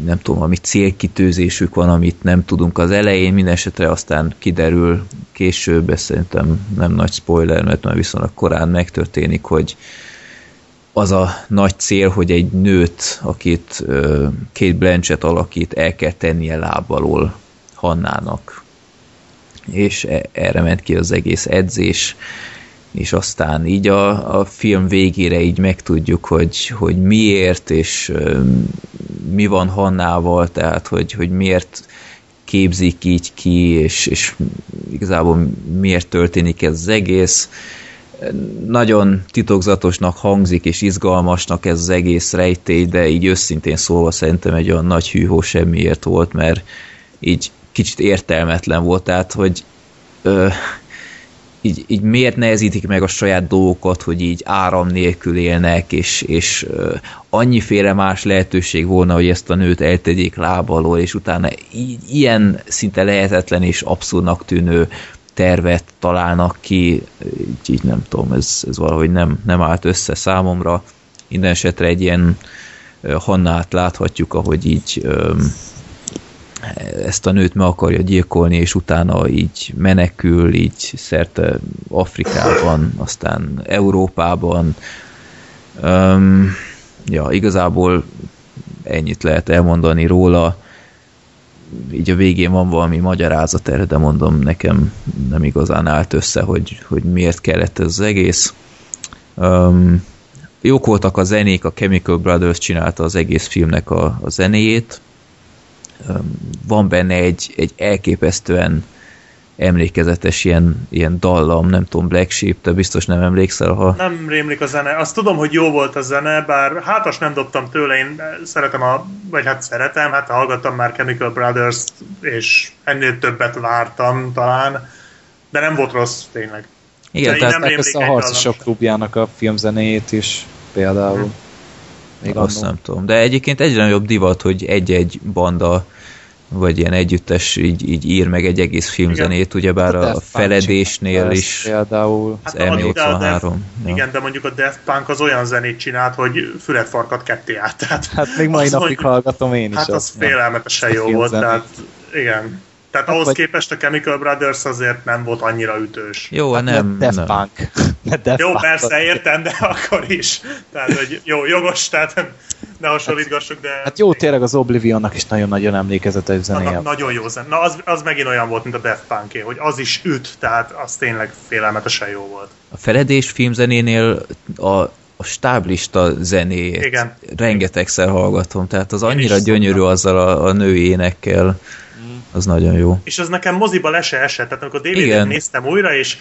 nem tudom, valami célkitőzésük van, amit nem tudunk az elején, minden esetre aztán kiderül később, ez szerintem nem nagy spoiler, mert már viszonylag korán megtörténik, hogy az a nagy cél, hogy egy nőt, akit két Blanchett alakít, el kell tennie lábalól Hannának. És e- erre ment ki az egész edzés, és aztán így a, a film végére így megtudjuk, hogy, hogy miért, és mi van Hannával, tehát hogy, hogy miért képzik így ki, és, és igazából miért történik ez az egész. Nagyon titokzatosnak hangzik, és izgalmasnak ez az egész rejtély, de így őszintén szólva szerintem egy olyan nagy hűhó semmiért volt, mert így kicsit értelmetlen volt, tehát hogy ö, így, így miért nehezítik meg a saját dolgokat, hogy így áram nélkül élnek, és, és annyiféle más lehetőség volna, hogy ezt a nőt eltegyék lábalól, és utána így, ilyen szinte lehetetlen és abszurdnak tűnő tervet találnak ki, így, így nem tudom, ez, ez valahogy nem, nem állt össze számomra. Minden esetre egy ilyen ö, Hannát láthatjuk, ahogy így ö, ezt a nőt meg akarja gyilkolni, és utána így menekül, így szerte Afrikában, aztán Európában. Um, ja, igazából ennyit lehet elmondani róla. Így a végén van valami magyarázat erre, de mondom, nekem nem igazán állt össze, hogy, hogy miért kellett ez az egész. Um, jók voltak a zenék, a Chemical Brothers csinálta az egész filmnek a, a zenéjét, van benne egy, egy elképesztően emlékezetes ilyen, ilyen dallam, nem tudom, Black Sheep, te biztos nem emlékszel, ha... Nem rémlik a zene. Azt tudom, hogy jó volt a zene, bár hátas nem dobtam tőle, én szeretem a, vagy hát szeretem, hát hallgattam már Chemical brothers és ennél többet vártam talán, de nem volt rossz, tényleg. Igen, De tehát össze a harcosok klubjának a filmzenéjét is például. Még azt annó. nem tudom. De egyébként egyre nagyobb divat, hogy egy-egy banda vagy ilyen együttes így, így ír meg egy egész filmzenét, ugyebár a, Daft a Punk feledésnél is Például. az Hát, de a Daft- M83. Ja. Igen, de mondjuk a Daft Punk az olyan zenét csinált, hogy fületfarkat ketté állt. Tehát Hát még mai az napig mondjuk- hallgatom én is Hát az azt. félelmetesen A jó volt, tehát igen. Tehát Hát ahhoz vagy- képest a Chemical Brothers azért nem volt annyira ütős. Jó, Hát nem, Daft nem. Punk. Daft Jó, Punk persze, értem, de akkor is. Tehát, hogy jó, jogos, tehát ne hasonlítgassuk, de... Hát jó, tényleg az Oblivionnak is nagyon-nagyon emlékezetes zenéje. Na, nagyon jó zene. Na, az, az megint olyan volt, mint a Death punk hogy az is üt, tehát az tényleg félelmetesen jó volt. A feledés filmzenénél a, a stáblista zenéjét Igen. rengetegszer hallgatom, tehát az annyira gyönyörű szoktam. azzal a, a női énekkel az nagyon jó. És az nekem moziba le se esett, tehát amikor dvd néztem újra, és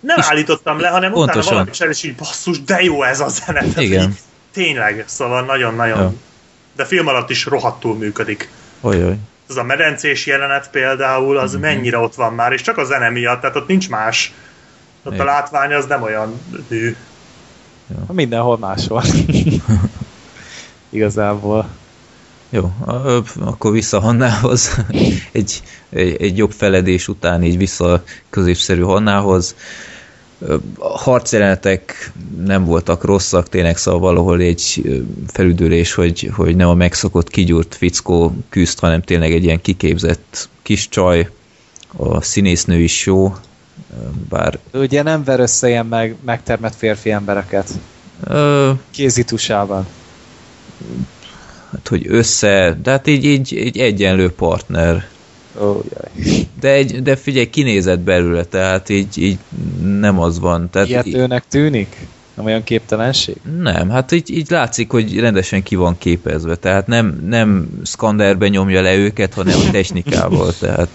nem és állítottam le, hanem pontosan. utána valami és így basszus, de jó ez a zene. Tehát Igen. Így, tényleg, szóval nagyon-nagyon, ja. de film alatt is rohadtul működik. Ojoj. Az a medencés jelenet például, az mm-hmm. mennyire ott van már, és csak a zene miatt, tehát ott nincs más. Ott Igen. a látvány az nem olyan hű. Ja. Mindenhol máshol. Igazából. Jó, akkor vissza Hannához. egy, egy, egy jobb feledés után így vissza a középszerű Hannához. A harcjelenetek nem voltak rosszak, tényleg szóval valahol egy felüdülés, hogy, hogy nem a megszokott kigyúrt fickó küzd, hanem tényleg egy ilyen kiképzett kis csaj. A színésznő is jó, bár... Ugye nem ver össze ilyen meg, megtermett férfi embereket. Ö... Kézitusában hát hogy össze, de hát így, így, így egyenlő partner. Oh, de, egy, de figyelj, kinézett belőle, tehát így, így nem az van. Tehát Ilyetőnek tűnik? Nem olyan képtelenség? Nem, hát így, így látszik, hogy rendesen ki van képezve, tehát nem, nem szkanderbe nyomja le őket, hanem a technikával, tehát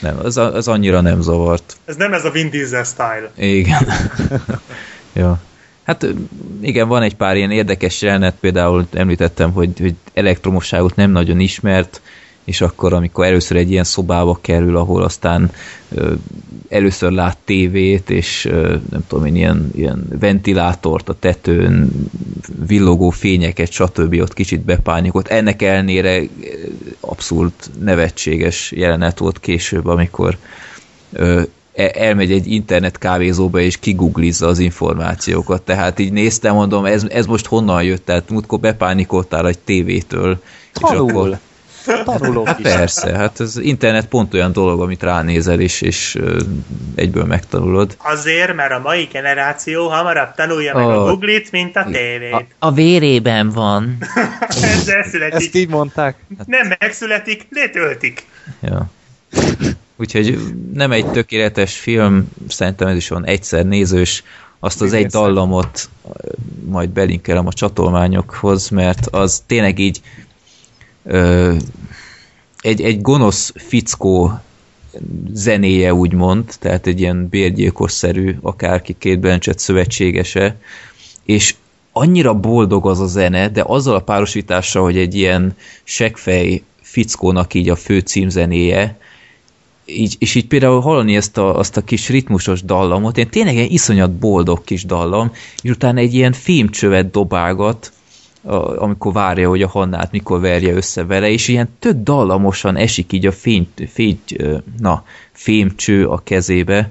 nem, az, az annyira nem zavart. Ez nem ez a Vin Diesel style. Igen. ja. Hát igen, van egy pár ilyen érdekes jelenet, például említettem, hogy, hogy elektromosságot nem nagyon ismert, és akkor, amikor először egy ilyen szobába kerül, ahol aztán ö, először lát tévét, és ö, nem tudom én, ilyen, ilyen ventilátort a tetőn, villogó fényeket, stb. ott kicsit bepánikolt. Ennek ellenére abszolút nevetséges jelenet volt később, amikor ö, elmegy egy internet kávézóba és kiguglizza az információkat. Tehát így néztem, mondom, ez, ez most honnan jött? Tehát múltkor bepánikoltál egy tévétől. Tanul. És akkor, Tanulok hát is. persze, hát az internet pont olyan dolog, amit ránézel, és, és egyből megtanulod. Azért, mert a mai generáció hamarabb tanulja oh. meg a Google-it, mint a tévét. A, a vérében van. Ezzel születik. Ezt így mondták? Nem megszületik, letöltik. Ja. Úgyhogy nem egy tökéletes film, szerintem ez is van egyszer nézős, azt az egy dallamot majd belinkelem a csatolmányokhoz, mert az tényleg így ö, egy, egy gonosz fickó zenéje úgymond, tehát egy ilyen bérgyilkosszerű, akárki két Bencset szövetségese, és annyira boldog az a zene, de azzal a párosítással, hogy egy ilyen seggfej fickónak így a fő címzenéje, így, és így például hallani ezt a, azt a kis ritmusos dallamot, én tényleg egy iszonyat boldog kis dallam, és utána egy ilyen fémcsövet dobálgat, a, amikor várja, hogy a Hannát mikor verje össze vele, és ilyen tök dallamosan esik így a fény, fény, na, fémcső a kezébe,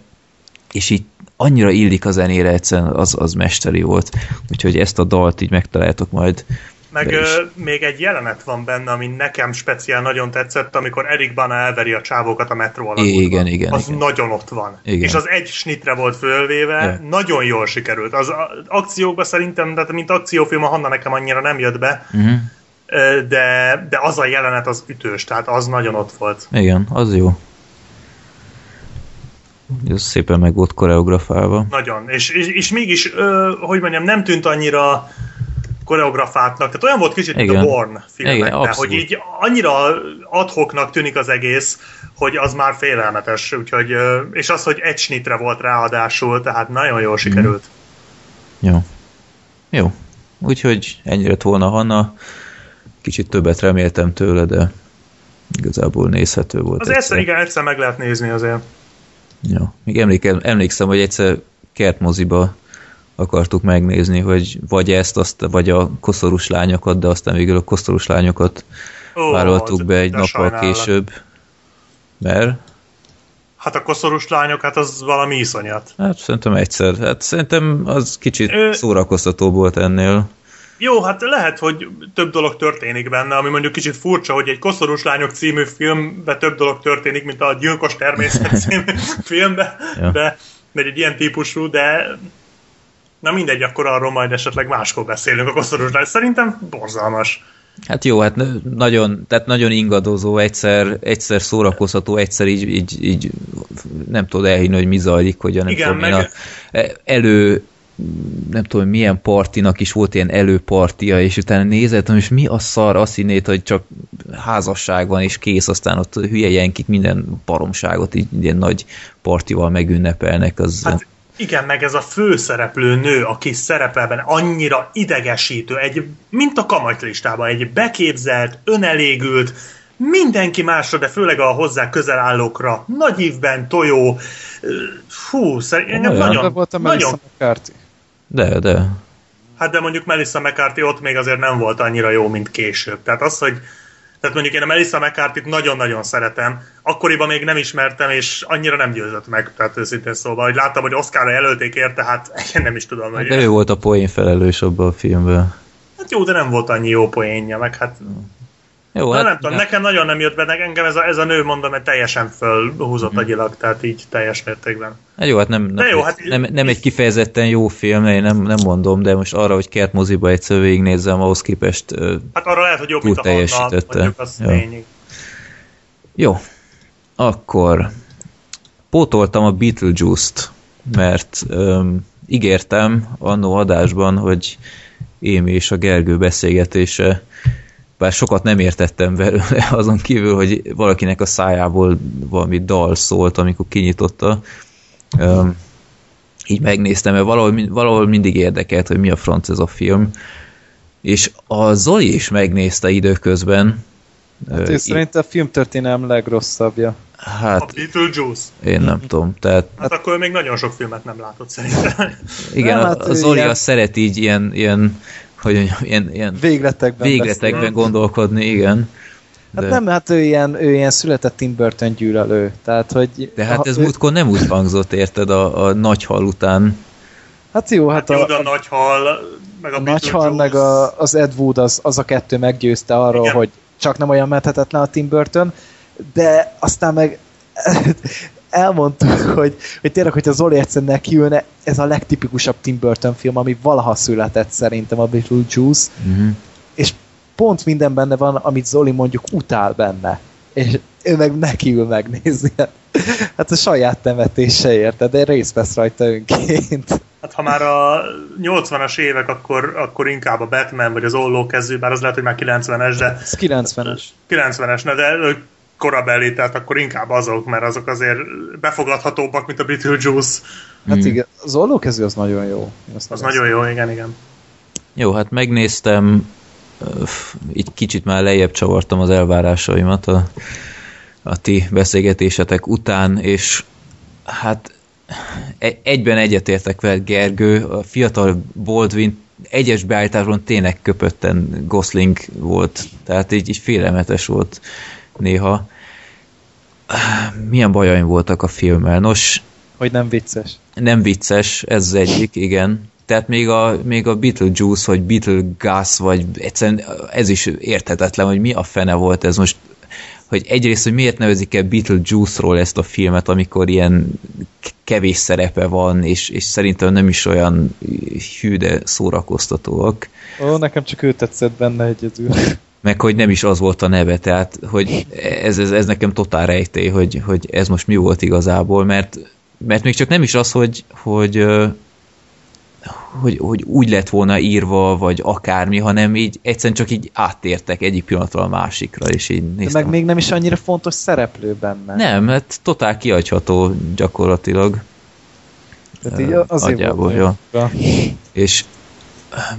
és így annyira illik a zenére, egyszerűen az, az mesteri volt. Úgyhogy ezt a dalt így megtaláltok majd meg ö, még egy jelenet van benne, ami nekem speciál nagyon tetszett, amikor Erik Bana elveri a csávókat a metró alatt. Igen, igen. Az igen. nagyon ott van. Igen. És az egy snitre volt fölvéve, ja. nagyon jól sikerült. Az akciókban szerintem, de mint akciófilm a Hanna nekem annyira nem jött be, uh-huh. de, de az a jelenet az ütős, tehát az nagyon ott volt. Igen, az jó. Ez szépen meg volt koreografálva. Nagyon, és, és, és mégis, ö, hogy mondjam, nem tűnt annyira koreografáltnak. Tehát olyan volt kicsit, Igen. mint a Born filmekben, hogy így annyira adhoknak tűnik az egész, hogy az már félelmetes. Úgyhogy, és az, hogy egy snitre volt ráadásul, tehát nagyon jól sikerült. Mm. Jó. Jó. Úgyhogy ennyire lett volna Hanna. Kicsit többet reméltem tőle, de igazából nézhető volt. Az egyszer, igen, egyszer meg lehet nézni azért. Jó. Még emlékszem, emlékszem hogy egyszer kertmoziba akartuk megnézni, hogy vagy ezt, azt, vagy a koszorús lányokat, de aztán végül a koszorús lányokat Ó, vállaltuk be egy nappal sajnálat. később. Mert? Hát a koszorús lányok, hát az valami iszonyat. Hát szerintem egyszer. Hát szerintem az kicsit Ö... szórakoztató volt ennél. Jó, hát lehet, hogy több dolog történik benne, ami mondjuk kicsit furcsa, hogy egy Koszorús Lányok című filmben több dolog történik, mint a Gyilkos Természet című filmben, ja. de, de egy ilyen típusú, de Na mindegy, akkor arról majd esetleg máskor beszélünk a koszorúsnál. Szerintem borzalmas. Hát jó, hát nagyon, tehát nagyon ingadozó, egyszer, egyszer szórakozható, egyszer így, így, így nem tudod elhinni, hogy mi zajlik, hogy nem Igen, tudom, meg... a, elő nem tudom, milyen partinak is volt ilyen előpartia, és utána nézett, és mi a szar, azt hinnéd, hogy csak házasság van, és kész, aztán ott hülye jenkit, minden baromságot így ilyen nagy partival megünnepelnek. Az, hát igen, meg ez a főszereplő nő, aki szerepelben annyira idegesítő, egy, mint a kamatlistában, egy beképzelt, önelégült, mindenki másra, de főleg a hozzá közel állókra, nagy ívben, tojó, fú, szerintem nagyon, volt a nagyon... McCarthy. De, de. Hát de mondjuk Melissa McCarthy ott még azért nem volt annyira jó, mint később. Tehát az, hogy tehát mondjuk én a Melissa McCarthy-t nagyon-nagyon szeretem. Akkoriban még nem ismertem, és annyira nem győzött meg, tehát őszintén szóval, hogy láttam, hogy Oscarra jelölték érte, hát én nem is tudom. Hát de ő volt a poén felelős abban a filmben. Hát jó, de nem volt annyi jó poénja, meg hát jó, hát, nem tudom, nekem nagyon nem jött be, engem ez a, ez a nő, mondom, hogy teljesen fölhúzott uh-huh. agyilag, tehát így teljes mértékben. Hát jó, hát nem, nem, jó, hát nem, nem egy kifejezetten jó film, én nem, nem mondom, de most arra, hogy kert moziba egyszer végignézzem, ahhoz képest Hát arra lehet, hogy jobb, mint a Hanna, jó. jó, akkor pótoltam a Beetlejuice-t, mert um, ígértem annó adásban, hogy én és a Gergő beszélgetése bár sokat nem értettem belőle, azon kívül, hogy valakinek a szájából valami dal szólt, amikor kinyitotta. Um, így megnéztem, mert valahol, valahol mindig érdekelt, hogy mi a franc ez a film. És a Zoli is megnézte időközben. Hát ő szerint a filmtörténelem legrosszabbja. Hát, a Beetlejuice? Én nem tudom. Tehát, hát akkor még nagyon sok filmet nem látott szerintem. Igen, nem, hát a, a Zoli ilyen... szeret így ilyen, ilyen hogy ilyen, ilyen végletekben, végletekben gondolkodni, igen. Hát de... Hát nem, hát ő ilyen, ő ilyen született Tim Burton gyűlölő. Tehát, hogy de hát ez ő... múltkor nem úgy hangzott, érted, a, a nagy hal után. Hát jó, hát, hát a, jó, a nagy hal, meg a, a nagy hal, meg a, az Ed Wood, az, az a kettő meggyőzte arról, Igen. hogy csak nem olyan methetetlen a Tim Burton, de aztán meg elmondtuk, hogy, hogy tényleg, hogyha Zoli egyszer nekiülne, ez a legtipikusabb Tim Burton film, ami valaha született szerintem a Beetlejuice, uh-huh. és pont minden benne van, amit Zoli mondjuk utál benne. És ő meg nekiül megnézni. Hát a saját temetése érte, de részt vesz rajta önként. Hát ha már a 80-as évek, akkor, akkor inkább a Batman, vagy az ollókező, bár az lehet, hogy már 90-es, de... Ez 90-es. 90-es, de korabeli, tehát akkor inkább azok, mert azok azért befogadhatóbbak, mint a Beetlejuice. Hát hmm. igen, az ollókezű az nagyon jó. Azt az nagyon jó, igen, igen. Jó, hát megnéztem, így kicsit már lejjebb csavartam az elvárásaimat a, a ti beszélgetésetek után, és hát e, egyben egyetértek veled, Gergő, a fiatal Baldwin egyes beállításban tényleg köpötten Gosling volt, tehát így, így félelmetes volt néha. Milyen bajaim voltak a filmmel? Nos... Hogy nem vicces. Nem vicces, ez az egyik, igen. Tehát még a, még a Beetlejuice, vagy Beetlegas, vagy egyszerűen ez is érthetetlen, hogy mi a fene volt ez most hogy egyrészt, hogy miért nevezik el Beetlejuice-ról ezt a filmet, amikor ilyen kevés szerepe van, és, és szerintem nem is olyan hű, de szórakoztatóak. Ó, nekem csak ő tetszett benne egyedül meg hogy nem is az volt a neve, tehát hogy ez, ez, ez nekem totál rejtély, hogy, hogy ez most mi volt igazából, mert, mert még csak nem is az, hogy, hogy, hogy, hogy úgy lett volna írva, vagy akármi, hanem így egyszerűen csak így áttértek egyik pillanatról a másikra, és így néztem. De meg még nem is annyira fontos szereplő benne. Nem, mert totál kiadható gyakorlatilag. Tehát így azért Agyából, jó. És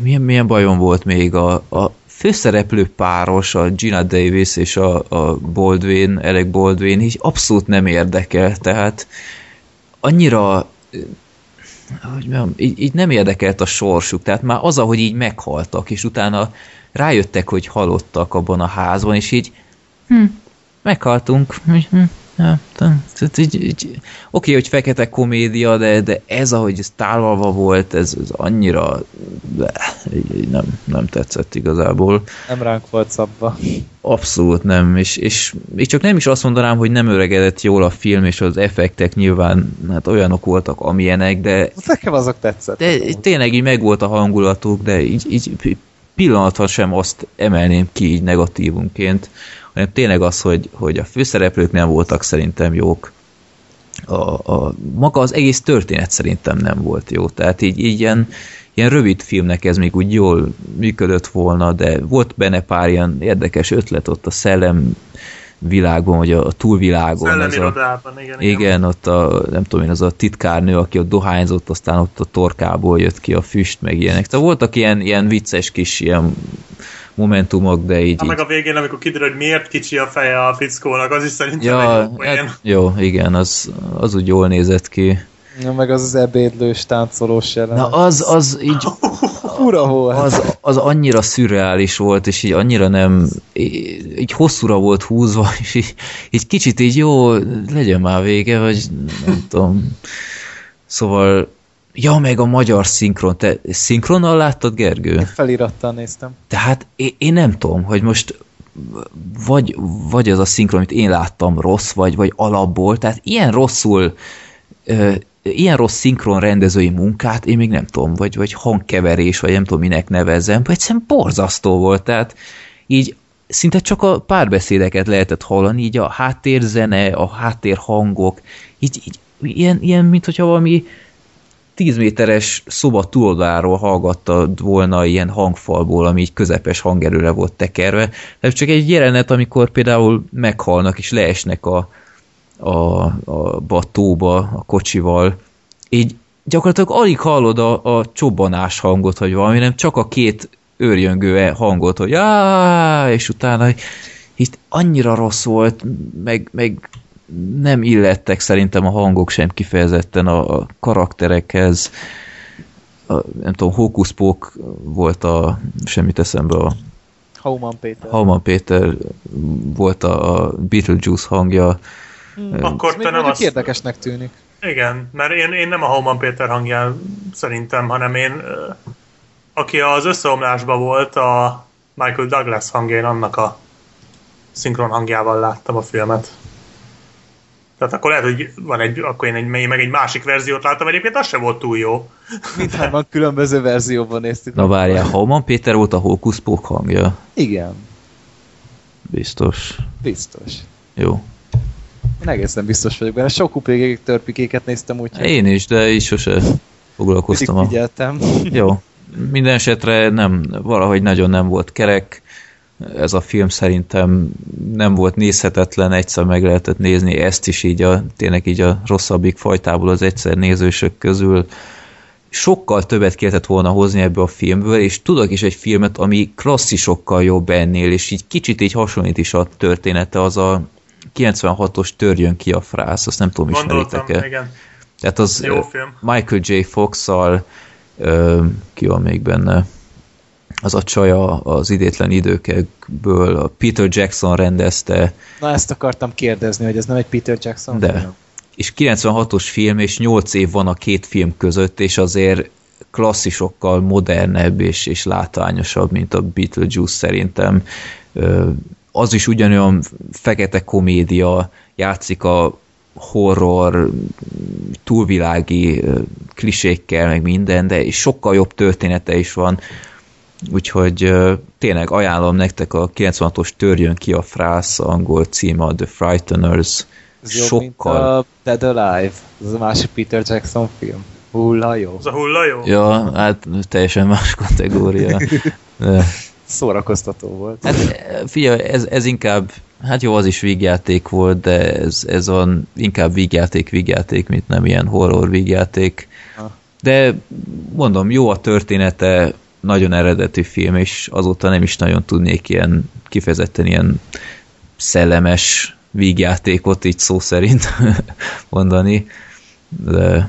milyen, milyen bajom volt még a, a főszereplő páros, a Gina Davis és a, a Baldwin, Alec Baldwin így abszolút nem érdekel, tehát annyira hogy mondjam, így, így nem érdekelt a sorsuk, tehát már az, ahogy így meghaltak, és utána rájöttek, hogy halottak abban a házban, és így hm, meghaltunk, hm, Ja, tehát így, így, oké, hogy fekete komédia, de, de ez, ahogy ez tálalva volt, ez, ez annyira de, így, nem, nem tetszett igazából. Nem ránk volt szabva. Abszolút nem, és, és még csak nem is azt mondanám, hogy nem öregedett jól a film, és az effektek nyilván hát olyanok voltak, amilyenek, de... Nekem azok tetszett. De tényleg így megvolt a hangulatuk, de így, így pillanatra sem azt emelném ki így negatívunként, hanem tényleg az, hogy, hogy a főszereplők nem voltak szerintem jók. A, a, maga az egész történet szerintem nem volt jó. Tehát így, így ilyen, ilyen rövid filmnek ez még úgy jól működött volna, de volt benne pár ilyen érdekes ötlet ott a szellem világban, vagy a, a túlvilágon. Szellemirodában, igen, igen. Igen, ott a, nem tudom én, az a titkárnő, aki ott dohányzott, aztán ott a torkából jött ki a füst, meg ilyenek. Tehát voltak ilyen, ilyen vicces kis ilyen momentumok, de így... Ha meg a végén, amikor kiderül, hogy miért kicsi a feje a fickónak, az is szerintem ja, egy hát, Jó, igen, az, az úgy jól nézett ki. Ja, meg az az ebédlős, táncolós jelenet. Na az, az így... Fura volt. Az, az annyira szürreális volt, és így annyira nem... Így hosszúra volt húzva, és így, így kicsit így jó, legyen már vége, vagy nem tudom. Szóval Ja, meg a magyar szinkron. Te szinkronnal láttad, Gergő? Én felirattal néztem. Tehát én, én nem tudom, hogy most vagy, vagy az a szinkron, amit én láttam rossz, vagy, vagy alapból, tehát ilyen rosszul ö, ilyen rossz szinkron rendezői munkát én még nem tudom, vagy, vagy hangkeverés, vagy nem tudom minek nevezzem, vagy egyszerűen borzasztó volt, tehát így szinte csak a párbeszédeket lehetett hallani, így a háttérzene, a háttérhangok, így, így ilyen, ilyen mint hogyha valami 10 méteres szoba túloldaláról hallgatta volna ilyen hangfalból, ami így közepes hangerőre volt tekerve. Ez csak egy jelenet, amikor például meghalnak és leesnek a, a, a batóba a kocsival, így gyakorlatilag alig hallod a, a csobbanás hangot, vagy valami, nem csak a két őrjöngő hangot, hogy és utána itt annyira rossz volt, meg, meg nem illettek szerintem a hangok sem kifejezetten a karakterekhez. A, nem tudom, Hókuszpók volt a, semmit eszembe a Hauman Péter. Hauman Péter volt a Beetlejuice hangja. Hmm. Akkor te nem azt... érdekesnek tűnik. Igen, mert én, én nem a Hauman Péter hangján szerintem, hanem én, aki az összeomlásban volt, a Michael Douglas hangján, annak a szinkron hangjával láttam a filmet. Tehát akkor lehet, hogy van egy, akkor én egy, meg egy másik verziót láttam, egyébként az sem volt túl jó. Mindhárman különböző verzióban néztük. Na várjál, Hauman Péter volt a Hókusz Pók hangja? Igen. Biztos. Biztos. Jó. Én egészen biztos vagyok benne. Sok upégék törpikéket néztem úgy. Én is, de is sose foglalkoztam. a... figyeltem. Jó. Minden esetre nem, valahogy nagyon nem volt kerek ez a film szerintem nem volt nézhetetlen, egyszer meg lehetett nézni ezt is így a, tényleg így a rosszabbik fajtából az egyszer nézősök közül. Sokkal többet kellett volna hozni ebből a filmből, és tudok is egy filmet, ami klasszisokkal jobb ennél, és így kicsit így hasonlít is a története, az a 96-os Törjön ki a frász, azt nem tudom, ismeritek-e. igen. Tehát az Jó film. Michael J. Fox-szal ki van még benne? Az a csaja az idétlen időkekből, a Peter Jackson rendezte. Na ezt akartam kérdezni, hogy ez nem egy Peter Jackson De. Film? És 96-os film, és 8 év van a két film között, és azért klasszisokkal modernebb és, és látványosabb, mint a Beetlejuice szerintem. Az is ugyanolyan fekete komédia, játszik a horror, túlvilági klisékkel, meg minden, de sokkal jobb története is van úgyhogy tényleg ajánlom nektek a 96-os Törjön ki a frász angol címe, a The Frighteners. Ez Sokkal... mint a Dead Alive, ez a másik Peter Jackson film. Hullajó. Ez a hullajó? Ja, hát teljesen más kategória. Szórakoztató volt. Hát figyelj, ez, ez inkább, hát jó, az is vígjáték volt, de ez, ez van inkább vígjáték, vígjáték, mint nem ilyen horror vígjáték. De mondom, jó a története, nagyon eredeti film, és azóta nem is nagyon tudnék ilyen kifejezetten ilyen szellemes vígjátékot így szó szerint mondani, de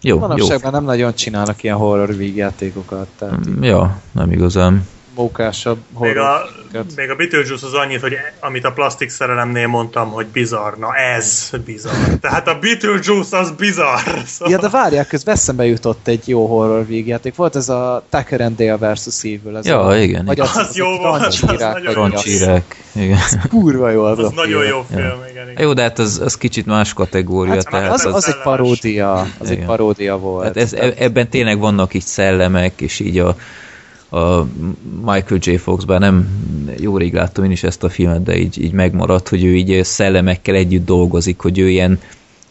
jó, Manapságban jó. nem nagyon csinálnak ilyen horror vígjátékokat. Tehát ja, nem igazán. Mókásabb még a, még a Beetlejuice az annyit, hogy amit a plastik szerelemnél mondtam, hogy bizarr. Na ez bizarr. Tehát a Beetlejuice az bizarr. Szóval... Ja, de várják, közben eszembe jutott egy jó horror végjáték. Volt ez a Tucker and Dale vs. Evil. Ez ja, a, igen. Vagy az, az, az jó volt. Az Roncsírák. Igen. Kurva jó az, az a nagyon jó film, ja. igen, igen. Jó, de hát az, az kicsit más kategória. Hát, tehát az, az, az, egy paródia. Az igen. egy paródia volt. Hát ez, e- ebben tényleg vannak így szellemek, és így a a Michael J. Fox, bár nem jó rég láttam én is ezt a filmet, de így, így megmaradt, hogy ő így szellemekkel együtt dolgozik, hogy ő ilyen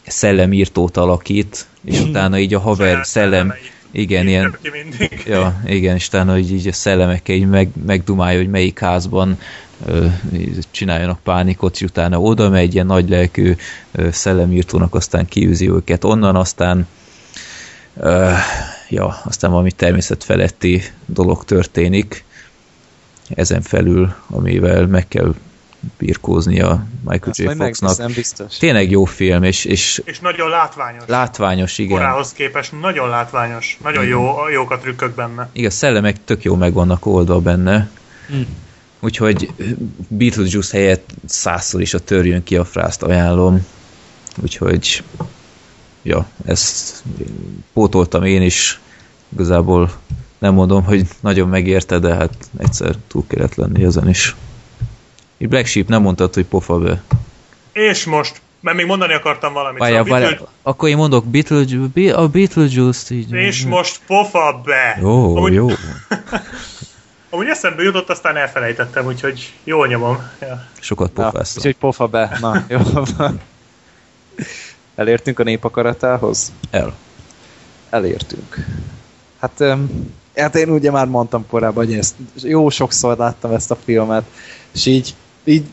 szellemírtót alakít, és hmm. utána így a haver szellem, igen, ilyen, ja, igen, és utána így, így a szellemekkel így meg, megdumálja, hogy melyik házban ö, csináljanak pánikot, és utána oda megy, ilyen nagy lelkű szellemírtónak, aztán kiűzi őket onnan, aztán ö, ja, aztán valami természetfeletti dolog történik ezen felül, amivel meg kell birkózni a Michael J. Foxnak. biztos. Tényleg jó film, és, és... És nagyon látványos. Látványos, igen. Korához képest nagyon látványos. Nagyon jó, jók a trükkök benne. Igen, a szellemek tök jó meg vannak oldva benne. Mm. Úgyhogy Beetlejuice helyett százszor is a törjön ki a frászt ajánlom. Úgyhogy ja, ezt pótoltam én is, igazából nem mondom, hogy nagyon megérte, de hát egyszer túl kellett lenni ezen is. Itt Black Sheep nem mondtad, hogy pofa be. És most, mert még mondani akartam valamit. Várjál, szóval várjál, Beetle... akkor én mondok Beetlejuice, a Beetlejuice-t így. És most pofa be. Jó, Amúgy... jó. Amúgy eszembe jutott, aztán elfelejtettem, úgyhogy jó nyomom. Ja. Sokat pofáztam. Úgyhogy pofa be. Na, jó Elértünk a népakaratához? El. Elértünk. Hát, hát én ugye már mondtam korábban, hogy ezt jó sokszor láttam ezt a filmet, és így, így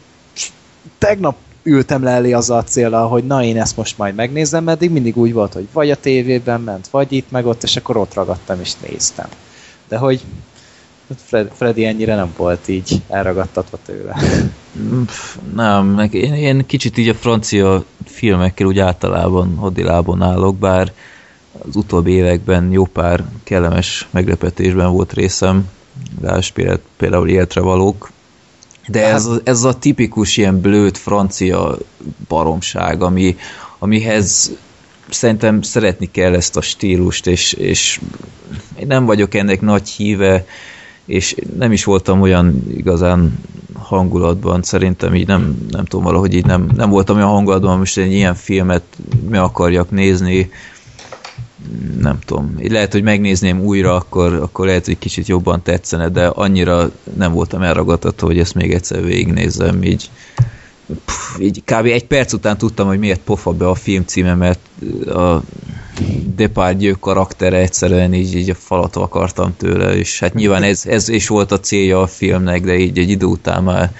tegnap ültem le elé azzal a célral, hogy na én ezt most majd megnézem, meddig mindig úgy volt, hogy vagy a tévében ment, vagy itt, meg ott, és akkor ott ragadtam és néztem. De hogy Fred, Freddy ennyire nem volt így elragadtatva tőle. Nem, én, én kicsit így a francia filmekkel úgy általában hadilában állok, bár az utóbbi években jó pár kellemes meglepetésben volt részem, Lásd például életre valók, de ez, hát- ez a tipikus ilyen blőtt francia baromság, ami, amihez szerintem szeretni kell ezt a stílust, és, és én nem vagyok ennek nagy híve, és nem is voltam olyan igazán hangulatban, szerintem így nem, nem tudom, valahogy így nem, nem voltam olyan hangulatban, most egy ilyen filmet meg akarjak nézni, nem tudom, lehet, hogy megnézném újra, akkor, akkor lehet, hogy kicsit jobban tetszene, de annyira nem voltam elragadható, hogy ezt még egyszer végignézzem, így, pff, így kb. egy perc után tudtam, hogy miért pofa be a film címe, mert a Depardieu karaktere egyszerűen így, így a falat akartam tőle, és hát nyilván ez, ez is volt a célja a filmnek, de így egy idő után már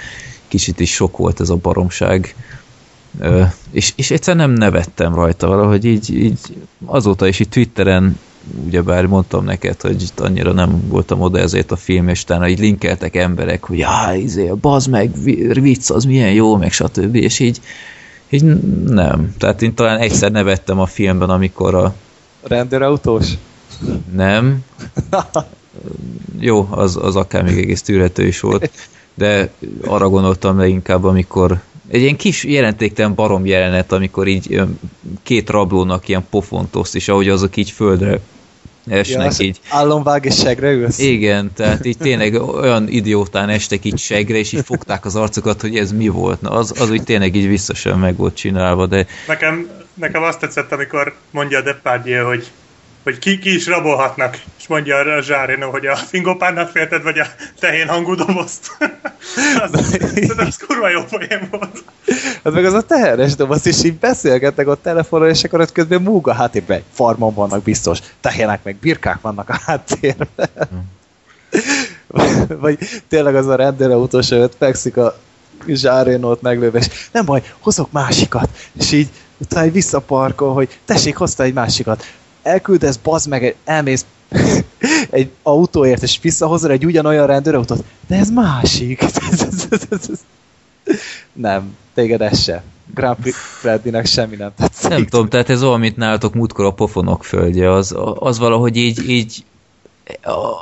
kicsit is sok volt ez a baromság. Ö, és, és egyszerűen nem nevettem rajta valahogy így, így azóta is itt Twitteren ugyebár mondtam neked, hogy itt annyira nem voltam oda ezért a film, és utána így linkeltek emberek, hogy já, izé, bazd meg, vicc, az milyen jó, meg stb. És így, így nem. Tehát én talán egyszer nevettem a filmben, amikor a... Rendőrautós? Nem. Jó, az, az akár még egész tűrhető is volt. De arra gondoltam leginkább, amikor egy ilyen kis jelentéktelen barom jelenet, amikor így két rablónak ilyen pofontoszt, és ahogy azok így földre esnek ja, így. Állomvág és segre ülsz? Igen, tehát így tényleg olyan idiótán estek így segre, és így fogták az arcokat, hogy ez mi volt. Na, az, az úgy tényleg így visszasen meg volt csinálva, de... Nekem, nekem azt tetszett, amikor mondja a Depardieu, hogy hogy ki, ki is rabolhatnak, és mondja a Zsárino, hogy a fingopárnát félted, vagy a tehén hangú dobozt. az, az kurva jó poén volt. Az meg az a teheres doboz, és így beszélgetnek ott telefonon, és akkor ott közben múg a háttérben. Farmon vannak biztos, tehének meg birkák vannak a háttérben. vagy tényleg az a rendőrautós előtt fekszik a zsárénót meglőve, és nem baj, hozok másikat. És így utána visszaparkol, hogy tessék, hozta egy másikat elküldesz, bazd meg, elmész egy autóért, és visszahozod egy ugyanolyan rendőrautót, de ez másik. nem, téged ez se. Grand Prix Freddynek semmi nem tetszik. Nem tudom, tehát ez olyan, mint nálatok múltkor a pofonok földje, az, az valahogy így, így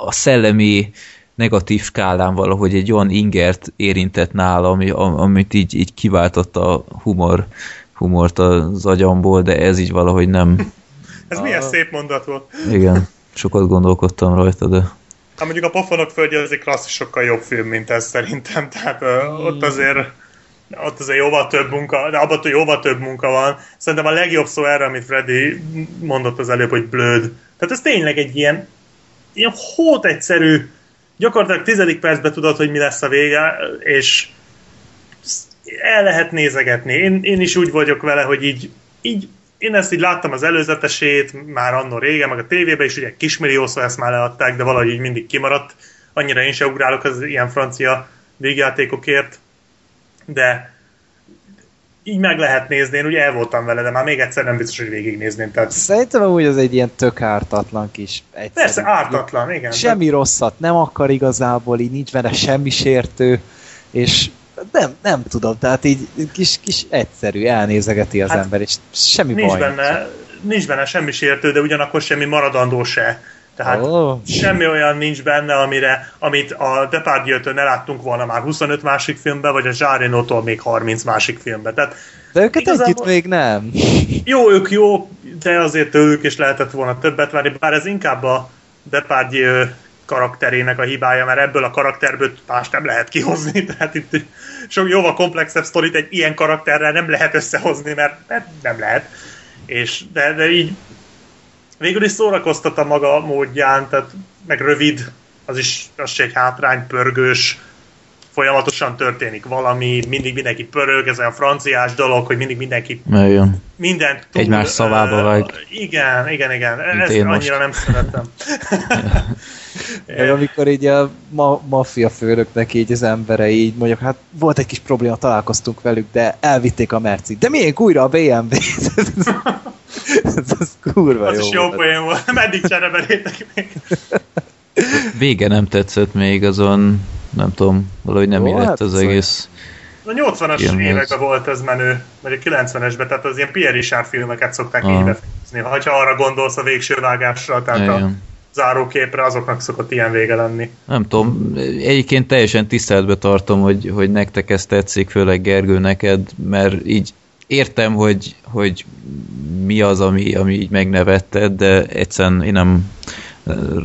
a szellemi negatív skálán valahogy egy olyan ingert érintett nálam, amit így, így kiváltott a humor, humort az agyamból, de ez így valahogy nem... ez a... milyen szép mondat volt. Igen, sokat gondolkodtam rajta, de... Hát mondjuk a Pofonok földje az egy klasszis sokkal jobb film, mint ez szerintem, tehát uh, ott azért ott azért jóval több munka, de abban jóval több munka van. Szerintem a legjobb szó erre, amit Freddy mondott az előbb, hogy blöd. Tehát ez tényleg egy ilyen, ilyen hót egyszerű, gyakorlatilag tizedik percben tudod, hogy mi lesz a vége, és el lehet nézegetni. Én, én is úgy vagyok vele, hogy így, így én ezt így láttam az előzetesét, már annó régen, meg a tévében is, ugye kismilliószor ezt már leadták, de valahogy így mindig kimaradt. Annyira én se ugrálok az ilyen francia végjátékokért, de így meg lehet nézni, én ugye el voltam vele, de már még egyszer nem biztos, hogy végignézném. Tehát... Szerintem úgy az egy ilyen tök ártatlan kis egyszerű. Persze, ártatlan, igen. Semmi de... rosszat nem akar igazából, így nincs benne semmi sértő, és nem, nem tudom, tehát így kis, kis egyszerű, elnézegeti az hát, ember, és semmi nincs baj. Benne, nincs benne semmi sértő, de ugyanakkor semmi maradandó se. Tehát oh. semmi olyan nincs benne, amire, amit a Depardieu-től ne láttunk volna már 25 másik filmben, vagy a Zsárinótól még 30 másik filmben. Tehát de őket igazából... együtt még nem. Jó, ők jó, de azért tőlük is lehetett volna többet várni, bár ez inkább a Depardieu karakterének a hibája, mert ebből a karakterből más nem lehet kihozni, tehát itt sok jóval komplexebb sztorit egy ilyen karakterrel nem lehet összehozni, mert nem lehet. És, de, de így végül is szórakoztat a maga módján, tehát meg rövid, az is, az is egy hátrány, pörgős, folyamatosan történik valami, mindig mindenki pörög, ez olyan franciás dolog, hogy mindig mindenki Eljön. mindent tud. Egymás szavába vág. Uh, igen, igen, igen. Ezt annyira most. nem szeretem. Meg amikor így a ma- maffia főnöknek így az emberei így mondjuk, hát volt egy kis probléma, találkoztunk velük, de elvitték a Merci. De miért újra a BMW? ez, az kurva az jó is jó poén volt. Meddig cserebelétek még? Vége nem tetszett még azon, nem tudom, valahogy nem illett hát az egész. A 80-as években volt ez menő, vagy a 90-esben, tehát az ilyen Pierre Richard filmeket szokták ah. így befejezni. Ha arra gondolsz a végső vágásra, tehát Igen. a záróképre, azoknak szokott ilyen vége lenni. Nem tudom, egyébként teljesen tiszteletbe tartom, hogy, hogy nektek ez tetszik, főleg Gergő neked, mert így értem, hogy, hogy mi az, ami, ami így megnevetted, de egyszerűen én nem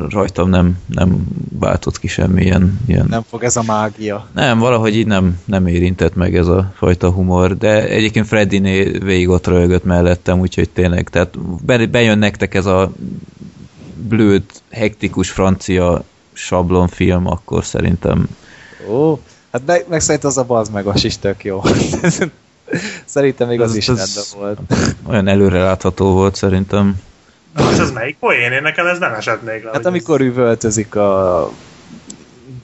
rajtam nem, nem váltott ki semmilyen ilyen... Nem fog ez a mágia. Nem, valahogy így nem, nem érintett meg ez a fajta humor, de egyébként Freddy-né végig ott röhögött mellettem, úgyhogy tényleg, tehát bejön nektek ez a blőd, hektikus francia sablonfilm, akkor szerintem... Ó, hát meg, meg szerint az a bazd meg is tök jó. szerintem még az, az is rendben volt. Olyan előrelátható volt szerintem. De most ez melyik poén? Én nekem ez nem esett még le. Hát amikor ez... üvöltözik a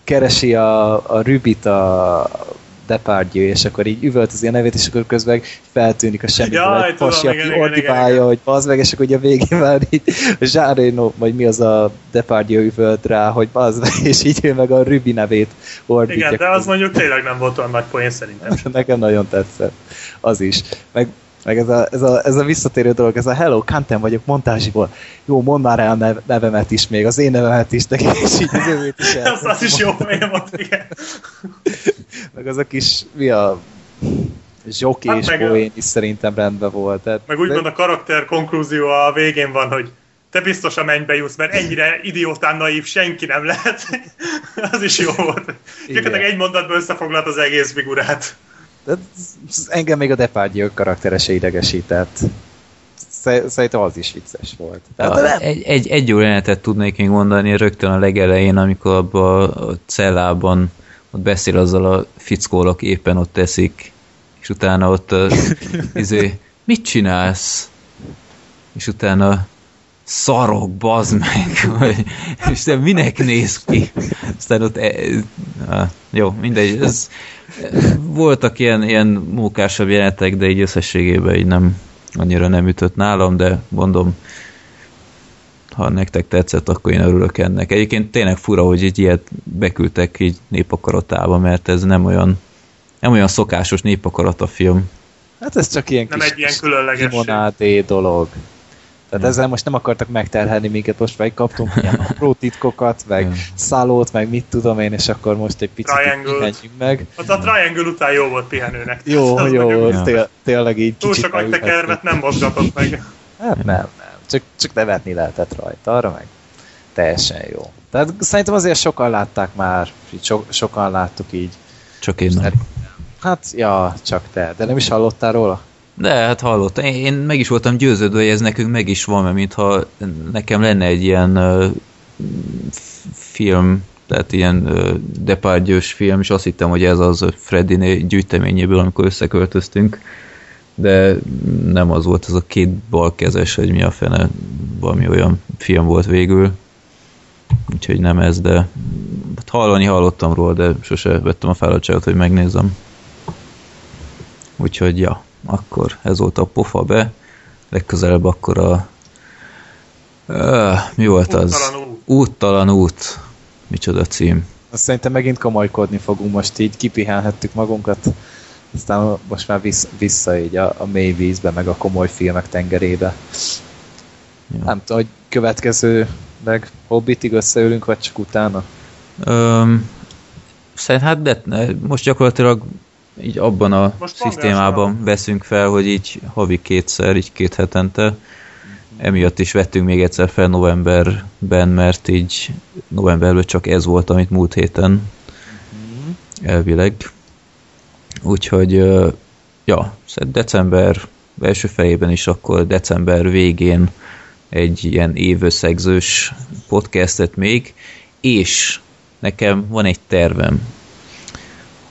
keresi a, a Rübit a Depardieu, és akkor így üvöltözi a nevét, és akkor közben feltűnik a semmi egy pasi, aki ordibálja, hogy bazd meg, és akkor ugye a végén már így Zsáreno, vagy mi az a Depardieu üvölt rá, hogy bazd meg, és így ő meg a Rübi nevét ordítja. Igen, de az mondjuk tényleg nem volt olyan nagy poén szerintem. Nekem nagyon tetszett. Az is. Meg meg ez a, ez a, ez a visszatérő dolog, ez a Hello, Kantem vagyok montázsiból. Jó, mondd már el nev, nevemet is még, az én nevemet is, neki, és így az övét is el. az, az is jó poén volt, igen. meg az a kis, mi a zsoki hát és poén is szerintem rendben volt. Tehát, meg úgymond de... a karakter konklúzió a végén van, hogy te biztos a mennybe jussz, mert ennyire idiótán naív senki nem lehet. az is jó volt. Gyakorlatilag egy mondatban összefoglalt az egész figurát. Engem még a Depardieu karakterese idegesített. Szerintem az is vicces volt. Tehát, egy, egy, egy jó jelenetet tudnék még mondani rögtön a legelején, amikor abban a cellában ott beszél azzal a fickóval, aki éppen ott teszik, és utána ott izé, mit csinálsz? És utána szarok, bazd meg, és te minek néz ki? Aztán ott, e, e, jó, mindegy, ez, voltak ilyen, ilyen mókásabb jelenetek, de így összességében így nem, annyira nem ütött nálam, de mondom, ha nektek tetszett, akkor én örülök ennek. Egyébként tényleg fura, hogy így ilyet beküldtek így népakaratába, mert ez nem olyan, nem olyan szokásos népakarata film. Hát ez csak ilyen nem kis, egy ilyen különleges limonádé dolog. Tehát hmm. ezzel most nem akartak megterhelni minket, most meg kaptunk ilyen apró titkokat, meg hmm. szállót, meg mit tudom én, és akkor most egy picit pihenjünk meg. Az a Triangle után jó volt pihenőnek. Jó, jó, jó té- tényleg így Túl sok tekervet nem mozgatott meg. Hát nem, nem. Csak, csak nevetni lehetett rajta, arra meg teljesen jó. Tehát szerintem azért sokan látták már, so, sokan láttuk így. Csak én nem. Hát, ja, csak te. De nem is hallottál róla? De, hát hallottam. Én meg is voltam győződve, hogy ez nekünk meg is van, mert mintha nekem lenne egy ilyen uh, film, tehát ilyen uh, depárgyős film, és azt hittem, hogy ez az Freddy gyűjteményéből, amikor összeköltöztünk, de nem az volt, az a két balkezes, hogy mi a fene, valami olyan film volt végül, úgyhogy nem ez, de hát hallani hallottam róla, de sose vettem a fáradtságot, hogy megnézem. Úgyhogy, ja akkor ez volt a pofa be, legközelebb akkor a uh, mi volt az? Úttalan út. Úttalan út. Micsoda cím. Azt szerintem megint komolykodni fogunk, most így kipihenhettük magunkat, aztán most már vissz, vissza így a, a mély vízbe, meg a komoly filmek tengerébe. Ja. Nem tudom, hogy következő meg Hobbitig összeülünk, vagy csak utána? Um, szerintem hát de, most gyakorlatilag így abban a Most szisztémában veszünk fel, hogy így havi kétszer, így két hetente. Emiatt is vettünk még egyszer fel novemberben, mert így novemberben csak ez volt, amit múlt héten elvileg. Úgyhogy ja, december első fejében is akkor december végén egy ilyen évösszegzős podcastet még, és nekem van egy tervem,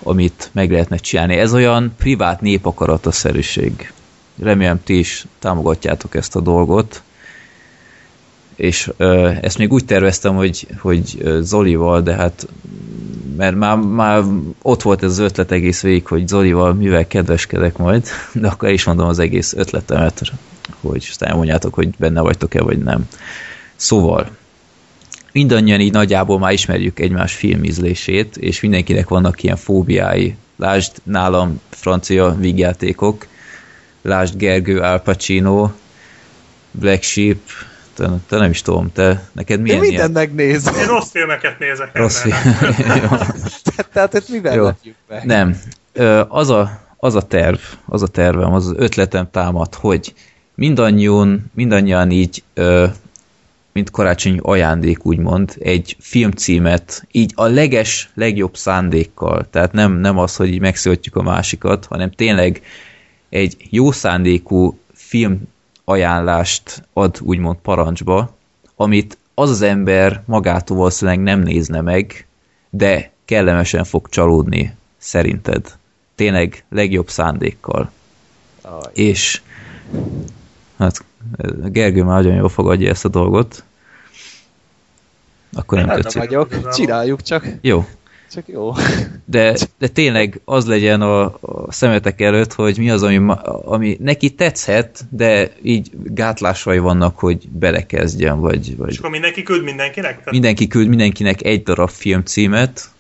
amit meg lehetne csinálni. Ez olyan privát népakarataszerűség. Remélem ti is támogatjátok ezt a dolgot. És ö, ezt még úgy terveztem, hogy, hogy Zolival, de hát mert már, már ott volt ez az ötlet egész végig, hogy Zolival mivel kedveskedek majd, de akkor is mondom az egész ötletemet, hogy aztán mondjátok, hogy benne vagytok-e, vagy nem. Szóval, mindannyian így nagyjából már ismerjük egymás filmízlését, és mindenkinek vannak ilyen fóbiái. Lásd nálam francia vígjátékok, lásd Gergő Al Pacino, Black Sheep, te, te nem is tudom, te, neked milyen Én mindent megnézem. Én rossz filmeket nézek. Rossz film. Tehát ezt mivel Jó. meg? Nem. Az a, az a terv, az a tervem, az az ötletem támad, hogy mindannyian, mindannyian így mint karácsonyi ajándék, úgymond, egy filmcímet, így a leges, legjobb szándékkal, tehát nem, nem az, hogy így megszólítjuk a másikat, hanem tényleg egy jó szándékú film ajánlást ad úgymond parancsba, amit az az ember magától valószínűleg nem nézne meg, de kellemesen fog csalódni, szerinted. Tényleg legjobb szándékkal. Aj. És hát Gergő már nagyon jól fogadja ezt a dolgot. Akkor nem tetszik. vagyok, csináljuk csak. Jó. Csak jó. De, de tényleg az legyen a, a szemetek előtt, hogy mi az, ami, ami neki tetszhet, de így gátlásai vannak, hogy belekezdjen, vagy... vagy... És akkor mindenki küld mindenkinek? Mindenki küld mindenkinek egy darab filmcímet,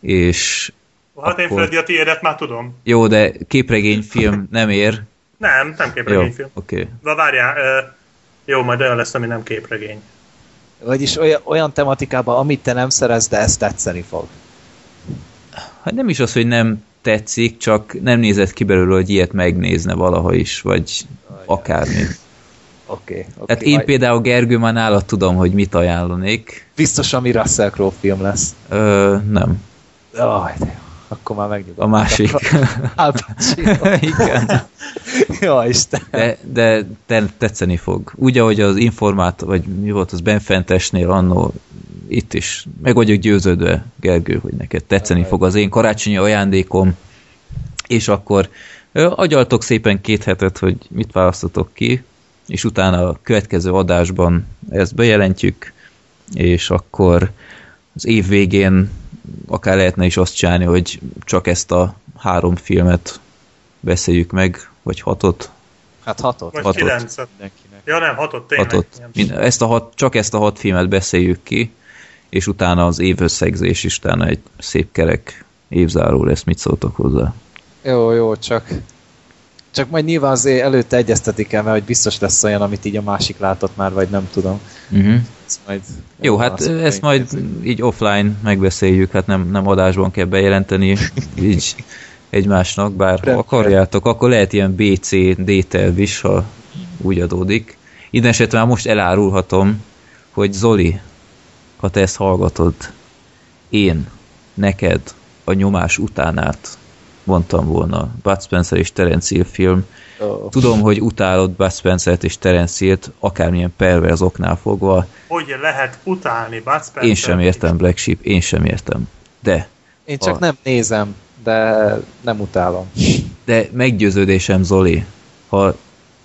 és... Hát akkor... én Freddy a tiédet már tudom. Jó, de képregényfilm nem ér. Nem, nem képregényfilm. Oké. Okay. De várjál, uh, jó, majd olyan lesz, ami nem képregény. Vagyis olyan, olyan tematikában, amit te nem szerez, de ezt tetszeni fog. Hát nem is az, hogy nem tetszik, csak nem nézett ki belőle, hogy ilyet megnézne valaha is, vagy oh, akármi. Oké. Okay, okay, hát én majd... például Gergő már nálad tudom, hogy mit ajánlanék. Biztos, ami Russell Crowe film lesz. Ö, nem. Aj, de jó. Akkor már megnyugodtam. A másik. Igen. Jó, Isten. De, de te, tetszeni fog. Úgy, ahogy az informát, vagy mi volt az Benfentesnél annó, itt is meg vagyok győződve, Gergő, hogy neked tetszeni fog az én karácsonyi ajándékom, és akkor agyaltok szépen két hetet, hogy mit választotok ki, és utána a következő adásban ezt bejelentjük, és akkor az év végén akár lehetne is azt csinálni, hogy csak ezt a három filmet beszéljük meg, vagy hatot. Hát hatot. Vagy hatot. kilencet. Ja nem, hatot tényleg. Hatot. Mind, ezt a hat, csak ezt a hat filmet beszéljük ki, és utána az évösszegzés is, utána egy szép kerek évzáró lesz, mit szóltok hozzá? Jó, jó, csak Csak majd nyilván azért előtte egyeztetik el, mert hogy biztos lesz olyan, amit így a másik látott már, vagy nem tudom. Uh-huh. Ezt majd Jó, hát ezt majd nézzük. így offline megbeszéljük, hát nem, nem adásban kell bejelenteni, így egymásnak, bár ha akarjátok, akkor lehet ilyen BC, D-terv is, ha úgy adódik. Innen esetben már most elárulhatom, hogy Zoli, ha te ezt hallgatod, én, neked, a nyomás utánát mondtam volna Bud Spencer és Terence Hill film. Oh. Tudom, hogy utálod Bud Spencer-t és Terence Hill-t, akármilyen perverz oknál fogva. Hogy lehet utálni Bud Spencer-t? Én sem értem Black Sheep, én sem értem. De... Én csak a... nem nézem, de nem utálom. De meggyőződésem, Zoli, ha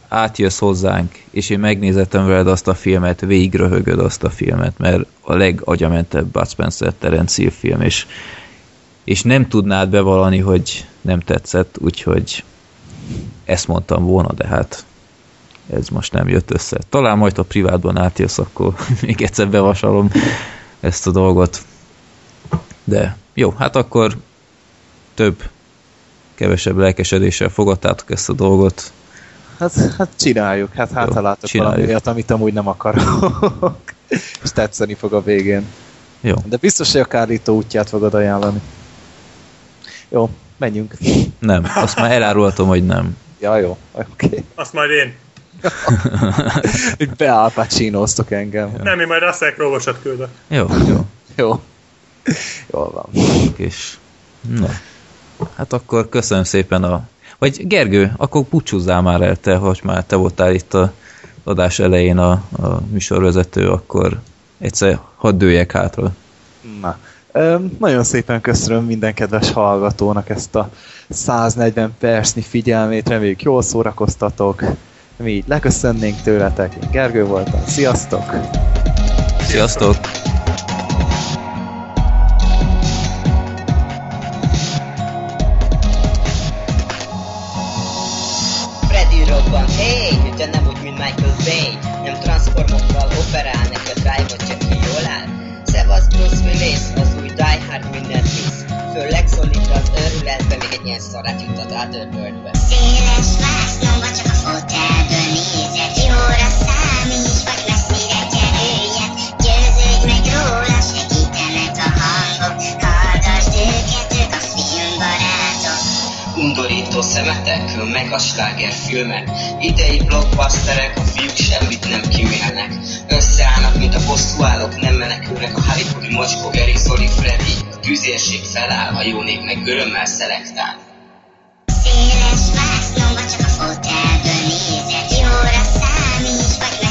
átjössz hozzánk, és én megnézettem veled azt a filmet, végigröhögöd azt a filmet, mert a legagyamentebb Bud Spencer Terence Hill film, és, és nem tudnád bevallani, hogy nem tetszett, úgyhogy ezt mondtam volna, de hát ez most nem jött össze. Talán majd a privátban átjössz, akkor még egyszer bevasalom ezt a dolgot. De jó, hát akkor több, kevesebb lelkesedéssel fogadtátok ezt a dolgot. Hát, hát csináljuk, hát hát ha látok valami olyat, amit amúgy nem akarok. És tetszeni fog a végén. Jó. De biztos, hogy a Kárlító útját fogod ajánlani. Jó, menjünk. Nem, azt már elárulhatom, hogy nem. Ja, jó, oké. Okay. Azt majd én. Beálpácsinóztok engem. Nem, én majd Russell Crowe-osat küldök. Jó, jó. jó. Jól van. És, no. Hát akkor köszönöm szépen a... Vagy Gergő, akkor búcsúzzál már el te, hogy már te voltál itt a adás elején a, a műsorvezető, akkor egyszer hadd dőjek hátra. Na, nagyon szépen köszönöm minden kedves hallgatónak ezt a 140 percnyi figyelmét, reméljük jól szórakoztatok. Mi így leköszönnénk tőletek. Én Gergő voltam. Sziasztok! Sziasztok! Őrületbe, még egy ilyen szarát juttat át örbördbe Széles vásznomba csak a fotelből nézek Undorító szemetek, meg a sláger filmek Idei blockbusterek, a fiúk semmit nem kimélnek Összeállnak, mint a bosszúállók, nem menekülnek a Hollywoodi mocskó Geri, Zoli, Freddy A tűzérség feláll, a jó nép meg örömmel szelektál. Széles vásznomba csak a fotelből nézek Jóra számíts, vagy messzire